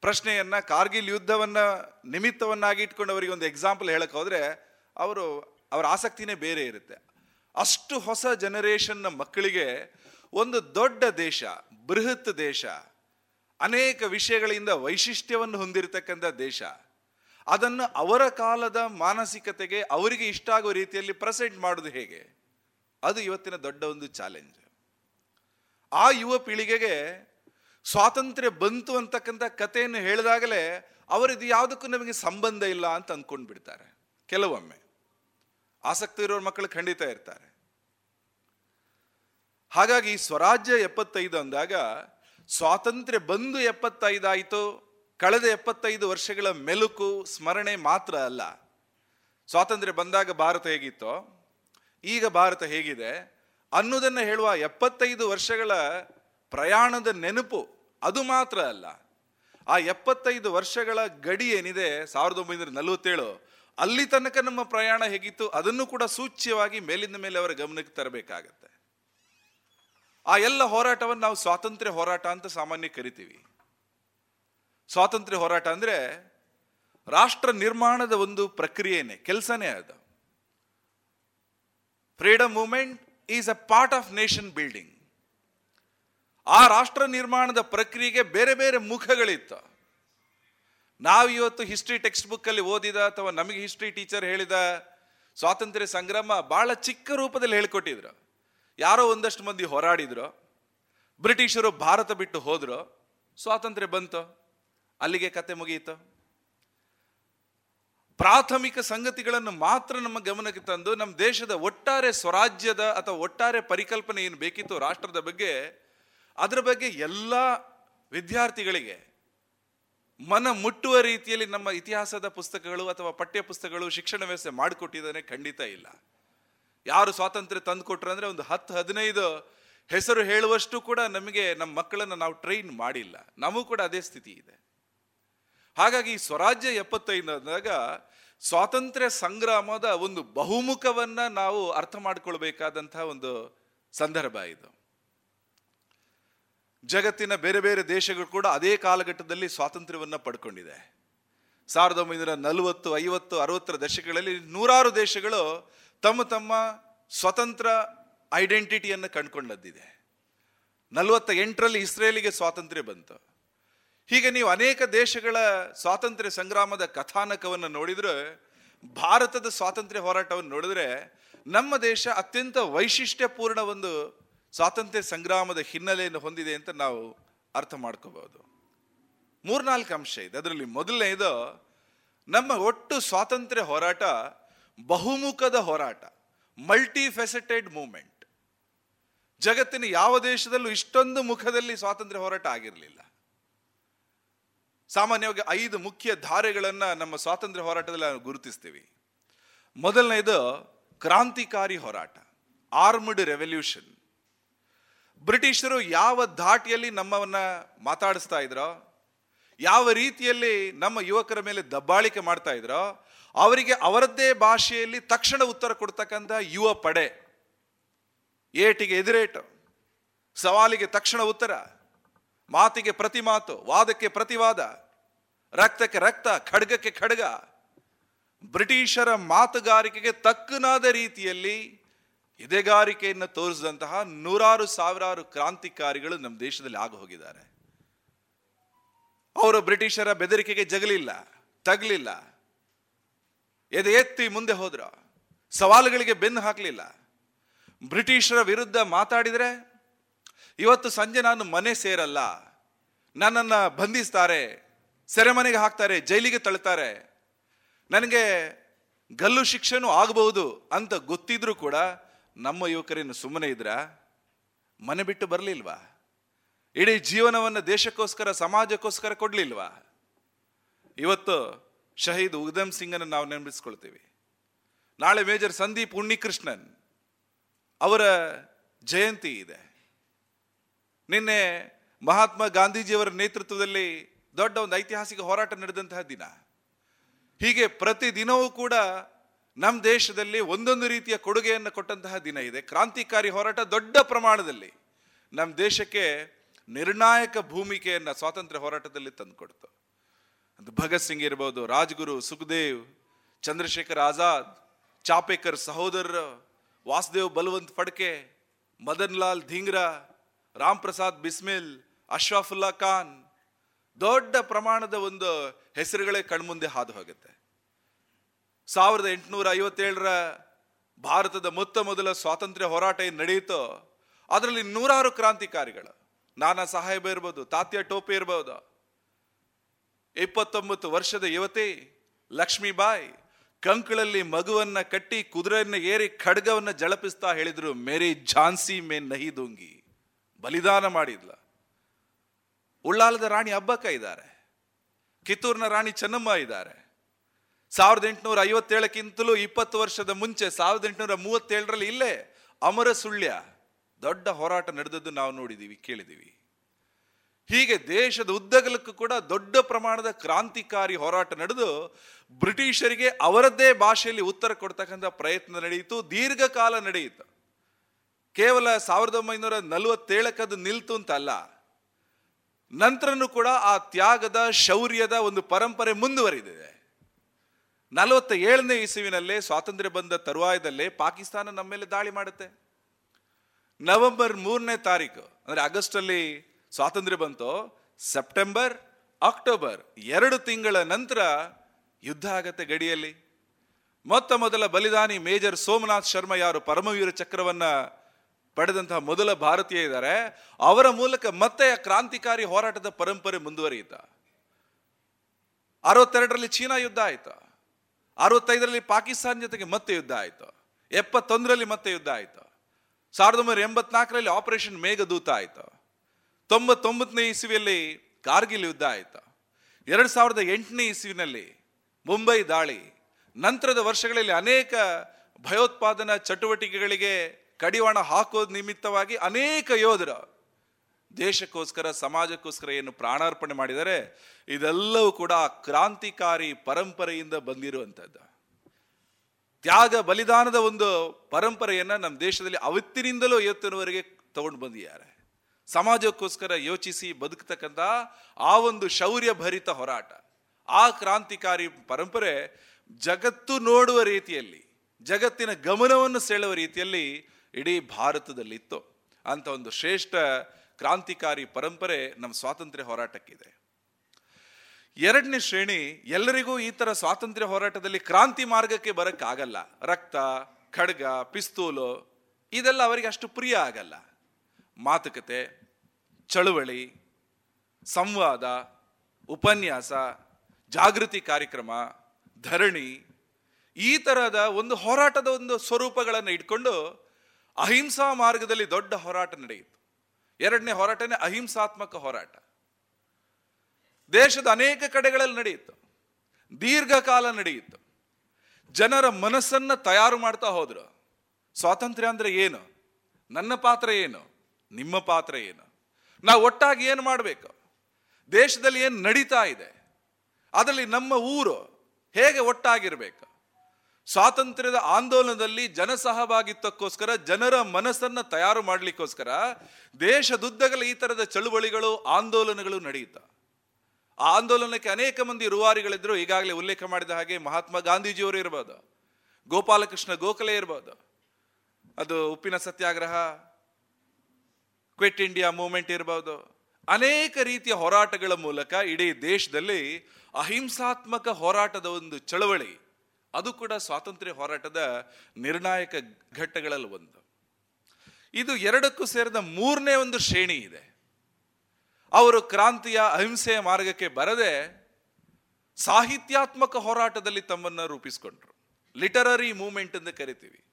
ಪ್ರಶ್ನೆಯನ್ನ, ಕಾರ್ಗಿಲ್ ಯುದ್ಧವನ್ನ ನಿಮಿತ್ತವನ್ನಾಗಿ ಇಟ್ಕೊಂಡು ಅವರಿಗೆ ಒಂದು ಎಕ್ಸಾಂಪಲ್ ಹೇಳಕ್ ಹೋದ್ರೆ, ಅವರು, ಅವರ ಆಸಕ್ತಿನೇ ಬೇರೆ ಇರುತ್ತೆ. ಅಷ್ಟು ಹೊಸ ಜನರೇಷನ್ನ ಮಕ್ಕಳಿಗೆ ಒಂದು ದೊಡ್ಡ ದೇಶ, ಬೃಹತ್ ದೇಶ, ಅನೇಕ ವಿಷಯಗಳಿಂದ ವೈಶಿಷ್ಟ್ಯವನ್ನು ಹೊಂದಿರತಕ್ಕಂಥ ದೇಶ. ಅದನ್ನು ಅವರ ಕಾಲದ ಮಾನಸಿಕತೆಗೆ ಅವರಿಗೆ ಇಷ್ಟ ಆಗೋ ರೀತಿಯಲ್ಲಿ ಪ್ರೆಸೆಂಟ್ ಮಾಡೋದು ಹೇಗೆ? ಅದು ಇವತ್ತಿನ ದೊಡ್ಡ ಒಂದು ಚಾಲೆಂಜ್ ಆ ಯುವ ಪೀಳಿಗೆಗೆ ಸ್ವಾತಂತ್ರ್ಯ ಬಂತು ಅಂತಕ್ಕಂಥ ಕಥೆಯನ್ನು ಹೇಳಿದಾಗಲೇ ಅವರಿದು ಯಾವುದಕ್ಕೂ ನಮಗೆ ಸಂಬಂಧ ಇಲ್ಲ ಅಂತ ಅಂದ್ಕೊಂಡು ಬಿಡ್ತಾರೆ ಕೆಲವೊಮ್ಮೆ. ಆಸಕ್ತಿ ಇರೋರ ಮಕ್ಕಳು ಖಂಡಿತ ಇರ್ತಾರೆ. ಹಾಗಾಗಿ ಸ್ವರಾಜ್ಯ ಎಪ್ಪತ್ತೈದು ಅಂದಾಗ ಸ್ವಾತಂತ್ರ್ಯ ಬಂದು ಎಪ್ಪತ್ತೈದಾಯಿತು ಕಳೆದ ಎಪ್ಪತ್ತೈದು ವರ್ಷಗಳ ಮೆಲುಕು, ಸ್ಮರಣೆ ಮಾತ್ರ ಅಲ್ಲ. ಸ್ವಾತಂತ್ರ್ಯ ಬಂದಾಗ ಭಾರತ ಹೇಗಿತ್ತೋ, ಈಗ ಭಾರತ ಹೇಗಿದೆ ಅನ್ನೋದನ್ನು ಹೇಳುವ ಎಪ್ಪತ್ತೈದು ವರ್ಷಗಳ ಪ್ರಯಾಣದ ನೆನಪು ಅದು ಮಾತ್ರ ಅಲ್ಲ. ಆ ಎಪ್ಪತ್ತೈದು ವರ್ಷಗಳ ಗಡಿ ಏನಿದೆ, ಸಾವಿರದ ಒಂಬೈನೂರ ನಲವತ್ತೇಳು, ಅಲ್ಲಿ ತನಕ ನಮ್ಮ ಪ್ರಯಾಣ ಹೇಗಿತ್ತು ಅದನ್ನು ಕೂಡ ಸೂಚ್ಯವಾಗಿ ಮೇಲಿಂದ ಮೇಲೆ ಅವರ ಗಮನಕ್ಕೆ ತರಬೇಕಾಗತ್ತೆ. ಆ ಎಲ್ಲ ಹೋರಾಟವನ್ನು ನಾವು ಸ್ವಾತಂತ್ರ್ಯ ಹೋರಾಟ ಅಂತ ಸಾಮಾನ್ಯ ಕರಿತೀವಿ. ಸ್ವಾತಂತ್ರ್ಯ ಹೋರಾಟ ಅಂದರೆ ರಾಷ್ಟ್ರ ನಿರ್ಮಾಣದ ಒಂದು ಪ್ರಕ್ರಿಯೆನೆ, ಕೆಲಸನೇ ಅದು. Freedom movement is a part of nation building ಆ ರಾಷ್ಟ್ರ ನಿರ್ಮಾಣದ ಪ್ರಕ್ರಿಯೆಗೆ ಬೇರೆ ಬೇರೆ ಮುಖಗಳಿತ್ತು. ನಾವು ಇವತ್ತು ಹಿಸ್ಟ್ರಿ ಟೆಕ್ಸ್ಟ್ ಬುಕ್ ಅಲ್ಲಿ ಓದಿದ ಅಥವಾ ನಮಗೆ ಹಿಸ್ಟ್ರಿ ಟೀಚರ್ ಹೇಳಿದ ಸ್ವಾತಂತ್ರ್ಯ ಸಂಗ್ರಾಮ ಬಹಳ ಚಿಕ್ಕ ರೂಪದಲ್ಲಿ ಹೇಳಿಕೊಟ್ಟಿದ್ರು. ಯಾರೋ ಒಂದಷ್ಟು ಮಂದಿ ಹೋರಾಡಿದ್ರು. ಬ್ರಿಟಿಷರು ಭಾರತ ಬಿಟ್ಟು ಹೋದರು. ಸ್ವಾತಂತ್ರ್ಯ ಬಂತು. ಅಲ್ಲಿಗೆ ಕತೆ ಮುಗಿಯಿತು. ಪ್ರಾಥಮಿಕ ಸಂಗತಿಗಳನ್ನು ಮಾತ್ರ ನಮ್ಮ ಗಮನಕ್ಕೆ ತಂದು ನಮ್ಮ ದೇಶದ ಒಟ್ಟಾರೆ ಸ್ವರಾಜ್ಯದ ಅಥವಾ ಒಟ್ಟಾರೆ ಪರಿಕಲ್ಪನೆ ಏನು ಬೇಕಿತ್ತು ರಾಷ್ಟ್ರದ ಬಗ್ಗೆ, ಅದರ ಬಗ್ಗೆ ಎಲ್ಲ ವಿದ್ಯಾರ್ಥಿಗಳಿಗೆ ಮನ ಮುಟ್ಟುವ ರೀತಿಯಲ್ಲಿ ನಮ್ಮ ಇತಿಹಾಸದ ಪುಸ್ತಕಗಳು ಅಥವಾ ಪಠ್ಯ ಪುಸ್ತಕಗಳು ಶಿಕ್ಷಣ ವ್ಯವಸ್ಥೆ ಮಾಡಿಕೊಟ್ಟಿದ್ದಾನೆ ಖಂಡಿತ ಇಲ್ಲ. ಯಾರು ಸ್ವಾತಂತ್ರ್ಯ ತಂದು ತಂದುಕೊಟ್ರು ಅಂದರೆ ಒಂದು ಹತ್ತು, ಹದಿನೈದು ಹೆಸರು ಹೇಳುವಷ್ಟು ಕೂಡ ನಮಗೆ ನಮ್ಮ ಮಕ್ಕಳನ್ನು ನಾವು ಟ್ರೈನ್ ಮಾಡಿಲ್ಲ. ನಮಗೂ ಕೂಡ ಅದೇ ಸ್ಥಿತಿ ಇದೆ. ಹಾಗಾಗಿ ಸ್ವರಾಜ್ಯ ಎಪ್ಪತ್ತೈದು ಅಂದಾಗ ಸ್ವಾತಂತ್ರ್ಯ ಸಂಗ್ರಾಮದ ಒಂದು ಬಹುಮುಖವನ್ನ ನಾವು ಅರ್ಥ ಮಾಡಿಕೊಳ್ಬೇಕಾದಂತಹ ಒಂದು ಸಂದರ್ಭ ಇದು. ಜಗತ್ತಿನ ಬೇರೆ ಬೇರೆ ದೇಶಗಳು ಕೂಡ ಅದೇ ಕಾಲಘಟ್ಟದಲ್ಲಿ ಸ್ವಾತಂತ್ರ್ಯವನ್ನ ಪಡ್ಕೊಂಡಿದೆ. ಸಾವಿರದ ಒಂಬೈನೂರ ನಲವತ್ತು, ಐವತ್ತು, ಅರವತ್ತರ ದಶಕಗಳಲ್ಲಿ ನೂರಾರು ದೇಶಗಳು ತಮ್ಮ ತಮ್ಮ ಸ್ವತಂತ್ರ ಐಡೆಂಟಿಟಿಯನ್ನು ಕಂಡುಕೊಂಡದ್ದಿದೆ. ನಲವತ್ತ ಎಂಟರಲ್ಲಿ ಇಸ್ರೇಲಿಗೆ ಸ್ವಾತಂತ್ರ್ಯ ಬಂತು. ಹೀಗೆ ನೀವು ಅನೇಕ ದೇಶಗಳ ಸ್ವಾತಂತ್ರ್ಯ ಸಂಗ್ರಾಮದ ಕಥಾನಕವನ್ನು ನೋಡಿದ್ರೆ, ಭಾರತದ ಸ್ವಾತಂತ್ರ್ಯ ಹೋರಾಟವನ್ನು ನೋಡಿದ್ರೆ, ನಮ್ಮ ದೇಶ ಅತ್ಯಂತ ವೈಶಿಷ್ಟ್ಯಪೂರ್ಣ ಒಂದು ಸ್ವಾತಂತ್ರ್ಯ ಸಂಗ್ರಾಮದ ಹಿನ್ನೆಲೆಯನ್ನು ಹೊಂದಿದೆ ಅಂತ ನಾವು ಅರ್ಥ ಮಾಡ್ಕೋಬಹುದು. ಮೂರ್ನಾಲ್ಕು ಅಂಶ ಇದೆ. ಅದರಲ್ಲಿ ಮೊದಲನೇದು, ನಮ್ಮ ಒಟ್ಟು ಸ್ವಾತಂತ್ರ್ಯ ಹೋರಾಟ ಬಹುಮುಖದ ಹೋರಾಟ ಮಲ್ಟಿ ಫೆಸೆಟೆಡ್ ಮೂವ್ಮೆಂಟ್. ಜಗತ್ತಿನ ಯಾವ ದೇಶದಲ್ಲೂ ಇಷ್ಟೊಂದು ಮುಖದಲ್ಲಿ ಸ್ವಾತಂತ್ರ್ಯ ಹೋರಾಟ ಆಗಿರಲಿಲ್ಲ. ಸಾಮಾನ್ಯವಾಗಿ ಐದು ಮುಖ್ಯ ಧಾರೆಗಳನ್ನು ನಮ್ಮ ಸ್ವಾತಂತ್ರ್ಯ ಹೋರಾಟದಲ್ಲಿ ನಾವು ಗುರುತಿಸ್ತೀವಿ. ಮೊದಲನೇದು ಕ್ರಾಂತಿಕಾರಿ ಹೋರಾಟ, ಆರ್ಮ್ಡ್ ರೆವಲ್ಯೂಷನ್. ಬ್ರಿಟಿಷರು ಯಾವ ಧಾಟಿಯಲ್ಲಿ ನಮ್ಮವನ್ನು ಮಾತಾಡಿಸ್ತಾ ಇದ್ರೋ, ಯಾವ ರೀತಿಯಲ್ಲಿ ನಮ್ಮ ಯುವಕರ ಮೇಲೆ ದಬ್ಬಾಳಿಕೆ ಮಾಡ್ತಾ ಇದ್ರೋ, ಅವರಿಗೆ ಅವರದ್ದೇ ಭಾಷೆಯಲ್ಲಿ ತಕ್ಷಣ ಉತ್ತರ ಕೊಡ್ತಕ್ಕಂಥ ಯುವ ಪಡೆ ಏಟಿಗೆ ಎದುರೇಟು, ಸವಾಲಿಗೆ ತಕ್ಷಣ ಉತ್ತರ. ಮಾತಿಗೆ ಪ್ರತಿ ಮಾತು, ವಾದಕ್ಕೆ ಪ್ರತಿವಾದ, ರಕ್ತಕ್ಕೆ ರಕ್ತ, ಖಡ್ಗಕ್ಕೆ ಖಡ್ಗ. ಬ್ರಿಟಿಷರ ಮಾತುಗಾರಿಕೆಗೆ ತಕ್ಕನಾದ ರೀತಿಯಲ್ಲಿ ಎದೆಗಾರಿಕೆಯನ್ನು ತೋರಿಸಿದಂತಹ ನೂರಾರು, ಸಾವಿರಾರು ಕ್ರಾಂತಿಕಾರಿಗಳು ನಮ್ಮ ದೇಶದಲ್ಲಿ ಆಗ ಹೋಗಿದ್ದಾರೆ. ಅವರು ಬ್ರಿಟಿಷರ ಬೆದರಿಕೆಗೆ ಜಗಲಿಲ್ಲ, ತಗಲಿಲ್ಲ. ಎದೆ ಎತ್ತಿ ಮುಂದೆ ಹೋದ್ರು, ಸವಾಲುಗಳಿಗೆ ಬೆನ್ನು ಹಾಕಲಿಲ್ಲ. ಬ್ರಿಟಿಷರ ವಿರುದ್ಧ ಮಾತಾಡಿದರೆ ಇವತ್ತು ಸಂಜೆ ನಾನು ಮನೆ ಸೇರಲ್ಲ. ನನ್ನನ್ನು ಬಂಧಿಸ್ತಾರೆ, ಸೆರೆಮನೆಗೆ ಹಾಕ್ತಾರೆ, ಜೈಲಿಗೆ ತಳ್ತಾರೆ. ನನಗೆ ಗಲ್ಲು ಶಿಕ್ಷೆನೂ ಆಗಬಹುದು ಅಂತ ಗೊತ್ತಿದ್ರೂ ಕೂಡ ನಮ್ಮ ಯುವಕರೇನು ಸುಮ್ಮನೆ ಇದ್ರ? ಮನೆ ಬಿಟ್ಟು ಬರಲಿಲ್ವಾ? ಇಡೀ ಜೀವನವನ್ನು ದೇಶಕ್ಕೋಸ್ಕರ, ಸಮಾಜಕ್ಕೋಸ್ಕರ ಕೊಡಲಿಲ್ವಾ? ಇವತ್ತು ಶಹೀದ್ ಉಧಮ್ ಸಿಂಗನ್ನು ನಾವು ನೆನಪಿಸ್ಕೊಳ್ತೀವಿ. ನಾಳೆ ಮೇಜರ್ ಸಂದೀಪ್ ಉಣ್ಣಿಕೃಷ್ಣನ್ ಅವರ ಜಯಂತಿ ಇದೆ. ನಿನ್ನೆ ಮಹಾತ್ಮ ಗಾಂಧೀಜಿಯವರ ನೇತೃತ್ವದಲ್ಲಿ ದೊಡ್ಡ ಒಂದು ಐತಿಹಾಸಿಕ ಹೋರಾಟ ನಡೆದಂತಹ ದಿನ. ಹೀಗೆ ಪ್ರತಿ ದಿನವೂ ಕೂಡ ನಮ್ಮ ದೇಶದಲ್ಲಿ ಒಂದೊಂದು ರೀತಿಯ ಕೊಡುಗೆಯನ್ನು ಕೊಟ್ಟಂತಹ ದಿನ ಇದೆ. ಕ್ರಾಂತಿಕಾರಿ ಹೋರಾಟ ದೊಡ್ಡ ಪ್ರಮಾಣದಲ್ಲಿ ನಮ್ಮ ದೇಶಕ್ಕೆ ನಿರ್ಣಾಯಕ ಭೂಮಿಕೆಯನ್ನು ಸ್ವಾತಂತ್ರ್ಯ ಹೋರಾಟದಲ್ಲಿ ತಂದುಕೊಡ್ತು ಅದು ಭಗತ್ ಸಿಂಗ್ ಇರ್ಬೋದು, ರಾಜ್ಗುರು ಸುಖದೇವ್, ಚಂದ್ರಶೇಖರ್ ಆಜಾದ್, ಚಾಪೇಕರ್ ಸಹೋದರರು, ವಾಸುದೇವ್ ಬಲವಂತ್ ಫಡ್ಕೆ, ಮದನ್ ಲಾಲ್ ಧೀಂಗ್ರಾ ರಾಮ್ ಪ್ರಸಾದ್ ಬಿಸ್ಮಿಲ್ ಅಶ್ವಾಫುಲ್ಲಾ ಖಾನ್, ದೊಡ್ಡ ಪ್ರಮಾಣದ ಒಂದು ಹೆಸರುಗಳೇ ಕಣ್ಮುಂದೆ ಹಾದು ಹೋಗುತ್ತೆ. ಸಾವಿರದ ಎಂಟುನೂರ ಐವತ್ತೇಳರ ಭಾರತದ ಮೊತ್ತ ಮೊದಲ ಸ್ವಾತಂತ್ರ್ಯ ಹೋರಾಟ ಏನು ನಡೆಯಿತೋ, ಅದರಲ್ಲಿ ನೂರಾರು ಕ್ರಾಂತಿಕಾರಿಗಳು. ನಾನಾ ಸಾಹೇಬ ಇರ್ಬೋದು, ತಾತ್ಯ ಟೋಪೆ ಇರ್ಬೋದು. ಇಪ್ಪತ್ತೊಂಬತ್ತು ವರ್ಷದ ಯುವತಿ, ಲಕ್ಷ್ಮೀಬಾಯಿ, ಕಂಕಳಲ್ಲಿ ಮಗುವನ್ನ ಕಟ್ಟಿ ಕುದುರೆಯನ್ನ ಏರಿ ಖಡ್ಗವನ್ನ ಜಳಪಿಸ್ತಾ ಹೇಳಿದ್ರು, ಮೇರಿ ಝಾನ್ಸಿ ಮೇ ನಹಿ ಬಲಿದಾನ ಮಾಡಿದ್ಲ. ಉಳ್ಳಾಲದ ರಾಣಿ ಅಬ್ಬಕ್ಕ ಇದ್ದಾರೆ. ಕಿತ್ತೂರಿನ ರಾಣಿ ಚೆನ್ನಮ್ಮ ಇದ್ದಾರೆ. ಸಾವಿರದ ಎಂಟುನೂರ ಐವತ್ತೇಳಕ್ಕಿಂತಲೂ ಇಪ್ಪತ್ತು ವರ್ಷದ ಮುಂಚೆ ಸಾವಿರದ ಎಂಟುನೂರ ಮೂವತ್ತೇಳರಲ್ಲಿ ಇಲ್ಲೇ ಅಮರ ಸುಳ್ಯ ದೊಡ್ಡ ಹೋರಾಟ ನಡೆದದ್ದು ನಾವು ನೋಡಿದೀವಿ, ಕೇಳಿದೀವಿ. ಹೀಗೆ ದೇಶದ ಉದ್ದಗಲಕ್ಕೂ ಕೂಡ ದೊಡ್ಡ ಪ್ರಮಾಣದ ಕ್ರಾಂತಿಕಾರಿ ಹೋರಾಟ ನಡೆದು ಬ್ರಿಟಿಷರಿಗೆ ಅವರದ್ದೇ ಭಾಷೆಯಲ್ಲಿ ಉತ್ತರ ಕೊಡ್ತಕ್ಕಂಥ ಪ್ರಯತ್ನ ನಡೆಯಿತು, ದೀರ್ಘಕಾಲ ನಡೆಯಿತು. ಕೇವಲ ಸಾವಿರದ ಒಂಬೈನೂರ ನಲವತ್ತೇಳಕ್ಕದು ನಿಲ್ತು ಅಂತಲ್ಲ, ನಂತರನೂ ಕೂಡ ಆ ತ್ಯಾಗದ, ಶೌರ್ಯದ ಒಂದು ಪರಂಪರೆ ಮುಂದುವರಿದಿದೆ. ನಲವತ್ತ ಏಳನೇ ಇಸುವಿನಲ್ಲೇ ಸ್ವಾತಂತ್ರ್ಯ ಬಂದ ತರುವಾಯದಲ್ಲೇ ಪಾಕಿಸ್ತಾನ ನಮ್ಮ ಮೇಲೆ ದಾಳಿ ಮಾಡುತ್ತೆ. ನವೆಂಬರ್ ಮೂರನೇ ತಾರೀಕು, ಅಂದರೆ ಆಗಸ್ಟಲ್ಲಿ ಸ್ವಾತಂತ್ರ್ಯ ಬಂತು, ಸೆಪ್ಟೆಂಬರ್, ಅಕ್ಟೋಬರ್ ಎರಡು ತಿಂಗಳ ನಂತರ ಯುದ್ಧ ಆಗತ್ತೆ ಗಡಿಯಲ್ಲಿ. ಮೊತ್ತ ಮೊದಲ ಬಲಿದಾನಿ ಮೇಜರ್ ಸೋಮನಾಥ್ ಶರ್ಮಾ ಯಾರು ಪರಮವೀರ ಚಕ್ರವನ್ನ ಪಡೆದಂತಹ ಮೊದಲ ಭಾರತೀಯ ಇದ್ದಾರೆ ಅವರ ಮೂಲಕ ಮತ್ತೆ ಕ್ರಾಂತಿಕಾರಿ ಹೋರಾಟದ ಪರಂಪರೆ ಮುಂದುವರಿಯಿತ ಅರವತ್ತೆರಡರಲ್ಲಿ ಚೀನಾ ಯುದ್ಧ ಆಯಿತು. ಅರವತ್ತೈದರಲ್ಲಿ ಪಾಕಿಸ್ತಾನ ಜೊತೆಗೆ ಮತ್ತೆ ಯುದ್ಧ ಆಯಿತು. ಎಪ್ಪತ್ತೊಂದರಲ್ಲಿ ಮತ್ತೆ ಯುದ್ಧ ಆಯಿತು. ಸಾವಿರದ ಒಂಬೈನೂರ ಎಂಬತ್ನಾಲ್ಕರಲ್ಲಿ ಆಪರೇಷನ್ ಮೇಘದೂತ ಆಯಿತು. ತೊಂಬತ್ತೊಂಬತ್ತನೇ ಇಸುವಿಯಲ್ಲಿ ಕಾರ್ಗಿಲ್ ಯುದ್ಧ ಆಯಿತು. ಎರಡು ಸಾವಿರದ ಎಂಟನೇ ಇಸುವಿನಲ್ಲಿ ಮುಂಬೈ ದಾಳಿ. ನಂತರದ ವರ್ಷಗಳಲ್ಲಿ ಅನೇಕ ಭಯೋತ್ಪಾದನಾ ಚಟುವಟಿಕೆಗಳಿಗೆ ಕಡಿವಾಣ ಹಾಕೋದ್ ನಿಮಿತ್ತವಾಗಿ ಅನೇಕ ಯೋಧರು ದೇಶಕ್ಕೋಸ್ಕರ, ಸಮಾಜಕ್ಕೋಸ್ಕರ ಏನು ಪ್ರಾಣಾರ್ಪಣೆ ಮಾಡಿದರೆ ಇದೆಲ್ಲವೂ ಕೂಡ ಕ್ರಾಂತಿಕಾರಿ ಪರಂಪರೆಯಿಂದ ಬಂದಿರುವಂಥದ್ದು. ತ್ಯಾಗ ಬಲಿದಾನದ ಒಂದು ಪರಂಪರೆಯನ್ನ ನಮ್ಮ ದೇಶದಲ್ಲಿ ಅವತ್ತಿನಿಂದಲೂ ಇವತ್ತಿನವರೆಗೆ ತಗೊಂಡು ಬಂದಿದ್ದಾರೆ. ಸಮಾಜಕ್ಕೋಸ್ಕರ ಯೋಚಿಸಿ ಬದುಕತಕ್ಕಂಥ ಆ ಒಂದು ಶೌರ್ಯ ಭರಿತ ಹೋರಾಟ, ಆ ಕ್ರಾಂತಿಕಾರಿ ಪರಂಪರೆ ಜಗತ್ತು ನೋಡುವ ರೀತಿಯಲ್ಲಿ, ಜಗತ್ತಿನ ಗಮನವನ್ನು ಸೆಳೆಯುವ ರೀತಿಯಲ್ಲಿ ಇಡೀ ಭಾರತದಲ್ಲಿತ್ತು. ಅಂತ ಒಂದು ಶ್ರೇಷ್ಠ ಕ್ರಾಂತಿಕಾರಿ ಪರಂಪರೆ ನಮ್ಮ ಸ್ವಾತಂತ್ರ್ಯ ಹೋರಾಟಕ್ಕಿದೆ. ಎರಡನೇ ಶ್ರೇಣಿ ಎಲ್ಲರಿಗೂ ಈ ಥರ ಸ್ವಾತಂತ್ರ್ಯ ಹೋರಾಟದಲ್ಲಿ ಕ್ರಾಂತಿ ಮಾರ್ಗಕ್ಕೆ ಬರೋಕ್ಕಾಗಲ್ಲ. ರಕ್ತ, ಖಡ್ಗ, ಪಿಸ್ತೂಲು, ಇದೆಲ್ಲ ಅವರಿಗೆ ಅಷ್ಟು ಪ್ರಿಯ ಆಗಲ್ಲ. ಮಾತುಕತೆ, ಚಳುವಳಿ, ಸಂವಾದ, ಉಪನ್ಯಾಸ, ಜಾಗೃತಿ ಕಾರ್ಯಕ್ರಮ, ಧರಣಿ, ಈ ಥರದ ಒಂದು ಹೋರಾಟದ ಒಂದು ಸ್ವರೂಪಗಳನ್ನು ಇಟ್ಕೊಂಡು ಅಹಿಂಸಾ ಮಾರ್ಗದಲ್ಲಿ ದೊಡ್ಡ ಹೋರಾಟ ನಡೆಯಿತು. ಎರಡನೇ ಹೋರಾಟನೇ ಅಹಿಂಸಾತ್ಮಕ ಹೋರಾಟ. ದೇಶದ ಅನೇಕ ಕಡೆಗಳಲ್ಲಿ ನಡೆಯಿತು. ದೀರ್ಘಕಾಲ ನಡೆಯಿತು. ಜನರ ಮನಸ್ಸನ್ನ ತಯಾರು ಮಾಡ್ತಾ ಹೋದ್ರು. ಸ್ವಾತಂತ್ರ್ಯ ಅಂದ್ರೆ ಏನು? ನನ್ನ ಪಾತ್ರ ಏನು? ನಿಮ್ಮ ಪಾತ್ರ ಏನು? ನಾವು ಒಟ್ಟಾಗಿ ಏನು ಮಾಡಬೇಕು? ದೇಶದಲ್ಲಿ ಏನು ನಡೀತಾ ಇದೆ? ಅದರಲ್ಲಿ ನಮ್ಮ ಊರು ಹೇಗೆ ಒಟ್ಟಾಗಿರ್ಬೇಕು? ಸ್ವಾತಂತ್ರ್ಯದ ಆಂದೋಲನದಲ್ಲಿ ಜನ ಜನಸಹಭಾಗಿತ್ವಕ್ಕೋಸ್ಕರ ಜನರ ಮನಸ್ಸನ್ನು ತಯಾರು ಮಾಡಲಿಕ್ಕೋಸ್ಕರ ದೇಶದುದ್ದಗಲ ಈ ಥರದ ಚಳುವಳಿಗಳು, ಆಂದೋಲನಗಳು ನಡೆಯುತ್ತ. ಆ ಆಂದೋಲನಕ್ಕೆ ಅನೇಕ ಮಂದಿ ರೂವಾರಿಗಳಿದ್ರು. ಈಗಾಗಲೇ ಉಲ್ಲೇಖ ಮಾಡಿದ ಹಾಗೆ ಮಹಾತ್ಮ ಗಾಂಧೀಜಿಯವರು ಇರ್ಬೋದು, ಗೋಪಾಲಕೃಷ್ಣ ಗೋಖಲೆ ಇರ್ಬೋದು, ಅದು ಉಪ್ಪಿನ ಸತ್ಯಾಗ್ರಹ, ಕ್ವಿಟ್ ಇಂಡಿಯಾ ಮೂವ್ಮೆಂಟ್ ಇರ್ಬೋದು. ಅನೇಕ ರೀತಿಯ ಹೋರಾಟಗಳ ಮೂಲಕ ಇಡೀ ದೇಶದಲ್ಲಿ ಅಹಿಂಸಾತ್ಮಕ ಹೋರಾಟದ ಒಂದು ಚಳವಳಿ ಅದು ಕೂಡ ಸ್ವಾತಂತ್ರ್ಯ ಹೋರಾಟದ ನಿರ್ಣಾಯಕ ಘಟ್ಟಗಳಲ್ಲಿ ಒಂದು. ಇದು ಎರಡಕ್ಕೂ ಸೇರಿದ ಮೂರನೇ ಒಂದು ಶ್ರೇಣಿ ಇದೆ. ಅವರು ಕ್ರಾಂತಿಯ ಅಹಿಂಸೆಯ ಮಾರ್ಗಕ್ಕೆ ಬರದೆ ಸಾಹಿತ್ಯಾತ್ಮಕ ಹೋರಾಟದಲ್ಲಿ ತಮ್ಮನ್ನು ರೂಪಿಸಿಕೊಂಡ್ರು. ಲಿಟರರಿ ಮೂಮೆಂಟ್ ಎಂದು ಕರಿತೀವಿ.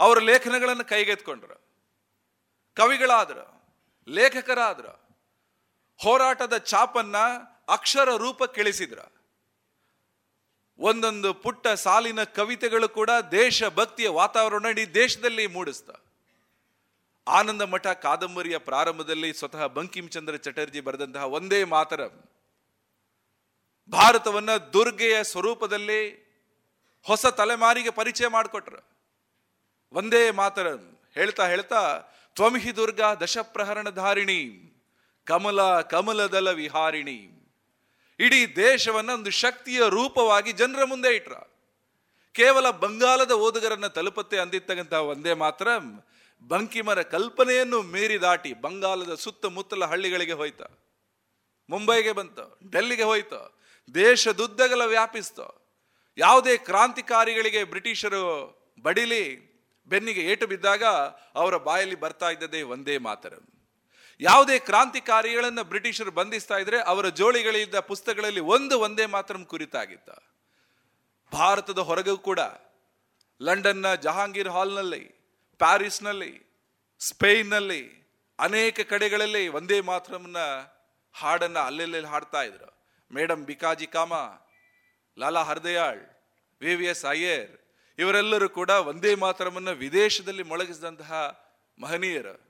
ಅವರ ಲೇಖನಗಳನ್ನು ಕೈಗೆತ್ಕೊಂಡ್ರು. ಕವಿಗಳಾದ್ರು, ಲೇಖಕರಾದ್ರು, ಹೋರಾಟದ ಚಾಪನ್ನ ಅಕ್ಷರ ರೂಪಕ್ಕಿಳಿಸಿದ್ರ ಒಂದೊಂದು ಪುಟ್ಟ ಸಾಲಿನ ಕವಿತೆಗಳು ಕೂಡ ದೇಶ ಭಕ್ತಿಯ ವಾತಾವರಣ ಇಡೀ ದೇಶದಲ್ಲಿ ಮೂಡಿಸ್ತ. ಆನಂದ ಮಠ ಕಾದಂಬರಿಯ ಪ್ರಾರಂಭದಲ್ಲಿ ಸ್ವತಃ ಬಂಕಿಂಚಂದ್ರ ಚಟರ್ಜಿ ಬರೆದಂತಹ ಒಂದೇ ಮಾತರ. ಭಾರತವನ್ನ ದುರ್ಗೆಯ ಸ್ವರೂಪದಲ್ಲಿ ಹೊಸ ತಲೆಮಾರಿಗೆ ಪರಿಚಯ ಮಾಡಿಕೊಟ್ರು. ಒಂದೇ ಮಾತರ ಹೇಳ್ತಾ ಹೇಳ್ತಾ ತ್ವಮಿಹಿ ದುರ್ಗಾ ದಶಪ್ರಹರಣ ಧಾರಿಣಿ, ಕಮಲ ಕಮಲದಲ ವಿಹಾರಿಣಿ. ಇಡೀ ದೇಶವನ್ನ ಒಂದು ಶಕ್ತಿಯ ರೂಪವಾಗಿ ಜನರ ಮುಂದೆ ಇಟ್ರ. ಕೇವಲ ಬಂಗಾಲದ ಓದುಗರನ್ನು ತಲುಪತ್ತೆ ಅಂದಿರ್ತಕ್ಕಂತಹ ಒಂದೇ ಮಾತ್ರ ಬಂಕಿಮರ ಕಲ್ಪನೆಯನ್ನು ಮೀರಿ ದಾಟಿ ಬಂಗಾಲದ ಸುತ್ತಮುತ್ತಲ ಹಳ್ಳಿಗಳಿಗೆ ಹೋಯ್ತ. ಮುಂಬೈಗೆ ಬಂತು, ಡೆಲ್ಲಿಗೆ ಹೋಯ್ತ, ದೇಶದುದ್ದಗಲ ವ್ಯಾಪಿಸ್ತ. ಯಾವುದೇ ಕ್ರಾಂತಿಕಾರಿಗಳಿಗೆ ಬ್ರಿಟಿಷರು ಬಡಿಲಿ ಬೆನ್ನಿಗೆ ಏಟು ಬಿದ್ದಾಗ ಅವರ ಬಾಯಲ್ಲಿ ಬರ್ತಾ ಇದ್ದದೇ ಒಂದೇ ಮಾತರಂ. ಯಾವುದೇ ಕ್ರಾಂತಿಕಾರಿಗಳನ್ನು ಬ್ರಿಟಿಷರು ಬಂಧಿಸ್ತಾ ಇದ್ರೆ ಅವರ ಜೋಳಿಗಳಿದ್ದ ಪುಸ್ತಕಗಳಲ್ಲಿ ಒಂದು ಒಂದೇ ಮಾತ್ರ ಕುರಿತಾಗಿತ್ತ ಭಾರತದ ಹೊರಗೂ ಕೂಡ, ಲಂಡನ್ನ ಜಹಾಂಗೀರ್ ಹಾಲ್ನಲ್ಲಿ, ಪ್ಯಾರಿಸ್ನಲ್ಲಿ, ಸ್ಪೇನ್ನಲ್ಲಿ ಅನೇಕ ಕಡೆಗಳಲ್ಲಿ ಒಂದೇ ಮಾತ್ರಮನ್ನ ಹಾಡನ್ನು ಅಲ್ಲೆಲ್ಲೆಲ್ಲಿ ಹಾಡ್ತಾ ಇದ್ರು. Madam Bhikaji Cama, Lala Hardayal, V V S Iyer, ಇವರೆಲ್ಲರೂ ಕೂಡ ಒಂದೇ ಮಾತ್ರಮನ್ನು ವಿದೇಶದಲ್ಲಿ ಮೊಳಗಿಸಿದಂತಹ ಮಹನೀಯರು.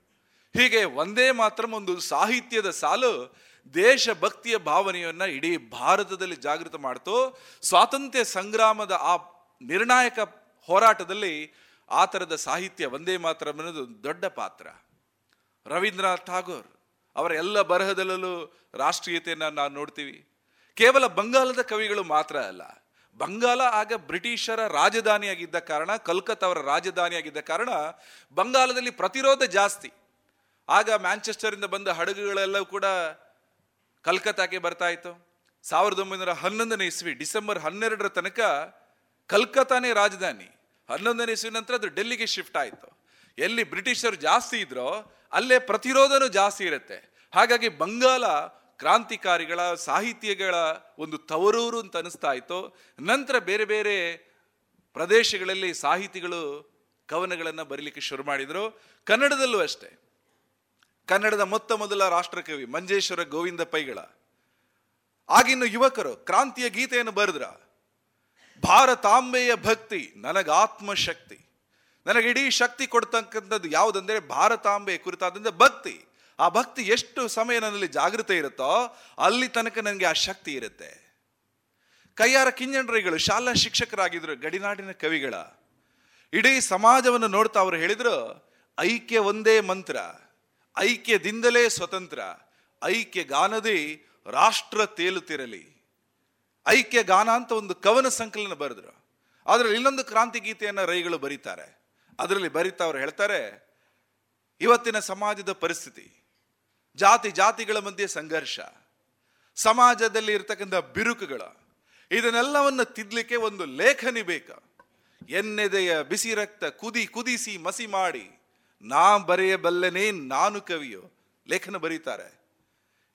ಹೀಗೆ ಒಂದೇ ಮಾತ್ರ ಒಂದು ಸಾಹಿತ್ಯದ ಸಾಲು ದೇಶಭಕ್ತಿಯ ಭಾವನೆಯನ್ನ ಇಡೀ ಭಾರತದಲ್ಲಿ ಜಾಗೃತ ಮಾಡ್ತು. ಸ್ವಾತಂತ್ರ್ಯ ಸಂಗ್ರಾಮದ ಆ ನಿರ್ಣಾಯಕ ಹೋರಾಟದಲ್ಲಿ ಆ ಥರದ ಸಾಹಿತ್ಯ ಒಂದೇ ಮಾತ್ರ ಅನ್ನೋದು ದೊಡ್ಡ ಪಾತ್ರ. ರವೀಂದ್ರನಾಥ್ ಠಾಗೋರ್ ಅವರ ಎಲ್ಲ ಬರಹದಲ್ಲೂ ರಾಷ್ಟ್ರೀಯತೆಯನ್ನು ನಾವು ನೋಡ್ತೀವಿ. ಕೇವಲ ಬಂಗಾಲದ ಕವಿಗಳು ಮಾತ್ರ ಅಲ್ಲ, ಬಂಗಾಲ ಆಗ ಬ್ರಿಟಿಷರ ರಾಜಧಾನಿಯಾಗಿದ್ದ ಕಾರಣ ಕಲ್ಕತ್ತಾ ಅವರ ರಾಜಧಾನಿಯಾಗಿದ್ದ ಕಾರಣ ಬಂಗಾಲದಲ್ಲಿ ಪ್ರತಿರೋಧ ಜಾಸ್ತಿ. ಆಗ ಮ್ಯಾಂಚೆಸ್ಟರಿಂದ ಬಂದ ಹಡಗುಗಳೆಲ್ಲ ಕೂಡ ಕಲ್ಕತ್ತಾಕ್ಕೆ ಬರ್ತಾ ಇತ್ತು. ಸಾವಿರದ ಒಂಬೈನೂರ ಹನ್ನೊಂದನೇ ಇಸ್ವಿ, ಡಿಸೆಂಬರ್ ಹನ್ನೆರಡರ ತನಕ ಕಲ್ಕತ್ತಾನೇ ರಾಜಧಾನಿ. ಹನ್ನೊಂದನೇ ಇಸ್ವಿ ನಂತರ ಅದು ಡೆಲ್ಲಿಗೆ ಶಿಫ್ಟ್ ಆಯಿತು. ಎಲ್ಲಿ ಬ್ರಿಟಿಷರು ಜಾಸ್ತಿ ಇದ್ರೋ ಅಲ್ಲೇ ಪ್ರತಿರೋಧನೂ ಜಾಸ್ತಿ ಇರುತ್ತೆ. ಹಾಗಾಗಿ ಬಂಗಾಲ ಕ್ರಾಂತಿಕಾರಿಗಳ, ಸಾಹಿತ್ಯಗಳ ಒಂದು ತವರೂರು ಅಂತ ಅನಿಸ್ತಾ ಇತ್ತು. ನಂತರ ಬೇರೆ ಬೇರೆ ಪ್ರದೇಶಗಳಲ್ಲಿ ಸಾಹಿತಿಗಳು ಕವನಗಳನ್ನು ಬರೀಲಿಕ್ಕೆ ಶುರು ಮಾಡಿದರು. ಕನ್ನಡದಲ್ಲೂ ಅಷ್ಟೇ. ಕನ್ನಡದ ಮೊತ್ತ ಮೊದಲ ರಾಷ್ಟ್ರಕವಿ ಮಂಜೇಶ್ವರ ಗೋವಿಂದ ಪೈಗಳ. ಆಗಿನ್ನು ಯುವಕರು ಕ್ರಾಂತಿಯ ಗೀತೆಯನ್ನು ಬರೆದ್ರ, ಭಾರತಾಂಬೆಯ ಭಕ್ತಿ ನನಗ ಆತ್ಮಶಕ್ತಿ ನನಗೆ ಇಡೀ ಶಕ್ತಿ ಕೊಡ್ತಕ್ಕಂಥದ್ದು ಯಾವುದಂದ್ರೆ ಭಾರತಾಂಬೆ ಕುರಿತಾದಂಥ ಭಕ್ತಿ. ಆ ಭಕ್ತಿ ಎಷ್ಟು ಸಮಯ ನನ್ನಲ್ಲಿ ಜಾಗೃತಿ ಇರುತ್ತೋ ಅಲ್ಲಿ ತನಕ ನನಗೆ ಆ ಶಕ್ತಿ ಇರುತ್ತೆ. ಕೈಯಾರ ಕಿಂಜಂಡ್ರಿಗಳು ಶಾಲಾ ಶಿಕ್ಷಕರಾಗಿದ್ರು ಗಡಿನಾಡಿನ ಕವಿಗಳ. ಇಡೀ ಸಮಾಜವನ್ನು ನೋಡ್ತಾ ಅವರು ಹೇಳಿದ್ರು, ಐಕ್ಯ ಒಂದೇ ಮಂತ್ರ. ಐಕ್ಯದಿಂದಲೇ ಸ್ವತಂತ್ರ ಐಕ್ಯ ಗಾನದೇ ರಾಷ್ಟ್ರ ತೇಲುತ್ತಿರಲಿ. ಐಕ್ಯ ಗಾನ ಅಂತ ಒಂದು ಕವನ ಸಂಕಲನ ಬರೆದ್ರು. ಅದರಲ್ಲಿ ಇನ್ನೊಂದು ಕ್ರಾಂತಿ ಗೀತೆಯನ್ನು ರೈಗಳು ಬರೀತಾರೆ. ಅದರಲ್ಲಿ ಬರೀತಾ ಅವ್ರು ಹೇಳ್ತಾರೆ, ಇವತ್ತಿನ ಸಮಾಜದ ಪರಿಸ್ಥಿತಿ, ಜಾತಿ ಜಾತಿಗಳ ಮಧ್ಯೆ ಸಂಘರ್ಷ, ಸಮಾಜದಲ್ಲಿ ಇರತಕ್ಕಂಥ ಬಿರುಕುಗಳು, ಇದನ್ನೆಲ್ಲವನ್ನು ತಿದ್ಲಿಕ್ಕೆ ಒಂದು ಲೇಖನಿ ಬೇಕು. ಎನ್ನೆದೆಯ ಬಿಸಿ ರಕ್ತ ಕುದಿ ಕುದಿಸಿ ಮಸಿ ಮಾಡಿ ನಾ ಬರೆಯಬಲ್ಲೆನೇ ನಾನು ಕವಿಯೋ. ಲೇಖನ ಬರೀತಾರೆ.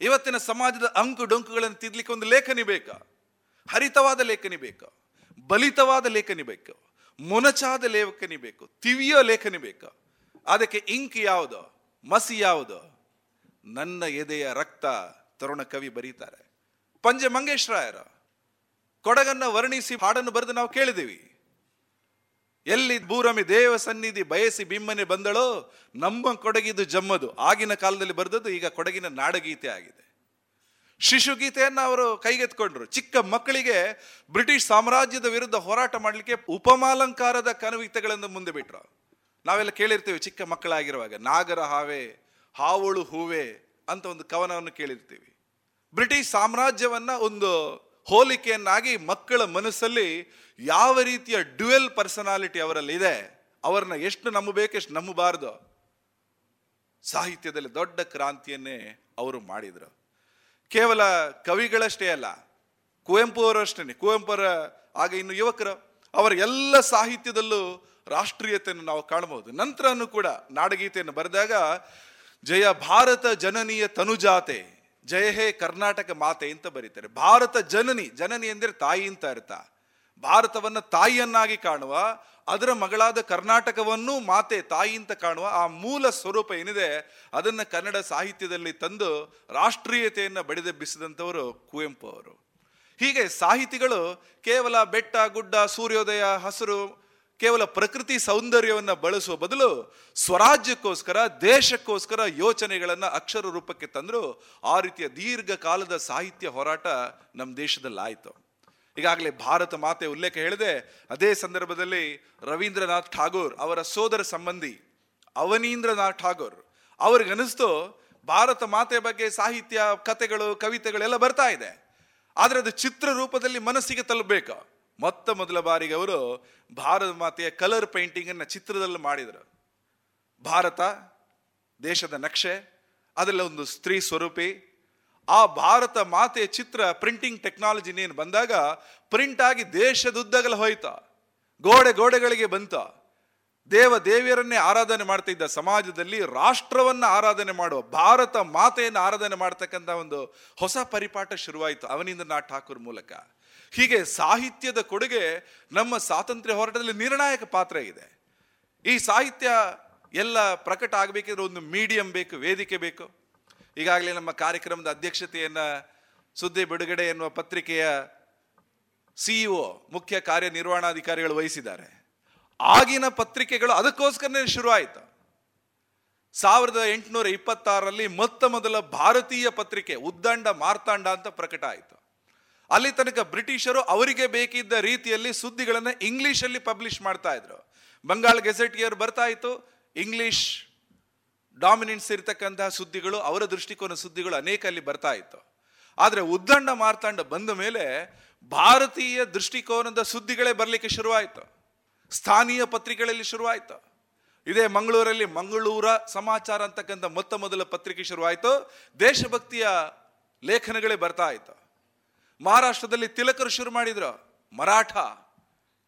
ಇವತ್ತಿನ ಸಮಾಜದ ಅಂಕು ಡೊಂಕುಗಳನ್ನು ತಿದ್ಲಿಕ್ಕೆ ಒಂದು ಲೇಖನಿ ಬೇಕಾ? ಹರಿತವಾದ ಲೇಖನಿ ಬೇಕು? ಬಲಿತವಾದ ಲೇಖನಿ ಬೇಕು? ಮೊನಚಾದ ಲೇಖನಿ ಬೇಕು? ತಿವಿಯೋ ಲೇಖನಿ ಬೇಕು? ಅದಕ್ಕೆ ಇಂಕ್ ಯಾವುದು? ಮಸಿ ಯಾವುದು? ನನ್ನ ಎದೆಯ ರಕ್ತ, ತರುಣ ಕವಿ ಬರೀತಾರೆ. ಪಂಜೆ ಮಂಗೇಶ್ರಾಯರ ಕೊಡಗನ್ನ ವರ್ಣಿಸಿ ಹಾಡನ್ನು ಬರೆದು ನಾವು ಕೇಳಿದೀವಿ ಎಲ್ಲಿ ಭೂರಮಿ ದೇವ ಸನ್ನಿಧಿ ಬಯಸಿ ಬಿಮ್ಮನೆ ಬಂದಳೋ ನಮ್ಮ ಕೊಡಗಿದು ಜಮ್ಮದು. ಆಗಿನ ಕಾಲದಲ್ಲಿ ಬರೆದದ್ದು ಈಗ ಕೊಡಗಿನ ನಾಡಗೀತೆ ಆಗಿದೆ. ಶಿಶುಗೀತೆಯನ್ನ ಅವರು ಕೈಗೆತ್ಕೊಂಡ್ರು. ಚಿಕ್ಕ ಮಕ್ಕಳಿಗೆ ಬ್ರಿಟಿಷ್ ಸಾಮ್ರಾಜ್ಯದ ವಿರುದ್ಧ ಹೋರಾಟ ಮಾಡಲಿಕ್ಕೆ ಉಪಮಾಲಂಕಾರದ ಕನವಿತೆಗಳನ್ನು ಮುಂದೆ ಬಿಟ್ರು. ನಾವೆಲ್ಲ ಕೇಳಿರ್ತೀವಿ ಚಿಕ್ಕ ಮಕ್ಕಳಾಗಿರುವಾಗ, ನಾಗರ ಹಾವೆ, ಹಾವಳು ಹೂವೆ ಅಂತ ಒಂದು ಕವನವನ್ನು ಕೇಳಿರ್ತೀವಿ. ಬ್ರಿಟಿಷ್ ಸಾಮ್ರಾಜ್ಯವನ್ನ ಒಂದು ಹೋಲಿಕೆಯನ್ನಾಗಿ ಮಕ್ಕಳ ಮನಸ್ಸಲ್ಲಿ ಯಾವ ರೀತಿಯ ಡ್ಯುಯಲ್ ಪರ್ಸನಾಲಿಟಿ ಅವರಲ್ಲಿ ಇದೆ ಅವರನ್ನ ಎಷ್ಟು ನಂಬಬೇಕು, ಎಷ್ಟು ನಂಬಬಾರ್ದು, ಸಾಹಿತ್ಯದಲ್ಲಿ ದೊಡ್ಡ ಕ್ರಾಂತಿಯನ್ನೇ ಅವರು ಮಾಡಿದರು. ಕೇವಲ ಕವಿಗಳಷ್ಟೇ ಅಲ್ಲ, ಕುವೆಂಪು ಅವರು ಅಷ್ಟೇ, ಕುವೆಂಪು ಅವರ ಆಗ ಇನ್ನು ಯುವಕರು, ಅವರ ಎಲ್ಲ ಸಾಹಿತ್ಯದಲ್ಲೂ ರಾಷ್ಟ್ರೀಯತೆಯನ್ನು ನಾವು ಕಾಣಬಹುದು. ನಂತರನೂ ಕೂಡ ನಾಡಗೀತೆಯನ್ನು ಬರೆದಾಗ, ಜಯ ಭಾರತ ಜನನೀಯ ತನುಜಾತೆ. ಜಯ ಹೇ ಕರ್ನಾಟಕ ಮಾತೆ ಅಂತ ಬರೀತಾರೆ. ಭಾರತ ಜನನಿ ಜನನಿ ಎಂದರೆ ತಾಯಿ ಅಂತ ಅರ್ಥ. ಭಾರತವನ್ನ ತಾಯಿಯನ್ನಾಗಿ ಕಾಣುವ, ಅದರ ಮಗಳಾದ ಕರ್ನಾಟಕವನ್ನು ಮಾತೆ, ತಾಯಿ ಅಂತ ಕಾಣುವ ಆ ಮೂಲ ಸ್ವರೂಪ ಏನಿದೆ, ಅದನ್ನ ಕನ್ನಡ ಸಾಹಿತ್ಯದಲ್ಲಿ ತಂದು ರಾಷ್ಟ್ರೀಯತೆಯನ್ನು ಬಡಿದೆಬ್ಬಿಸಿದಂಥವರು ಕುವೆಂಪು ಅವರು. ಹೀಗೆ ಸಾಹಿತಿಗಳು ಕೇವಲ ಬೆಟ್ಟ, ಗುಡ್ಡ, ಸೂರ್ಯೋದಯ, ಹಸಿರು ಕೇವಲ ಪ್ರಕೃತಿ ಸೌಂದರ್ಯವನ್ನು ಬಳಸುವ ಬದಲು ಸ್ವರಾಜ್ಯಕ್ಕೋಸ್ಕರ, ದೇಶಕ್ಕೋಸ್ಕರ ಯೋಚನೆಗಳನ್ನು ಅಕ್ಷರ ರೂಪಕ್ಕೆ ತಂದರು ಆ ರೀತಿಯ ದೀರ್ಘಕಾಲದ ಸಾಹಿತ್ಯ ಹೋರಾಟ ನಮ್ಮ ದೇಶದಲ್ಲಿ ಆಯಿತು ಈಗಾಗಲೇ ಭಾರತ ಮಾತೆ ಉಲ್ಲೇಖ ಹೇಳಿದೆ, ಅದೇ ಸಂದರ್ಭದಲ್ಲಿ ರವೀಂದ್ರನಾಥ್ ಠಾಗೋರ್ ಅವರ ಸೋದರ ಸಂಬಂಧಿ ಅವನೀಂದ್ರನಾಥ್ ಠಾಗೋರ್ ಅವ್ರಿಗನಿಸ್ತು ಭಾರತ ಮಾತೆ ಬಗ್ಗೆ ಸಾಹಿತ್ಯ ಕಥೆಗಳು ಕವಿತೆಗಳೆಲ್ಲ ಬರ್ತಾ ಇದೆ. ಆದರೆ ಅದು ಚಿತ್ರ ರೂಪದಲ್ಲಿ ಮನಸ್ಸಿಗೆ ತಲುಪಬೇಕು ಮೊತ್ತ ಮೊದಲ ಬಾರಿಗೆ ಅವರು ಭಾರತ ಮಾತೆಯ ಕಲರ್ ಪೇಂಟಿಂಗ್ ಅನ್ನ ಚಿತ್ರದಲ್ಲಿ ಮಾಡಿದರು. ಭಾರತ, ದೇಶದ ನಕ್ಷೆ, ಅದರಲ್ಲಿ ಒಂದು ಸ್ತ್ರೀ ಸ್ವರೂಪಿ. ಆ ಭಾರತ ಮಾತೆಯ ಚಿತ್ರ ಪ್ರಿಂಟಿಂಗ್ ಟೆಕ್ನಾಲಜಿ ನೀನು ಬಂದಾಗ ಪ್ರಿಂಟ್ ಆಗಿ ದೇಶದುದ್ದಗಲ ಹೋಯ್ತ. ಗೋಡೆ ಗೋಡೆಗಳಿಗೆ ಬಂತ. ದೇವ ದೇವಿಯರನ್ನೇ ಆರಾಧನೆ ಮಾಡ್ತಿದ್ದ ಸಮಾಜದಲ್ಲಿ ರಾಷ್ಟ್ರವನ್ನ ಆರಾಧನೆ ಮಾಡುವ, ಭಾರತ ಮಾತೆಯನ್ನು ಆರಾಧನೆ ಮಾಡ್ತಕ್ಕಂಥ ಒಂದು ಹೊಸ ಪರಿಪಾಠ ಶುರುವಾಯಿತು ಅವನಿಂದ ನಾ ಠಾಕೂರ್ ಮೂಲಕ. ಹೀಗೆ ಸಾಹಿತ್ಯದ ಕೊಡುಗೆ ನಮ್ಮ ಸ್ವಾತಂತ್ರ್ಯ ಹೋರಾಟದಲ್ಲಿ ನಿರ್ಣಾಯಕ ಪಾತ್ರ ಇದೆ. ಈ ಸಾಹಿತ್ಯ ಎಲ್ಲ ಪ್ರಕಟ ಆಗಬೇಕಿದ್ರೆ ಒಂದು ಮೀಡಿಯಂ ಬೇಕು, ವೇದಿಕೆ ಬೇಕು. ಈಗಾಗಲೇ ನಮ್ಮ ಕಾರ್ಯಕ್ರಮದ ಅಧ್ಯಕ್ಷತೆಯನ್ನು ಸುದ್ದಿ ಬಿಡುಗಡೆ ಎನ್ನುವ ಪತ್ರಿಕೆಯ ಸಿಇಒ ಮುಖ್ಯ ಕಾರ್ಯನಿರ್ವಹಣಾಧಿಕಾರಿಗಳು ವಹಿಸಿದ್ದಾರೆ. ಆಗಿನ ಪತ್ರಿಕೆಗಳು ಅದಕ್ಕೋಸ್ಕರನೇ ಶುರುವಾಯಿತು ಸಾವಿರದ ಎಂಟುನೂರ ಇಪ್ಪತ್ತಾರರಲ್ಲಿ ಮೊತ್ತ ಮೊದಲ ಭಾರತೀಯ ಪತ್ರಿಕೆ ಉದ್ದಂಡ ಮಾರ್ತಾಂಡ ಅಂತ ಪ್ರಕಟ ಆಯಿತು. ಅಲ್ಲಿ ತನಕ ಬ್ರಿಟಿಷರು ಅವರಿಗೆ ಬೇಕಿದ್ದ ರೀತಿಯಲ್ಲಿ ಸುದ್ದಿಗಳನ್ನು ಇಂಗ್ಲೀಷಲ್ಲಿ ಪಬ್ಲಿಷ್ ಮಾಡ್ತಾ ಇದ್ರು. ಬಂಗಾಳ ಗೆಜೆಟಿಯರ್ ಬರ್ತಾ ಇತ್ತು. ಇಂಗ್ಲೀಷ್ ಡಾಮಿನೆನ್ಸ್ ಇರತಕ್ಕಂತಹ ಸುದ್ದಿಗಳು, ಅವರ ದೃಷ್ಟಿಕೋನ ಸುದ್ದಿಗಳು ಅನೇಕ ಅಲ್ಲಿ ಬರ್ತಾ ಇತ್ತು. ಆದರೆ ಉದ್ದಂಡ ಮಾರ್ತಾಂಡ ಬಂದ ಮೇಲೆ ಭಾರತೀಯ ದೃಷ್ಟಿಕೋನದ ಸುದ್ದಿಗಳೇ ಬರಲಿಕ್ಕೆ ಶುರುವಾಯಿತು. ಸ್ಥಾನೀಯ ಪತ್ರಿಕೆಗಳಲ್ಲಿ ಶುರುವಾಯಿತು. ಇದೇ ಮಂಗಳೂರಲ್ಲಿ ಮಂಗಳೂರ ಸಮಾಚಾರ ಅಂತಕ್ಕಂಥ ಮೊತ್ತ ಮೊದಲ ಪತ್ರಿಕೆ ಶುರುವಾಯಿತು. ದೇಶಭಕ್ತಿಯ ಲೇಖನಗಳೇ ಬರ್ತಾ ಇತ್ತು. ಮಹಾರಾಷ್ಟ್ರದಲ್ಲಿ ತಿಲಕರು ಶುರು ಮಾಡಿದ್ರು ಮರಾಠ,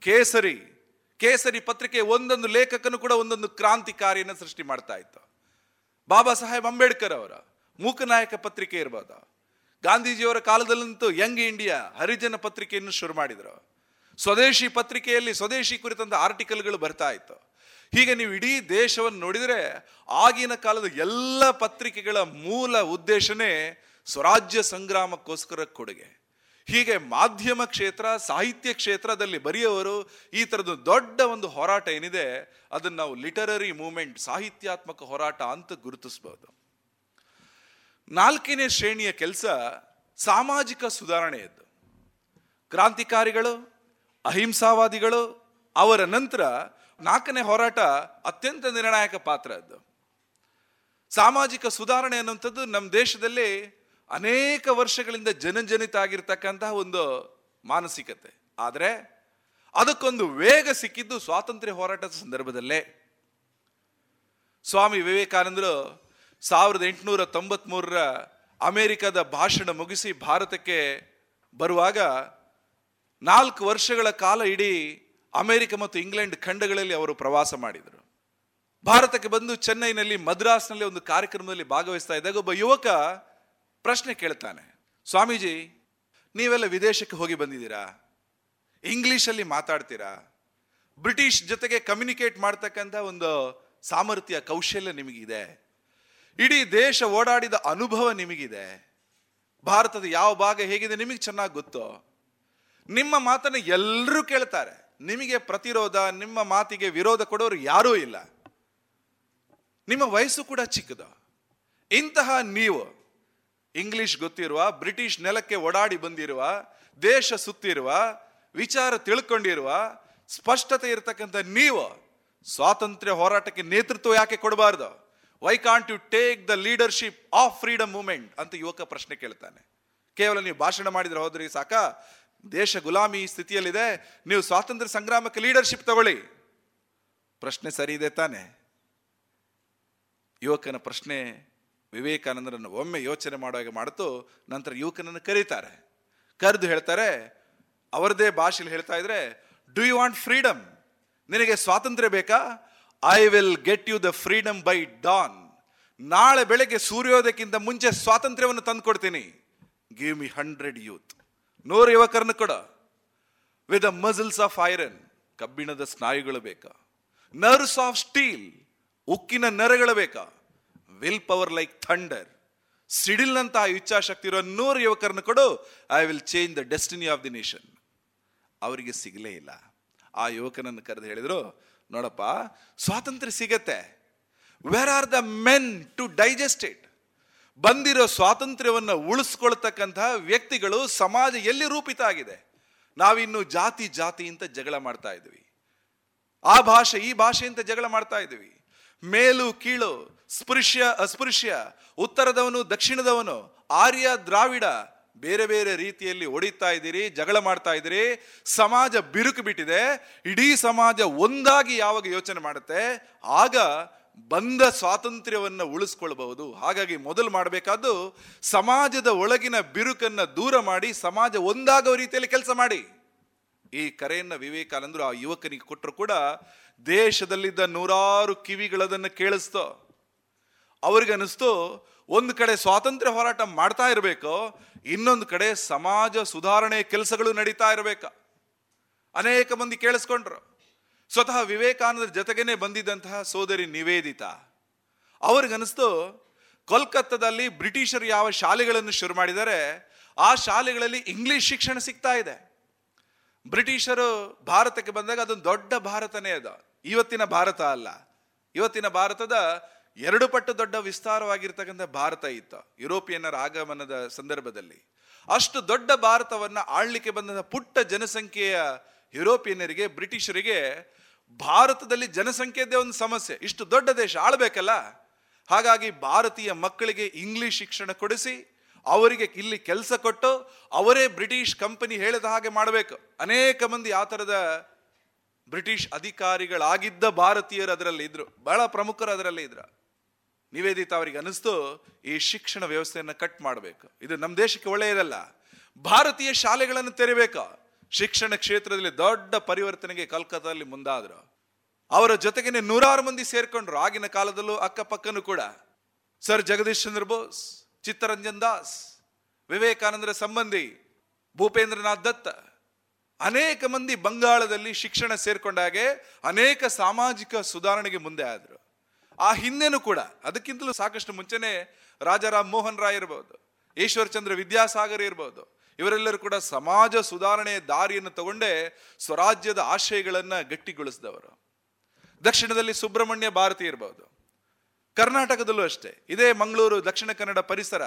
ಕೇಸರಿ ಕೇಸರಿ ಪತ್ರಿಕೆ ಒಂದೊಂದು ಲೇಖಕನು ಕೂಡ ಒಂದೊಂದು ಕ್ರಾಂತಿಕಾರಿಯನ್ನು ಸೃಷ್ಟಿ ಮಾಡ್ತಾ ಇತ್ತು. ಬಾಬಾ ಸಾಹೇಬ್ ಅಂಬೇಡ್ಕರ್ ಅವರ ಮೂಕನಾಯಕ ಪತ್ರಿಕೆ ಇರ್ಬೋದು ಗಾಂಧೀಜಿಯವರ ಕಾಲದಲ್ಲಂತೂ ಯಂಗ್ ಇಂಡಿಯಾ ಹರಿಜನ ಪತ್ರಿಕೆಯನ್ನು ಶುರು ಮಾಡಿದರು ಸ್ವದೇಶಿ ಪತ್ರಿಕೆಯಲ್ಲಿ ಸ್ವದೇಶಿ ಕುರಿತಂತ ಆರ್ಟಿಕಲ್ಗಳು ಬರ್ತಾ ಇತ್ತು. ಹೀಗೆ ನೀವು ಇಡೀ ದೇಶವನ್ನು ನೋಡಿದರೆ ಆಗಿನ ಕಾಲದ ಎಲ್ಲ ಪತ್ರಿಕೆಗಳ ಮೂಲ ಉದ್ದೇಶನೇ ಸ್ವರಾಜ್ಯ ಸಂಗ್ರಾಮಕ್ಕೋಸ್ಕರ ಕೊಡುಗೆ. ಹೀಗೆ ಮಾಧ್ಯಮ ಕ್ಷೇತ್ರ, ಸಾಹಿತ್ಯ ಕ್ಷೇತ್ರದಲ್ಲಿ ಬರೆಯುವವರು ಈ ಥರದ್ದು ದೊಡ್ಡ ಒಂದು ಹೋರಾಟ ಏನಿದೆ, ಅದನ್ನು ನಾವು ಲಿಟರರಿ ಮೂಮೆಂಟ್, ಸಾಹಿತ್ಯಾತ್ಮಕ ಹೋರಾಟ ಅಂತ ಗುರುತಿಸ್ಬೋದು. ನಾಲ್ಕನೇ ಶ್ರೇಣಿಯ ಕೆಲಸ ಸಾಮಾಜಿಕ ಸುಧಾರಣೆಯದ್ದು ಕ್ರಾಂತಿಕಾರಿಗಳು, ಅಹಿಂಸಾವಾದಿಗಳು, ಅವರ ನಂತರ ನಾಲ್ಕನೇ ಹೋರಾಟ ಅತ್ಯಂತ ನಿರ್ಣಾಯಕ ಪಾತ್ರ ಅದು ಸಾಮಾಜಿಕ ಸುಧಾರಣೆ ಅನ್ನುವಂಥದ್ದು ನಮ್ಮ ದೇಶದಲ್ಲಿ ಅನೇಕ ವರ್ಷಗಳಿಂದ ಜನಜನಿತ ಆಗಿರ್ತಕ್ಕಂತಹ ಒಂದು ಮಾನಸಿಕತೆ. ಆದರೆ ಅದಕ್ಕೊಂದು ವೇಗ ಸಿಕ್ಕಿದ್ದು ಸ್ವಾತಂತ್ರ್ಯ ಹೋರಾಟದ ಸಂದರ್ಭದಲ್ಲೇ. ಸ್ವಾಮಿ ವಿವೇಕಾನಂದರು ಸಾವಿರದ ಎಂಟುನೂರ ತೊಂಬತ್ಮೂರರ ಅಮೆರಿಕದ ಭಾಷಣ ಮುಗಿಸಿ ಭಾರತಕ್ಕೆ ಬರುವಾಗ ನಾಲ್ಕು ವರ್ಷಗಳ ಕಾಲ ಇಡೀ ಅಮೆರಿಕ ಮತ್ತು ಇಂಗ್ಲೆಂಡ್ ಖಂಡಗಳಲ್ಲಿ ಅವರು ಪ್ರವಾಸ ಮಾಡಿದರು. ಭಾರತಕ್ಕೆ ಬಂದು ಚೆನ್ನೈನಲ್ಲಿ ಮದ್ರಾಸ್ನಲ್ಲಿ ಒಂದು ಕಾರ್ಯಕ್ರಮದಲ್ಲಿ ಭಾಗವಹಿಸ್ತಾ ಇದ್ದಾಗ ಒಬ್ಬ ಯುವಕ ಪ್ರಶ್ನೆ ಕೇಳ್ತಾನೆ, ಸ್ವಾಮೀಜಿ, ನೀವೆಲ್ಲ ವಿದೇಶಕ್ಕೆ ಹೋಗಿ ಬಂದಿದ್ದೀರಾ? ಇಂಗ್ಲೀಷಲ್ಲಿ ಮಾತಾಡ್ತೀರಾ? ಬ್ರಿಟಿಷ್ ಜೊತೆಗೆ ಕಮ್ಯುನಿಕೇಟ್ ಮಾಡ್ತಕ್ಕಂಥ ಒಂದು ಸಾಮರ್ಥ್ಯ, ಕೌಶಲ್ಯ ನಿಮಗಿದೆ. ಇಡೀ ದೇಶ ಓಡಾಡಿದ ಅನುಭವ ನಿಮಗಿದೆ. ಭಾರತದ ಯಾವ ಭಾಗ ಹೇಗಿದೆ ನಿಮಗೆ ಚೆನ್ನಾಗಿ ಗೊತ್ತು? ನಿಮ್ಮ ಮಾತನ್ನು ಎಲ್ಲರೂ ಕೇಳ್ತಾರೆ. ನಿಮಗೆ ಪ್ರತಿರೋಧ, ನಿಮ್ಮ ಮಾತಿಗೆ ವಿರೋಧ ಕೊಡೋರು ಯಾರೂ ಇಲ್ಲ. ನಿಮ್ಮ ವಯಸ್ಸು ಕೂಡ ಚಿಕ್ಕದು. ಇಂತಹ ನೀವು ಇಂಗ್ಲಿಷ್ ಗೊತ್ತಿರುವ, ಬ್ರಿಟಿಷ್ ನೆಲಕ್ಕೆ ಓಡಾಡಿ ಬಂದಿರುವ, ದೇಶ ಸುತ್ತಿರುವ, ವಿಚಾರ ತಿಳ್ಕೊಂಡಿರುವ, ಸ್ಪಷ್ಟತೆ ಇರತಕ್ಕಂಥ ನೀವು ಸ್ವಾತಂತ್ರ್ಯ ಹೋರಾಟಕ್ಕೆ ನೇತೃತ್ವ ಯಾಕೆ ಕೊಡಬಾರ್ದು? Why can't you take the leadership of freedom movement ಅಂತ ಯುವಕ ಪ್ರಶ್ನೆ ಕೇಳ್ತಾನೆ. ಕೇವಲ ನೀವು ಭಾಷಣ ಮಾಡಿದ್ರೆ ಹೋದ್ರಿ ಸಾಕ? ದೇಶ ಗುಲಾಮಿ ಸ್ಥಿತಿಯಲ್ಲಿದೆ, ನೀವು ಸ್ವಾತಂತ್ರ್ಯ ಸಂಗ್ರಾಮಕ್ಕೆ ಲೀಡರ್ಶಿಪ್ ತಗೊಳ್ಳಿ. ಪ್ರಶ್ನೆ ಸರಿ ಇದೆ ತಾನೆ. ಯುವಕನ ಪ್ರಶ್ನೆ ವಿವೇಕಾನಂದರನ್ನು ಒಮ್ಮೆ ಯೋಚನೆ ಮಾಡುವಾಗ ಮಾಡ್ತು ನಂತರ ಯುವಕನನ್ನು ಕರೀತಾರೆ. ಕರೆದು ಹೇಳ್ತಾರೆ, ಅವರದೇ ಭಾಷೆಯಲ್ಲಿ ಹೇಳ್ತಾ ಇದ್ರೆ ಡು ಯು ವಾಂಟ್ ಫ್ರೀಡಮ್ ನಿನಗೆ ಸ್ವಾತಂತ್ರ್ಯ ಬೇಕಾ? I will get you the freedom by dawn ನಾಳೆ ಬೆಳಗ್ಗೆ ಸೂರ್ಯೋದಯಕ್ಕಿಂತ ಮುಂಚೆ ಸ್ವಾತಂತ್ರ್ಯವನ್ನು ತಂದುಕೊಡ್ತೀನಿ. ಗಿವ್ ಮಿ ಹಂಡ್ರೆಡ್ ಯೂತ್ ನೂರು ಯುವಕರನ್ನು ಕೊಡ. With the muscles of iron ಕಬ್ಬಿಣದ ಸ್ನಾಯುಗಳು ಬೇಕಾ? ನರ್ಸ್ ಆಫ್ ಸ್ಟೀಲ್ ಉಕ್ಕಿನ ನರಗಳು ಬೇಕಾ? ವಿಲ್ ಪವರ್ ಲೈಕ್ ಥಂಡರ್ ಸಿಡಿಲ್ನಂತಹ ಇಚ್ಛಾಶಕ್ತಿ ಇರೋ ನೂರು ಯುವಕರನ್ನು ಕೊಡು. I will change the destiny of the nation ಅವರಿಗೆ ಸಿಗಲೇ ಇಲ್ಲ. ಆ ಯುವಕನನ್ನು ಕರೆದು ಹೇಳಿದ್ರು, ನೋಡಪ್ಪ, ಸ್ವಾತಂತ್ರ್ಯ ಸಿಗತ್ತೆ. Where are the men to digest it ಬಂದಿರೋ ಸ್ವಾತಂತ್ರ್ಯವನ್ನು ಉಳಿಸ್ಕೊಳ್ತಕ್ಕಂತಹ ವ್ಯಕ್ತಿಗಳು ಸಮಾಜ ಎಲ್ಲಿ ರೂಪಿತ ಆಗಿದೆ? ನಾವಿನ್ನು ಜಾತಿ ಜಾತಿ ಅಂತ ಜಗಳ ಮಾಡ್ತಾ ಇದ್ವಿ. ಆ ಭಾಷೆ ಈ ಭಾಷೆ ಅಂತ ಜಗಳ ಮಾಡ್ತಾ ಇದ್ವಿ. ಮೇಲು ಕೀಳು ಸ್ಪೃಶ್ಯ, ಅಸ್ಪೃಶ್ಯ, ಉತ್ತರದವನು, ದಕ್ಷಿಣದವನು, ಆರ್ಯ, ದ್ರಾವಿಡ, ಬೇರೆ ಬೇರೆ ರೀತಿಯಲ್ಲಿ ಹೊಡಿತಾ ಇದ್ದೀರಿ, ಜಗಳ ಮಾಡ್ತಾ ಇದ್ದೀರಿ, ಸಮಾಜ ಬಿರುಕು ಬಿಟ್ಟಿದೆ, ಇಡೀ ಸಮಾಜ ಒಂದಾಗಿ ಯಾವಾಗ ಯೋಚನೆ ಮಾಡುತ್ತೆ, ಆಗ ಬಂದ ಸ್ವಾತಂತ್ರ್ಯವನ್ನ ಉಳಿಸ್ಕೊಳ್ಬಹುದು. ಹಾಗಾಗಿ ಮೊದಲು ಮಾಡಬೇಕಾದ್ದು ಸಮಾಜದ ಒಳಗಿನ ಬಿರುಕನ್ನ ದೂರ ಮಾಡಿ, ಸಮಾಜ ಒಂದಾಗೋ ರೀತಿಯಲ್ಲಿ ಕೆಲಸ ಮಾಡಿ. ಈ ಕರೆಯನ್ನು ವಿವೇಕಾನಂದರು ಆ ಯುವಕನಿಗೆ ಕೊಟ್ಟರು ಕೂಡ ದೇಶದಲ್ಲಿದ್ದ ನೂರಾರು ಕಿವಿಗಳದನ್ನು ಕೇಳಿಸ್ತೋ. ಅವ್ರಿಗೆ ಅನಿಸ್ತು ಒಂದು ಕಡೆ ಸ್ವಾತಂತ್ರ್ಯ ಹೋರಾಟ ಮಾಡ್ತಾ ಇರಬೇಕು, ಇನ್ನೊಂದು ಕಡೆ ಸಮಾಜ ಸುಧಾರಣೆ ಕೆಲಸಗಳು ನಡೀತಾ ಇರಬೇಕು. ಅನೇಕ ಮಂದಿ ಕೇಳಿಸ್ಕೊಂಡ್ರು. ಸ್ವತಃ ವಿವೇಕಾನಂದರ ಜೊತೆಗೇನೆ ಬಂದಿದ್ದಂತಹ ಸೋದರಿ ನಿವೇದಿತಾ. ಅವ್ರಿಗನಿಸ್ತು ಕೋಲ್ಕತ್ತಾದಲ್ಲಿ ಬ್ರಿಟಿಷರು ಯಾವ ಶಾಲೆಗಳನ್ನು ಶುರು ಮಾಡಿದರೆ ಆ ಶಾಲೆಗಳಲ್ಲಿ ಇಂಗ್ಲಿಷ್ ಶಿಕ್ಷಣ ಸಿಗ್ತಾ ಇದೆ. ಬ್ರಿಟಿಷರು ಭಾರತಕ್ಕೆ ಬಂದಾಗ ಅದೊಂದು ದೊಡ್ಡ ಭಾರತನೇ ಅದು. ಇವತ್ತಿನ ಭಾರತ ಅಲ್ಲ. ಇವತ್ತಿನ ಭಾರತದ ಎರಡು ಪಟ್ಟು ದೊಡ್ಡ ವಿಸ್ತಾರವಾಗಿರ್ತಕ್ಕಂಥ ಭಾರತ ಇತ್ತು ಯುರೋಪಿಯನ್ನರ ಆಗಮನದ ಸಂದರ್ಭದಲ್ಲಿ. ಅಷ್ಟು ದೊಡ್ಡ ಭಾರತವನ್ನ ಆಳ್ಲಿಕ್ಕೆ ಬಂದ ಪುಟ್ಟ ಜನಸಂಖ್ಯೆಯ ಯುರೋಪಿಯನ್ನರಿಗೆ ಬ್ರಿಟಿಷರಿಗೆ ಭಾರತದಲ್ಲಿ ಜನಸಂಖ್ಯೆದೇ ಒಂದು ಸಮಸ್ಯೆ. ಇಷ್ಟು ದೊಡ್ಡ ದೇಶ ಆಳ್ಬೇಕಲ್ಲ? ಹಾಗಾಗಿ ಭಾರತೀಯ ಮಕ್ಕಳಿಗೆ ಇಂಗ್ಲಿಷ್ ಶಿಕ್ಷಣ ಕೊಡಿಸಿ, ಅವರಿಗೆ ಇಲ್ಲಿ ಕೆಲಸ ಕೊಟ್ಟು, ಅವರೇ ಬ್ರಿಟಿಷ್ ಕಂಪನಿ ಹೇಳಿದ ಹಾಗೆ ಮಾಡಬೇಕು. ಅನೇಕ ಮಂದಿ ಆ ಥರದ ಬ್ರಿಟಿಷ್ ಅಧಿಕಾರಿಗಳಾಗಿದ್ದ ಭಾರತೀಯರು ಅದರಲ್ಲಿ ಇದ್ರು. ಬಹಳ ಪ್ರಮುಖರು ಅದರಲ್ಲಿ ಇದ್ರು. ನಿವೇದಿತ ಅವರಿಗೆ ಅನಿಸ್ತು ಈ ಶಿಕ್ಷಣ ವ್ಯವಸ್ಥೆಯನ್ನು ಕಟ್ ಮಾಡಬೇಕು. ಇದು ನಮ್ಮ ದೇಶಕ್ಕೆ ಒಳ್ಳೆಯದಲ್ಲ. ಭಾರತೀಯ ಶಾಲೆಗಳನ್ನು ತೆರಿಬೇಕು. ಶಿಕ್ಷಣ ಕ್ಷೇತ್ರದಲ್ಲಿ ದೊಡ್ಡ ಪರಿವರ್ತನೆಗೆ ಕಲ್ಕತ್ತಾದಲ್ಲಿ ಮುಂದಾದರು. ಅವರ ಜೊತೆಗೇನೆ ನೂರಾರು ಮಂದಿ ಸೇರ್ಕೊಂಡ್ರು, ಆಗಿನ ಕಾಲದಲ್ಲೂ ಅಕ್ಕಪಕ್ಕನೂ ಕೂಡ. ಸರ್ ಜಗದೀಶ್ ಚಂದ್ರ ಬೋಸ್, ಚಿತ್ತರಂಜನ್ ದಾಸ್, ವಿವೇಕಾನಂದರ ಸಂಬಂಧಿ, ಭೂಪೇಂದ್ರನಾಥ್ ದತ್ತ, ಅನೇಕ ಮಂದಿ ಬಂಗಾಳದಲ್ಲಿ ಶಿಕ್ಷಣ ಸೇರ್ಕೊಂಡಾಗೆ ಅನೇಕ ಸಾಮಾಜಿಕ ಸುಧಾರಣೆಗೆ ಮುಂದೆ ಆದರು. ಆ ಹಿಂದೆನೂ ಕೂಡ, ಅದಕ್ಕಿಂತಲೂ ಸಾಕಷ್ಟು ಮುಂಚೆನೆ ರಾಜಾರಾಮ್ ಮೋಹನ್ ರಾಯ್ ಇರಬಹುದು ಈಶ್ವರ್ ಚಂದ್ರ ವಿದ್ಯಾಸಾಗರ್ ಇರಬಹುದು ಇವರೆಲ್ಲರೂ ಕೂಡ ಸಮಾಜ ಸುಧಾರಣೆಯ ದಾರಿಯನ್ನು ತಗೊಂಡೇ ಸ್ವರಾಜ್ಯದ ಆಶಯಗಳನ್ನ ಗಟ್ಟಿಗೊಳಿಸಿದವರು. ದಕ್ಷಿಣದಲ್ಲಿ ಸುಬ್ರಹ್ಮಣ್ಯ ಭಾರತಿ ಇರಬಹುದು ಕರ್ನಾಟಕದಲ್ಲೂ ಅಷ್ಟೇ, ಇದೇ ಮಂಗಳೂರು ದಕ್ಷಿಣ ಕನ್ನಡ ಪರಿಸರ,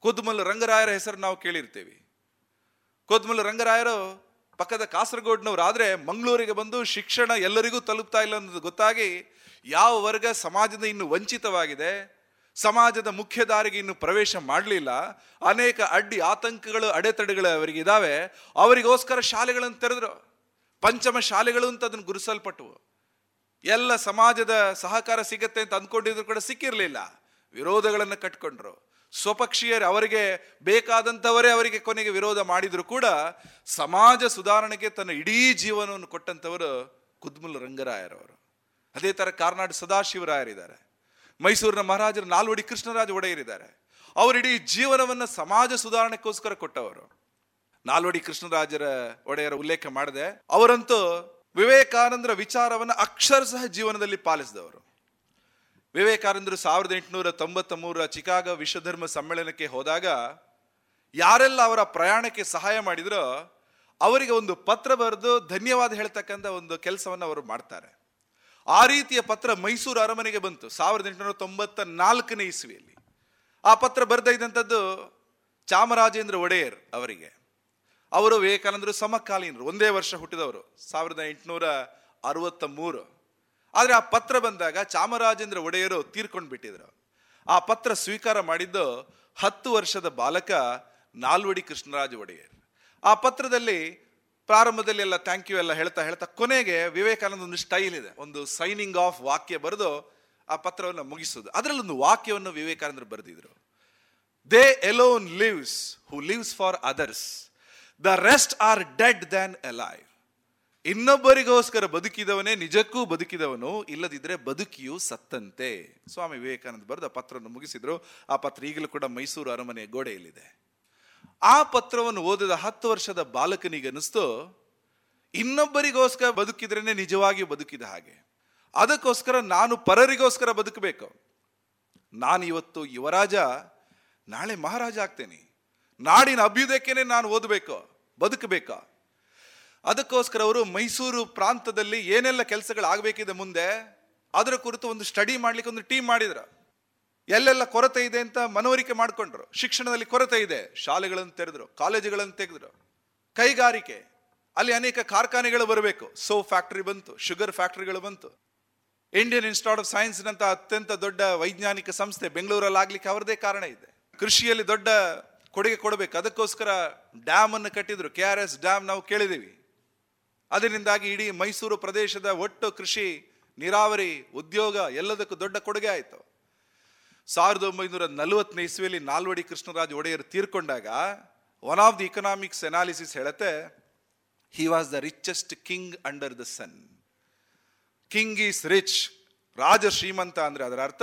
ಕುದ್ಮಲ್ ರಂಗರಾಯರ ಹೆಸರು ನಾವು ಕೇಳಿರ್ತೀವಿ. ಕುದ್ಮಲ್ ರಂಗರಾಯರು ಪಕ್ಕದ ಕಾಸರಗೋಡ್ನವ್ರು ಆದರೆ ಮಂಗಳೂರಿಗೆ ಬಂದು ಶಿಕ್ಷಣ ಎಲ್ಲರಿಗೂ ತಲುಪ್ತಾ ಇಲ್ಲ ಅನ್ನೋದು ಗೊತ್ತಾಗಿ ಯಾವ ವರ್ಗ ಸಮಾಜದ ಇನ್ನು ವಂಚಿತವಾಗಿದೆ, ಸಮಾಜದ ಮುಖ್ಯದಾರಿಗೆ ಇನ್ನು ಪ್ರವೇಶ ಮಾಡಲಿಲ್ಲ, ಅನೇಕ ಅಡ್ಡಿ ಆತಂಕಗಳು, ಅಡೆತಡೆಗಳು ಅವರಿಗೆ ಇದಾವೆ, ಅವರಿಗೋಸ್ಕರ ಶಾಲೆಗಳನ್ನು ತೆರೆದ್ರು. ಪಂಚಮ ಶಾಲೆಗಳು ಅಂತ ಅದನ್ನು ಗುರುಸಲ್ಪಟ್ಟವು ಎಲ್ಲ ಸಮಾಜದ ಸಹಕಾರ ಸಿಗತ್ತೆ ಅಂತ ಅಂದ್ಕೊಂಡಿದ್ರು ಕೂಡ ಸಿಕ್ಕಿರಲಿಲ್ಲ. ವಿರೋಧಗಳನ್ನು ಕಟ್ಕೊಂಡ್ರು. ಸ್ವಪಕ್ಷೀಯರು ಅವರಿಗೆ ಬೇಕಾದಂಥವರೇ ಅವರಿಗೆ ಕೊನೆಗೆ ವಿರೋಧ ಮಾಡಿದರೂ ಕೂಡ ಸಮಾಜ ಸುಧಾರಣೆಗೆ ತನ್ನ ಇಡೀ ಜೀವನವನ್ನು ಕೊಟ್ಟಂಥವರು ಕುದ್ಮುಲ್ ರಂಗರಾಯರವರು. ಅದೇ ಥರ ಕಾರ್ನಾಡ್ ಸದಾಶಿವರಾಯರಿದ್ದಾರೆ. ಮೈಸೂರಿನ ಮಹಾರಾಜರು ನಾಲ್ವಡಿ ಕೃಷ್ಣರಾಜ ಒಡೆಯರಿದ್ದಾರೆ. ಅವರಿಡೀ ಜೀವನವನ್ನು ಸಮಾಜ ಸುಧಾರಣೆಗೋಸ್ಕರ ಕೊಟ್ಟವರು. ನಾಲ್ವಡಿ ಕೃಷ್ಣರಾಜರ ಒಡೆಯರ ಉಲ್ಲೇಖ ಮಾಡಿದೆ, ಅವರಂತೂ ವಿವೇಕಾನಂದರ ವಿಚಾರವನ್ನು ಅಕ್ಷರಶಃ ಜೀವನದಲ್ಲಿ ಪಾಲಿಸಿದವರು. ವಿವೇಕಾನಂದರು ಸಾವಿರದ ಎಂಟುನೂರ ತೊಂಬತ್ತ ಮೂರರ ಚಿಕಾಗೋ ವಿಶ್ವಧರ್ಮ ಸಮ್ಮೇಳನಕ್ಕೆ ಹೋದಾಗ ಯಾರೆಲ್ಲ ಅವರ ಪ್ರಯಾಣಕ್ಕೆ ಸಹಾಯ ಮಾಡಿದರೋ, ಅವರಿಗೆ ಒಂದು ಪತ್ರ ಬರೆದು ಧನ್ಯವಾದ ಹೇಳ್ತಕ್ಕಂಥ ಒಂದು ಕೆಲಸವನ್ನು ಅವರು ಮಾಡ್ತಾರೆ. ಆ ರೀತಿಯ ಪತ್ರ ಮೈಸೂರು ಅರಮನೆಗೆ ಬಂತು. ಸಾವಿರದ ಎಂಟುನೂರ ತೊಂಬತ್ತ ನಾಲ್ಕನೇ ಇಸ್ವಿಯಲ್ಲಿ. ಆ ಪತ್ರ ಬರ್ತಾ ಇದ್ದಂಥದ್ದು ಚಾಮರಾಜೇಂದ್ರ ಒಡೆಯರ್ ಅವರಿಗೆ. ಅವರು ವಿವೇಕಾನಂದರು ಸಮಕಾಲೀನರು, ಒಂದೇ ವರ್ಷ ಹುಟ್ಟಿದವರು, ಸಾವಿರದ ಎಂಟುನೂರ ಅರವತ್ತ ಮೂರು ಆದರೆ ಆ ಪತ್ರ ಬಂದಾಗ ಚಾಮರಾಜೇಂದ್ರ ಒಡೆಯರು ತೀರ್ಕೊಂಡು ಬಿಟ್ಟಿದ್ರು ಆ ಪತ್ರ ಸ್ವೀಕಾರ ಮಾಡಿದ್ದು ಹತ್ತು ವರ್ಷದ ಬಾಲಕ ನಾಲ್ವಡಿ ಕೃಷ್ಣರಾಜ ಒಡೆಯರ್. ಆ ಪತ್ರದಲ್ಲಿ ಪ್ರಾರಂಭದಲ್ಲಿ ಎಲ್ಲ ಥ್ಯಾಂಕ್ ಯು ಎಲ್ಲ ಹೇಳ್ತಾ ಹೇಳ್ತಾ ಕೊನೆಗೆ ವಿವೇಕಾನಂದ ಒಂದು ಸ್ಟೈಲ್ ಇದೆ. ಒಂದು ಸೈನಿಂಗ್ ಆಫ್ ವಾಕ್ಯ ಬರೆದು ಆ ಪತ್ರವನ್ನು ಮುಗಿಸೋದು ಅದರಲ್ಲಿ ಒಂದು ವಾಕ್ಯವನ್ನು ವಿವೇಕಾನಂದರು ಬರೆದಿದ್ರು. They alone lives who lives for others the rest are dead than alive ಇನ್ನೊಬ್ಬರಿಗೋಸ್ಕರ ಬದುಕಿದವನೇ ನಿಜಕ್ಕೂ ಬದುಕಿದವನು, ಇಲ್ಲದಿದ್ರೆ ಬದುಕಿಯು ಸತ್ತಂತೆ. ಸ್ವಾಮಿ ವಿವೇಕಾನಂದ ಬರೆದ ಪತ್ರವನ್ನು ಮುಗಿಸಿದ್ರು. ಆ ಪತ್ರ ಈಗಲೂ ಕೂಡ ಮೈಸೂರು ಅರಮನೆಯ ಗೋಡೆಯಲ್ಲಿದೆ. ಆ ಪತ್ರವನ್ನು ಓದಿದ ಹತ್ತು ವರ್ಷದ ಬಾಲಕನಿಗೆ ಅನಿಸ್ತು ಇನ್ನೊಬ್ಬರಿಗೋಸ್ಕರ ಬದುಕಿದ್ರೇನೆ ನಿಜವಾಗಿ ಬದುಕಿದ ಹಾಗೆ. ಅದಕ್ಕೋಸ್ಕರ ನಾನು ಪರರಿಗೋಸ್ಕರ ಬದುಕಬೇಕು. ನಾನು ಇವತ್ತು ಯುವರಾಜ, ನಾಳೆ ಮಹಾರಾಜ ಆಗ್ತೇನೆ. ನಾಡಿನ ಅಭ್ಯುದಯಕ್ಕೇನೆ ನಾನು ಓದಬೇಕು, ಬದುಕಬೇಕು. ಅದಕ್ಕೋಸ್ಕರ ಅವರು ಮೈಸೂರು ಪ್ರಾಂತದಲ್ಲಿ ಏನೆಲ್ಲ ಕೆಲಸಗಳು ಆಗಬೇಕಿದೆ ಮುಂದೆ, ಅದರ ಕುರಿತು ಒಂದು ಸ್ಟಡಿ ಮಾಡ್ಲಿಕ್ಕೆ ಒಂದು ಟೀಮ್ ಮಾಡಿದ್ರು. ಎಲ್ಲೆಲ್ಲ ಕೊರತೆ ಇದೆ ಅಂತ ಮನವರಿಕೆ ಮಾಡಿಕೊಂಡ್ರು. ಶಿಕ್ಷಣದಲ್ಲಿ ಕೊರತೆ ಇದೆ. ಶಾಲೆಗಳನ್ನು ತೆರೆದ್ರು, ಕಾಲೇಜುಗಳನ್ನು ತೆಗೆದ್ರು. ಕೈಗಾರಿಕೆ. ಅಲ್ಲಿ ಅನೇಕ ಕಾರ್ಖಾನೆಗಳು ಬರಬೇಕು. ಸೋ ಫ್ಯಾಕ್ಟರಿ ಬಂತು, ಶುಗರ್ ಫ್ಯಾಕ್ಟರಿಗಳು ಬಂತು. ಇಂಡಿಯನ್ ಇನ್ಸ್ಟಿಟ್ಯೂಟ್ ಆಫ್ ಸೈನ್ಸ್ನಂತ ಅತ್ಯಂತ ದೊಡ್ಡ ವೈಜ್ಞಾನಿಕ ಸಂಸ್ಥೆ ಬೆಂಗಳೂರಲ್ಲಿ ಆಗ್ಲಿಕ್ಕೆ ಅವರದೇ ಕಾರಣ ಇದೆ. ಕೃಷಿಯಲ್ಲಿ ದೊಡ್ಡ ಕೊಡುಗೆ ಕೊಡಬೇಕು. ಅದಕ್ಕೋಸ್ಕರ ಡ್ಯಾಮ್ ಅನ್ನು ಕಟ್ಟಿದ್ರು. ಕೆ ಆರ್ ಎಸ್ ಡ್ಯಾಮ್ ನಾವು ಕೇಳಿದೀವಿ ಅದರಿಂದಾಗಿ ಇಡೀ ಮೈಸೂರು ಪ್ರದೇಶದ ಒಟ್ಟು ಕೃಷಿ, ನೀರಾವರಿ, ಉದ್ಯೋಗ ಎಲ್ಲದಕ್ಕೂ ದೊಡ್ಡ ಕೊಡುಗೆ ಆಯಿತು. ಸಾವಿರದ ಒಂಬೈನೂರ ನಲವತ್ತನೇ ಇಸ್ವಿಯಲ್ಲಿ Nalvadi Krishnaraja Wodeyar ತೀರ್ಕೊಂಡಾಗ one of the economics analysis ಹೇಳುತ್ತೆ he was the richest king under the sun king is rich ರಾಜ ಶ್ರೀಮಂತ ಅಂದ್ರೆ ಅದರ ಅರ್ಥ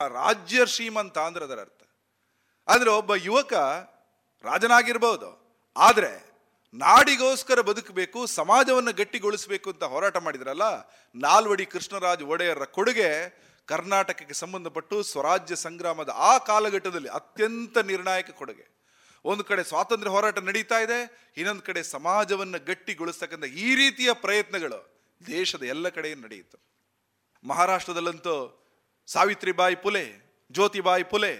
ರಾಜ್ಯ ಶ್ರೀಮಂತ ಅಂದ್ರೆ ಅದರ ಅರ್ಥ. ಅಂದ್ರೆ ಒಬ್ಬ ಯುವಕ ರಾಜನಾಗಿರ್ಬೋದು, ಆದರೆ ನಾಡಿಗೋಸ್ಕರ ಬದುಕಬೇಕು, ಸಮಾಜವನ್ನು ಗಟ್ಟಿಗೊಳಿಸಬೇಕು ಅಂತ ಹೋರಾಟ ಮಾಡಿದ್ರಲ್ಲ, ನಾಲ್ವಡಿ ಕೃಷ್ಣರಾಜ ಒಡೆಯರ ಕೊಡುಗೆ ಕರ್ನಾಟಕಕ್ಕೆ ಸಂಬಂಧಪಟ್ಟು ಸ್ವರಾಜ್ಯ ಸಂಗ್ರಾಮದ ಆ ಕಾಲಘಟ್ಟದಲ್ಲಿ ಅತ್ಯಂತ ನಿರ್ಣಾಯಕ ಕೊಡುಗೆ. ಒಂದು ಕಡೆ ಸ್ವಾತಂತ್ರ್ಯ ಹೋರಾಟ ನಡೀತಾ ಇದೆ, ಇನ್ನೊಂದು ಕಡೆ ಸಮಾಜವನ್ನು ಗಟ್ಟಿಗೊಳಿಸ್ತಕ್ಕಂಥ ಈ ರೀತಿಯ ಪ್ರಯತ್ನಗಳು ದೇಶದ ಎಲ್ಲ ಕಡೆ ನಡೆಯಿತು. ಮಹಾರಾಷ್ಟ್ರದಲ್ಲಂತೂ ಸಾವಿತ್ರಿಬಾಯಿ ಪುಲೆ, ಜ್ಯೋತಿಬಾಯಿ ಪುಲೆ,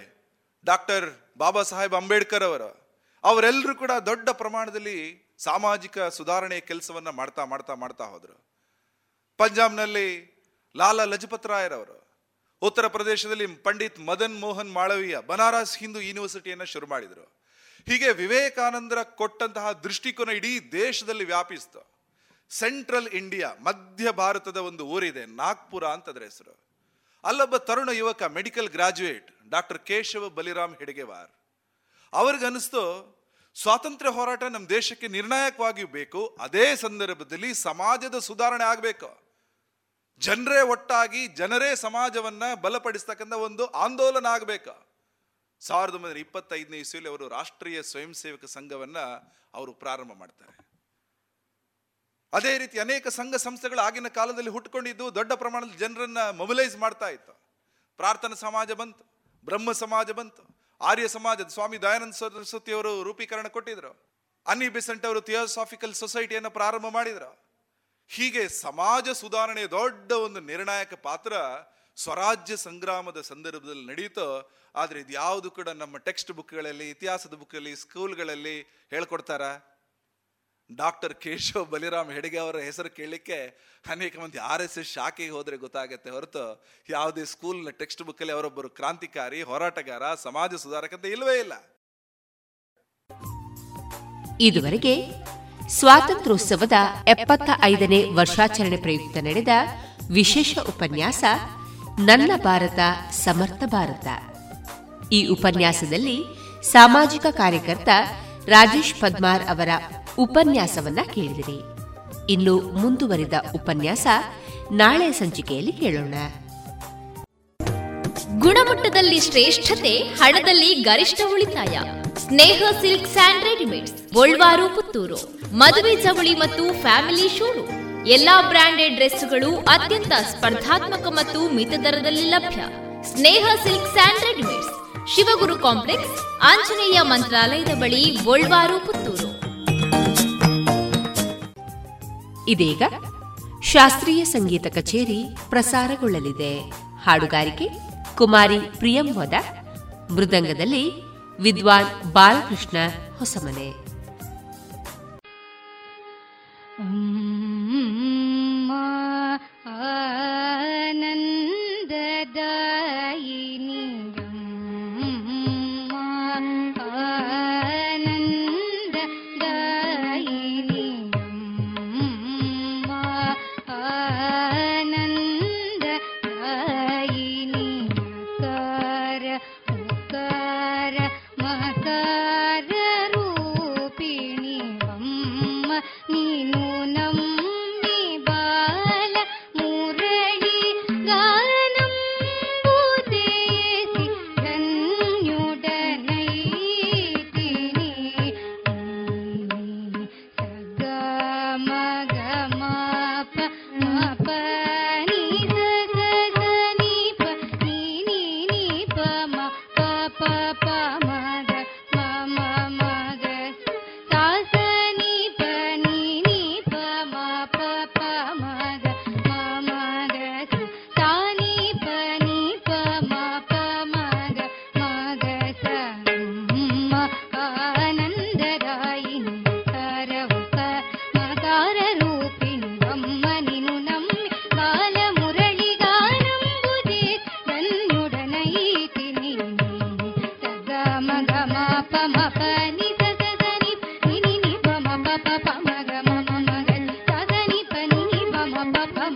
ಡಾಕ್ಟರ್ ಬಾಬಾ ಸಾಹೇಬ್ ಅಂಬೇಡ್ಕರ್ ಅವರು, ಅವರೆಲ್ಲರೂ ಕೂಡ ದೊಡ್ಡ ಪ್ರಮಾಣದಲ್ಲಿ ಸಾಮಾಜಿಕ ಸುಧಾರಣೆಯ ಕೆಲಸವನ್ನು ಮಾಡ್ತಾ ಮಾಡ್ತಾ ಮಾಡ್ತಾ ಹೋದರು. ಪಂಜಾಬ್ನಲ್ಲಿ ಲಾಲಾ ಲಜಪತ್ ರಾಯರವರು ಉತ್ತರ ಪ್ರದೇಶದಲ್ಲಿ ಪಂಡಿತ್ ಮದನ್ ಮೋಹನ್ ಮಾಳವೀಯ ಬನಾರಸ್ ಹಿಂದೂ ಯೂನಿವರ್ಸಿಟಿಯನ್ನು ಶುರು ಮಾಡಿದರು. ಹೀಗೆ ವಿವೇಕಾನಂದರ ಕೊಟ್ಟಂತಹ ದೃಷ್ಟಿಕೋನ ಇಡೀ ದೇಶದಲ್ಲಿ ವ್ಯಾಪಿಸ್ತು. ಸೆಂಟ್ರಲ್ ಇಂಡಿಯಾ, ಮಧ್ಯ ಭಾರತದ ಒಂದು ಊರಿದೆ, ನಾಗ್ಪುರ ಅಂತ ಅದರ ಹೆಸರು. ಅಲ್ಲೊಬ್ಬ ತರುಣ ಯುವಕ, medical graduate, doctor Keshava Baliram Hedgewar. ಅವ್ರಿಗನ್ನಿಸ್ತು, ಸ್ವಾತಂತ್ರ್ಯ ಹೋರಾಟ ನಮ್ಮ ದೇಶಕ್ಕೆ ನಿರ್ಣಾಯಕವಾಗಿ ಬೇಕು ಅದೇ ಸಂದರ್ಭದಲ್ಲಿ ಸಮಾಜದ ಸುಧಾರಣೆ ಆಗಬೇಕು. ಜನರೇ ಒಟ್ಟಾಗಿ ಜನರೇ ಸಮಾಜವನ್ನ ಬಲಪಡಿಸ್ತಕ್ಕಂಥ ಒಂದು ಆಂದೋಲನ ಆಗಬೇಕು. ಸಾವಿರದ ಒಂಬೈನೂರ ಇಪ್ಪತ್ತೈದನೇ ಇಸ್ವಿಯಲ್ಲಿ ಅವರು ರಾಷ್ಟ್ರೀಯ ಸ್ವಯಂ ಸೇವಕ ಸಂಘವನ್ನ ಅವರು ಪ್ರಾರಂಭ ಮಾಡ್ತಾರೆ. ಅದೇ ರೀತಿ ಅನೇಕ ಸಂಘ ಸಂಸ್ಥೆಗಳು ಆಗಿನ ಕಾಲದಲ್ಲಿ ಹುಟ್ಕೊಂಡಿದ್ದು ದೊಡ್ಡ ಪ್ರಮಾಣದಲ್ಲಿ ಜನರನ್ನ ಮೊಬಿಲೈಸ್ ಮಾಡ್ತಾ ಇತ್ತು. ಪ್ರಾರ್ಥನಾ ಸಮಾಜ ಬಂತು, ಬ್ರಹ್ಮ ಸಮಾಜ ಬಂತು, ಆರ್ಯ ಸಮಾಜದ ಸ್ವಾಮಿ ದಯಾನಂದ ಸರಸ್ವತಿ ಅವರು ರೂಪೀಕರಣ ಕೊಟ್ಟಿದ್ರು. ಅನಿ ಬೆಸೆಂಟ್ ಅವರು ಥಿಯೋಸಾಫಿಕಲ್ ಸೊಸೈಟಿಯನ್ನು ಪ್ರಾರಂಭ ಮಾಡಿದ್ರು. ಹೀಗೆ ಸಮಾಜ ಸುಧಾರಣೆ ದೊಡ್ಡ ಒಂದು ನಿರ್ಣಾಯಕ ಪಾತ್ರ ಸ್ವರಾಜ್ಯ ಸಂಗ್ರಾಮದ ಸಂದರ್ಭದಲ್ಲಿ ನಡೀತೋ ಆದರೆ ಇದು ಯಾವುದು ಕೂಡ ನಮ್ಮ ಟೆಕ್ಸ್ಟ್ ಬುಕ್ಗಳಲ್ಲಿ, ಇತಿಹಾಸದ ಬುಕ್ಕಲ್ಲಿ ಸ್ಕೂಲ್ಗಳಲ್ಲಿ ಹೇಳ್ಕೊಡ್ತಾರ? ಡಾಕ್ಟರ್ ಕೇಶವ್ ಬಲಿರಾಮ್ ಹೆಡ್ಗೆ ಅವರ ಹೆಸರು ಕೇಳಲಿಕ್ಕೆ ಅನೇಕ ಮಂದಿ ಆರ್ ಎಸ್ ಎಸ್ ಶಾಖೆಗೆ ಹೋದರೆ ಗೊತ್ತಾಗತ್ತೆ ಹೊರತು ಯಾವುದೇ ಸ್ಕೂಲ್ನ ಟೆಕ್ಸ್ಟ್ ಬುಕ್ಕಲ್ಲಿ ಅವರೊಬ್ಬರು ಕ್ರಾಂತಿಕಾರಿ, ಹೋರಾಟಗಾರ, ಸಮಾಜ ಸುಧಾರಕ ಅಂತ ಇಲ್ಲವೇ ಇಲ್ಲ. ಇದುವರೆಗೆ ಸ್ವಾತಂತ್ರ್ಯೋತ್ಸವದ ಎಪ್ಪತ್ತ ಐದನೇ ವರ್ಷಾಚರಣೆ ಪ್ರಯುಕ್ತ ನಡೆದ ವಿಶೇಷ ಉಪನ್ಯಾಸ ನನ್ನ ಭಾರತ, ಸಮರ್ಥ ಭಾರತ. ಈ ಉಪನ್ಯಾಸದಲ್ಲಿ ಸಾಮಾಜಿಕ ಕಾರ್ಯಕರ್ತ ರಾಜೇಶ್ ಪದ್ಮಾರ್ ಅವರ ಉಪನ್ಯಾಸವನ್ನ ಕೇಳಿದಿರಿ. ಇನ್ನು ಮುಂದುವರಿದ ಉಪನ್ಯಾಸ ನಾಳೆ ಸಂಚಿಕೆಯಲ್ಲಿ ಕೇಳೋಣ. ಗುಣಮಟ್ಟದಲ್ಲಿ ಶ್ರೇಷ್ಠತೆ, ಹಣದಲ್ಲಿ ಗರಿಷ್ಠ ಉಳಿತಾಯ. ಸ್ನೇಹ ಸಿಲ್ಕ್ ಸ್ಯಾಂಡ್ ರೆಡಿಮೇಡ್ ಗೋಲ್ವಾರು, ಪುತ್ತೂರು. ಮದುವೆ ಚವಳಿ ಮತ್ತು ಫ್ಯಾಮಿಲಿ ಶೋರು. ಎಲ್ಲಾ ಬ್ರಾಂಡೆಡ್ ಡ್ರೆಸ್ಗಳು ಅತ್ಯಂತ ಸ್ಪರ್ಧಾತ್ಮಕ ಮತ್ತು ಮಿತ ದರದಲ್ಲಿ ಲಭ್ಯ. Sneha silk and readymades, Shivaguru complex, Anjaneya ಮಂತ್ರಾಲಯದ ಬಳಿ ಗೋಲ್ವಾರು, ಪುತ್ತೂರು. ಇದೀಗ ಶಾಸ್ತ್ರೀಯ ಸಂಗೀತ ಕಚೇರಿ ಪ್ರಸಾರಗೊಳ್ಳಲಿದೆ. ಹಾಡುಗಾರಿಕೆ ಕುಮಾರಿ ಪ್ರಿಯಂವದ ಮೃದಂಗದಲ್ಲಿ ವಿದ್ವಾನ್ ಬಾಲಕೃಷ್ಣ ಹೊಸಮನೆ. Bamba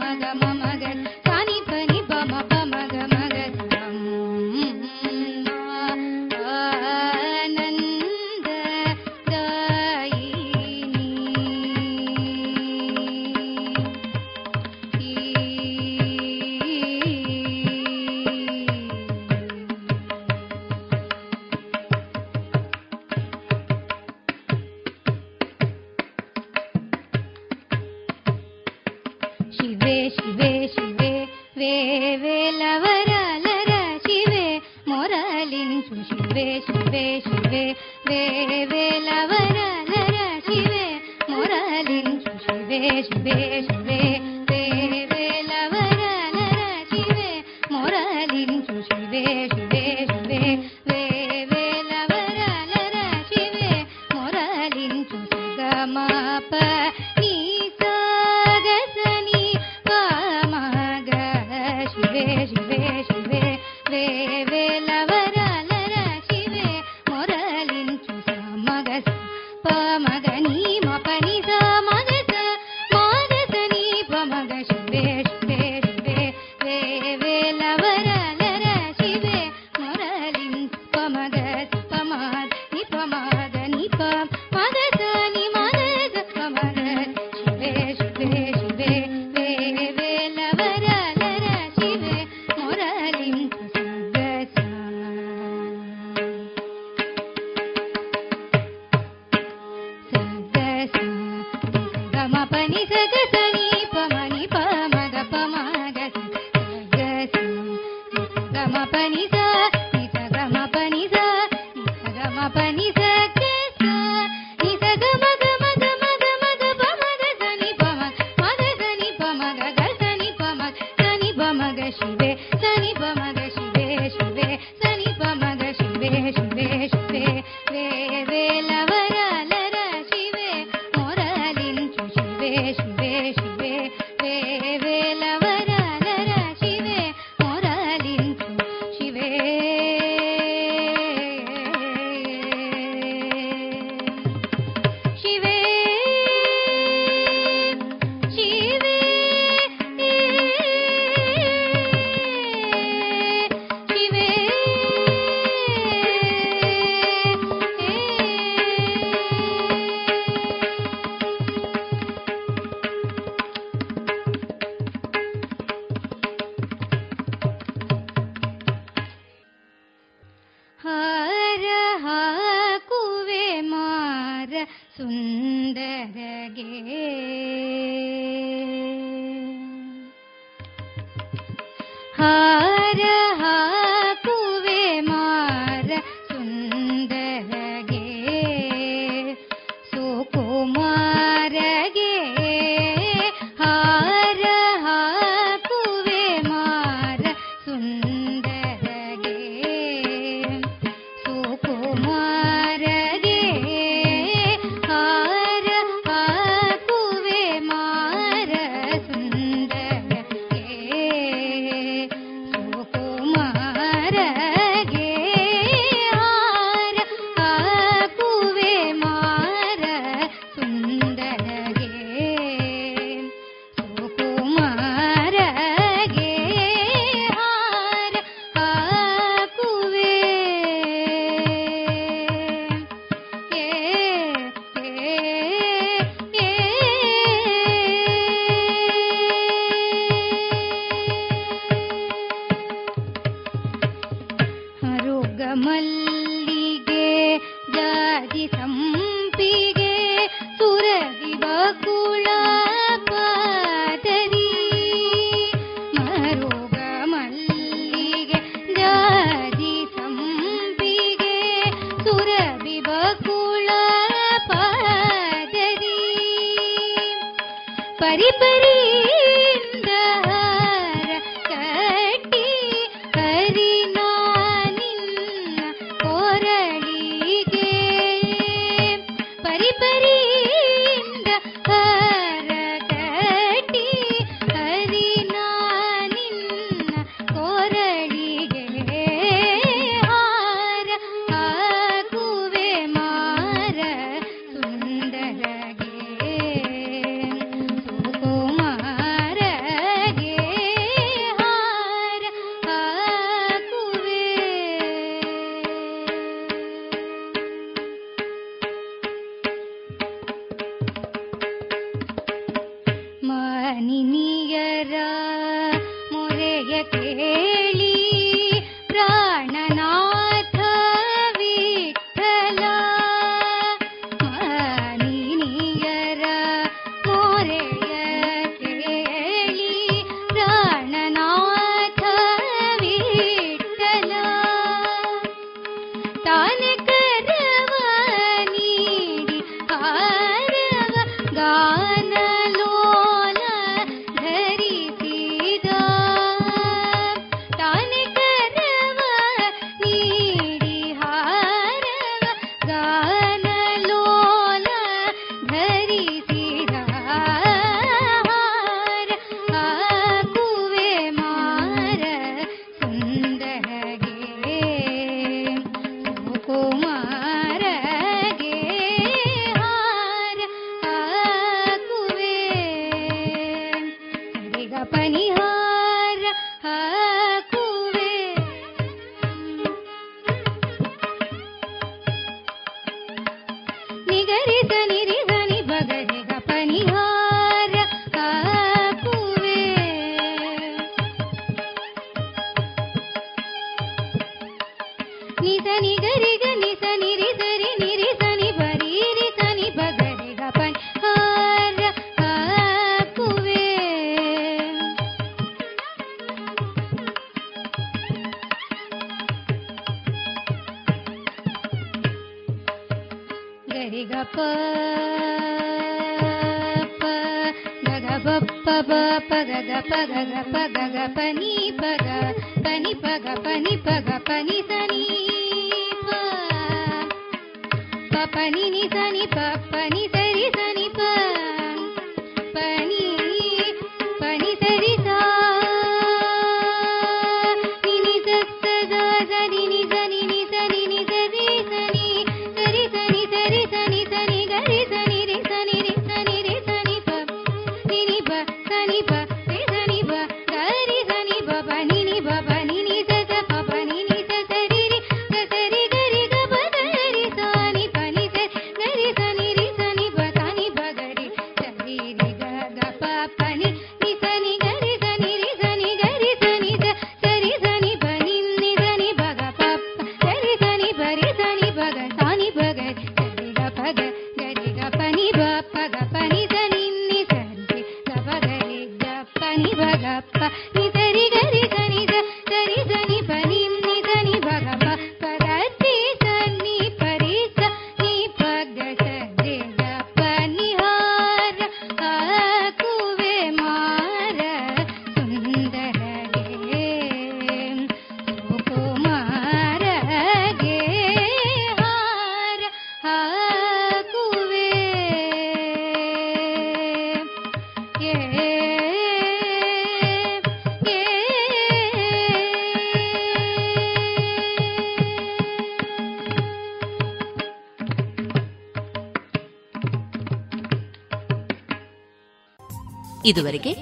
ಇದುವರೆಗೆ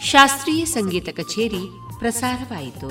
ಶಾಸ್ತ್ರೀಯ ಸಂಗೀತ ಕಚೇರಿ ಪ್ರಸಾರವಾಯಿತು.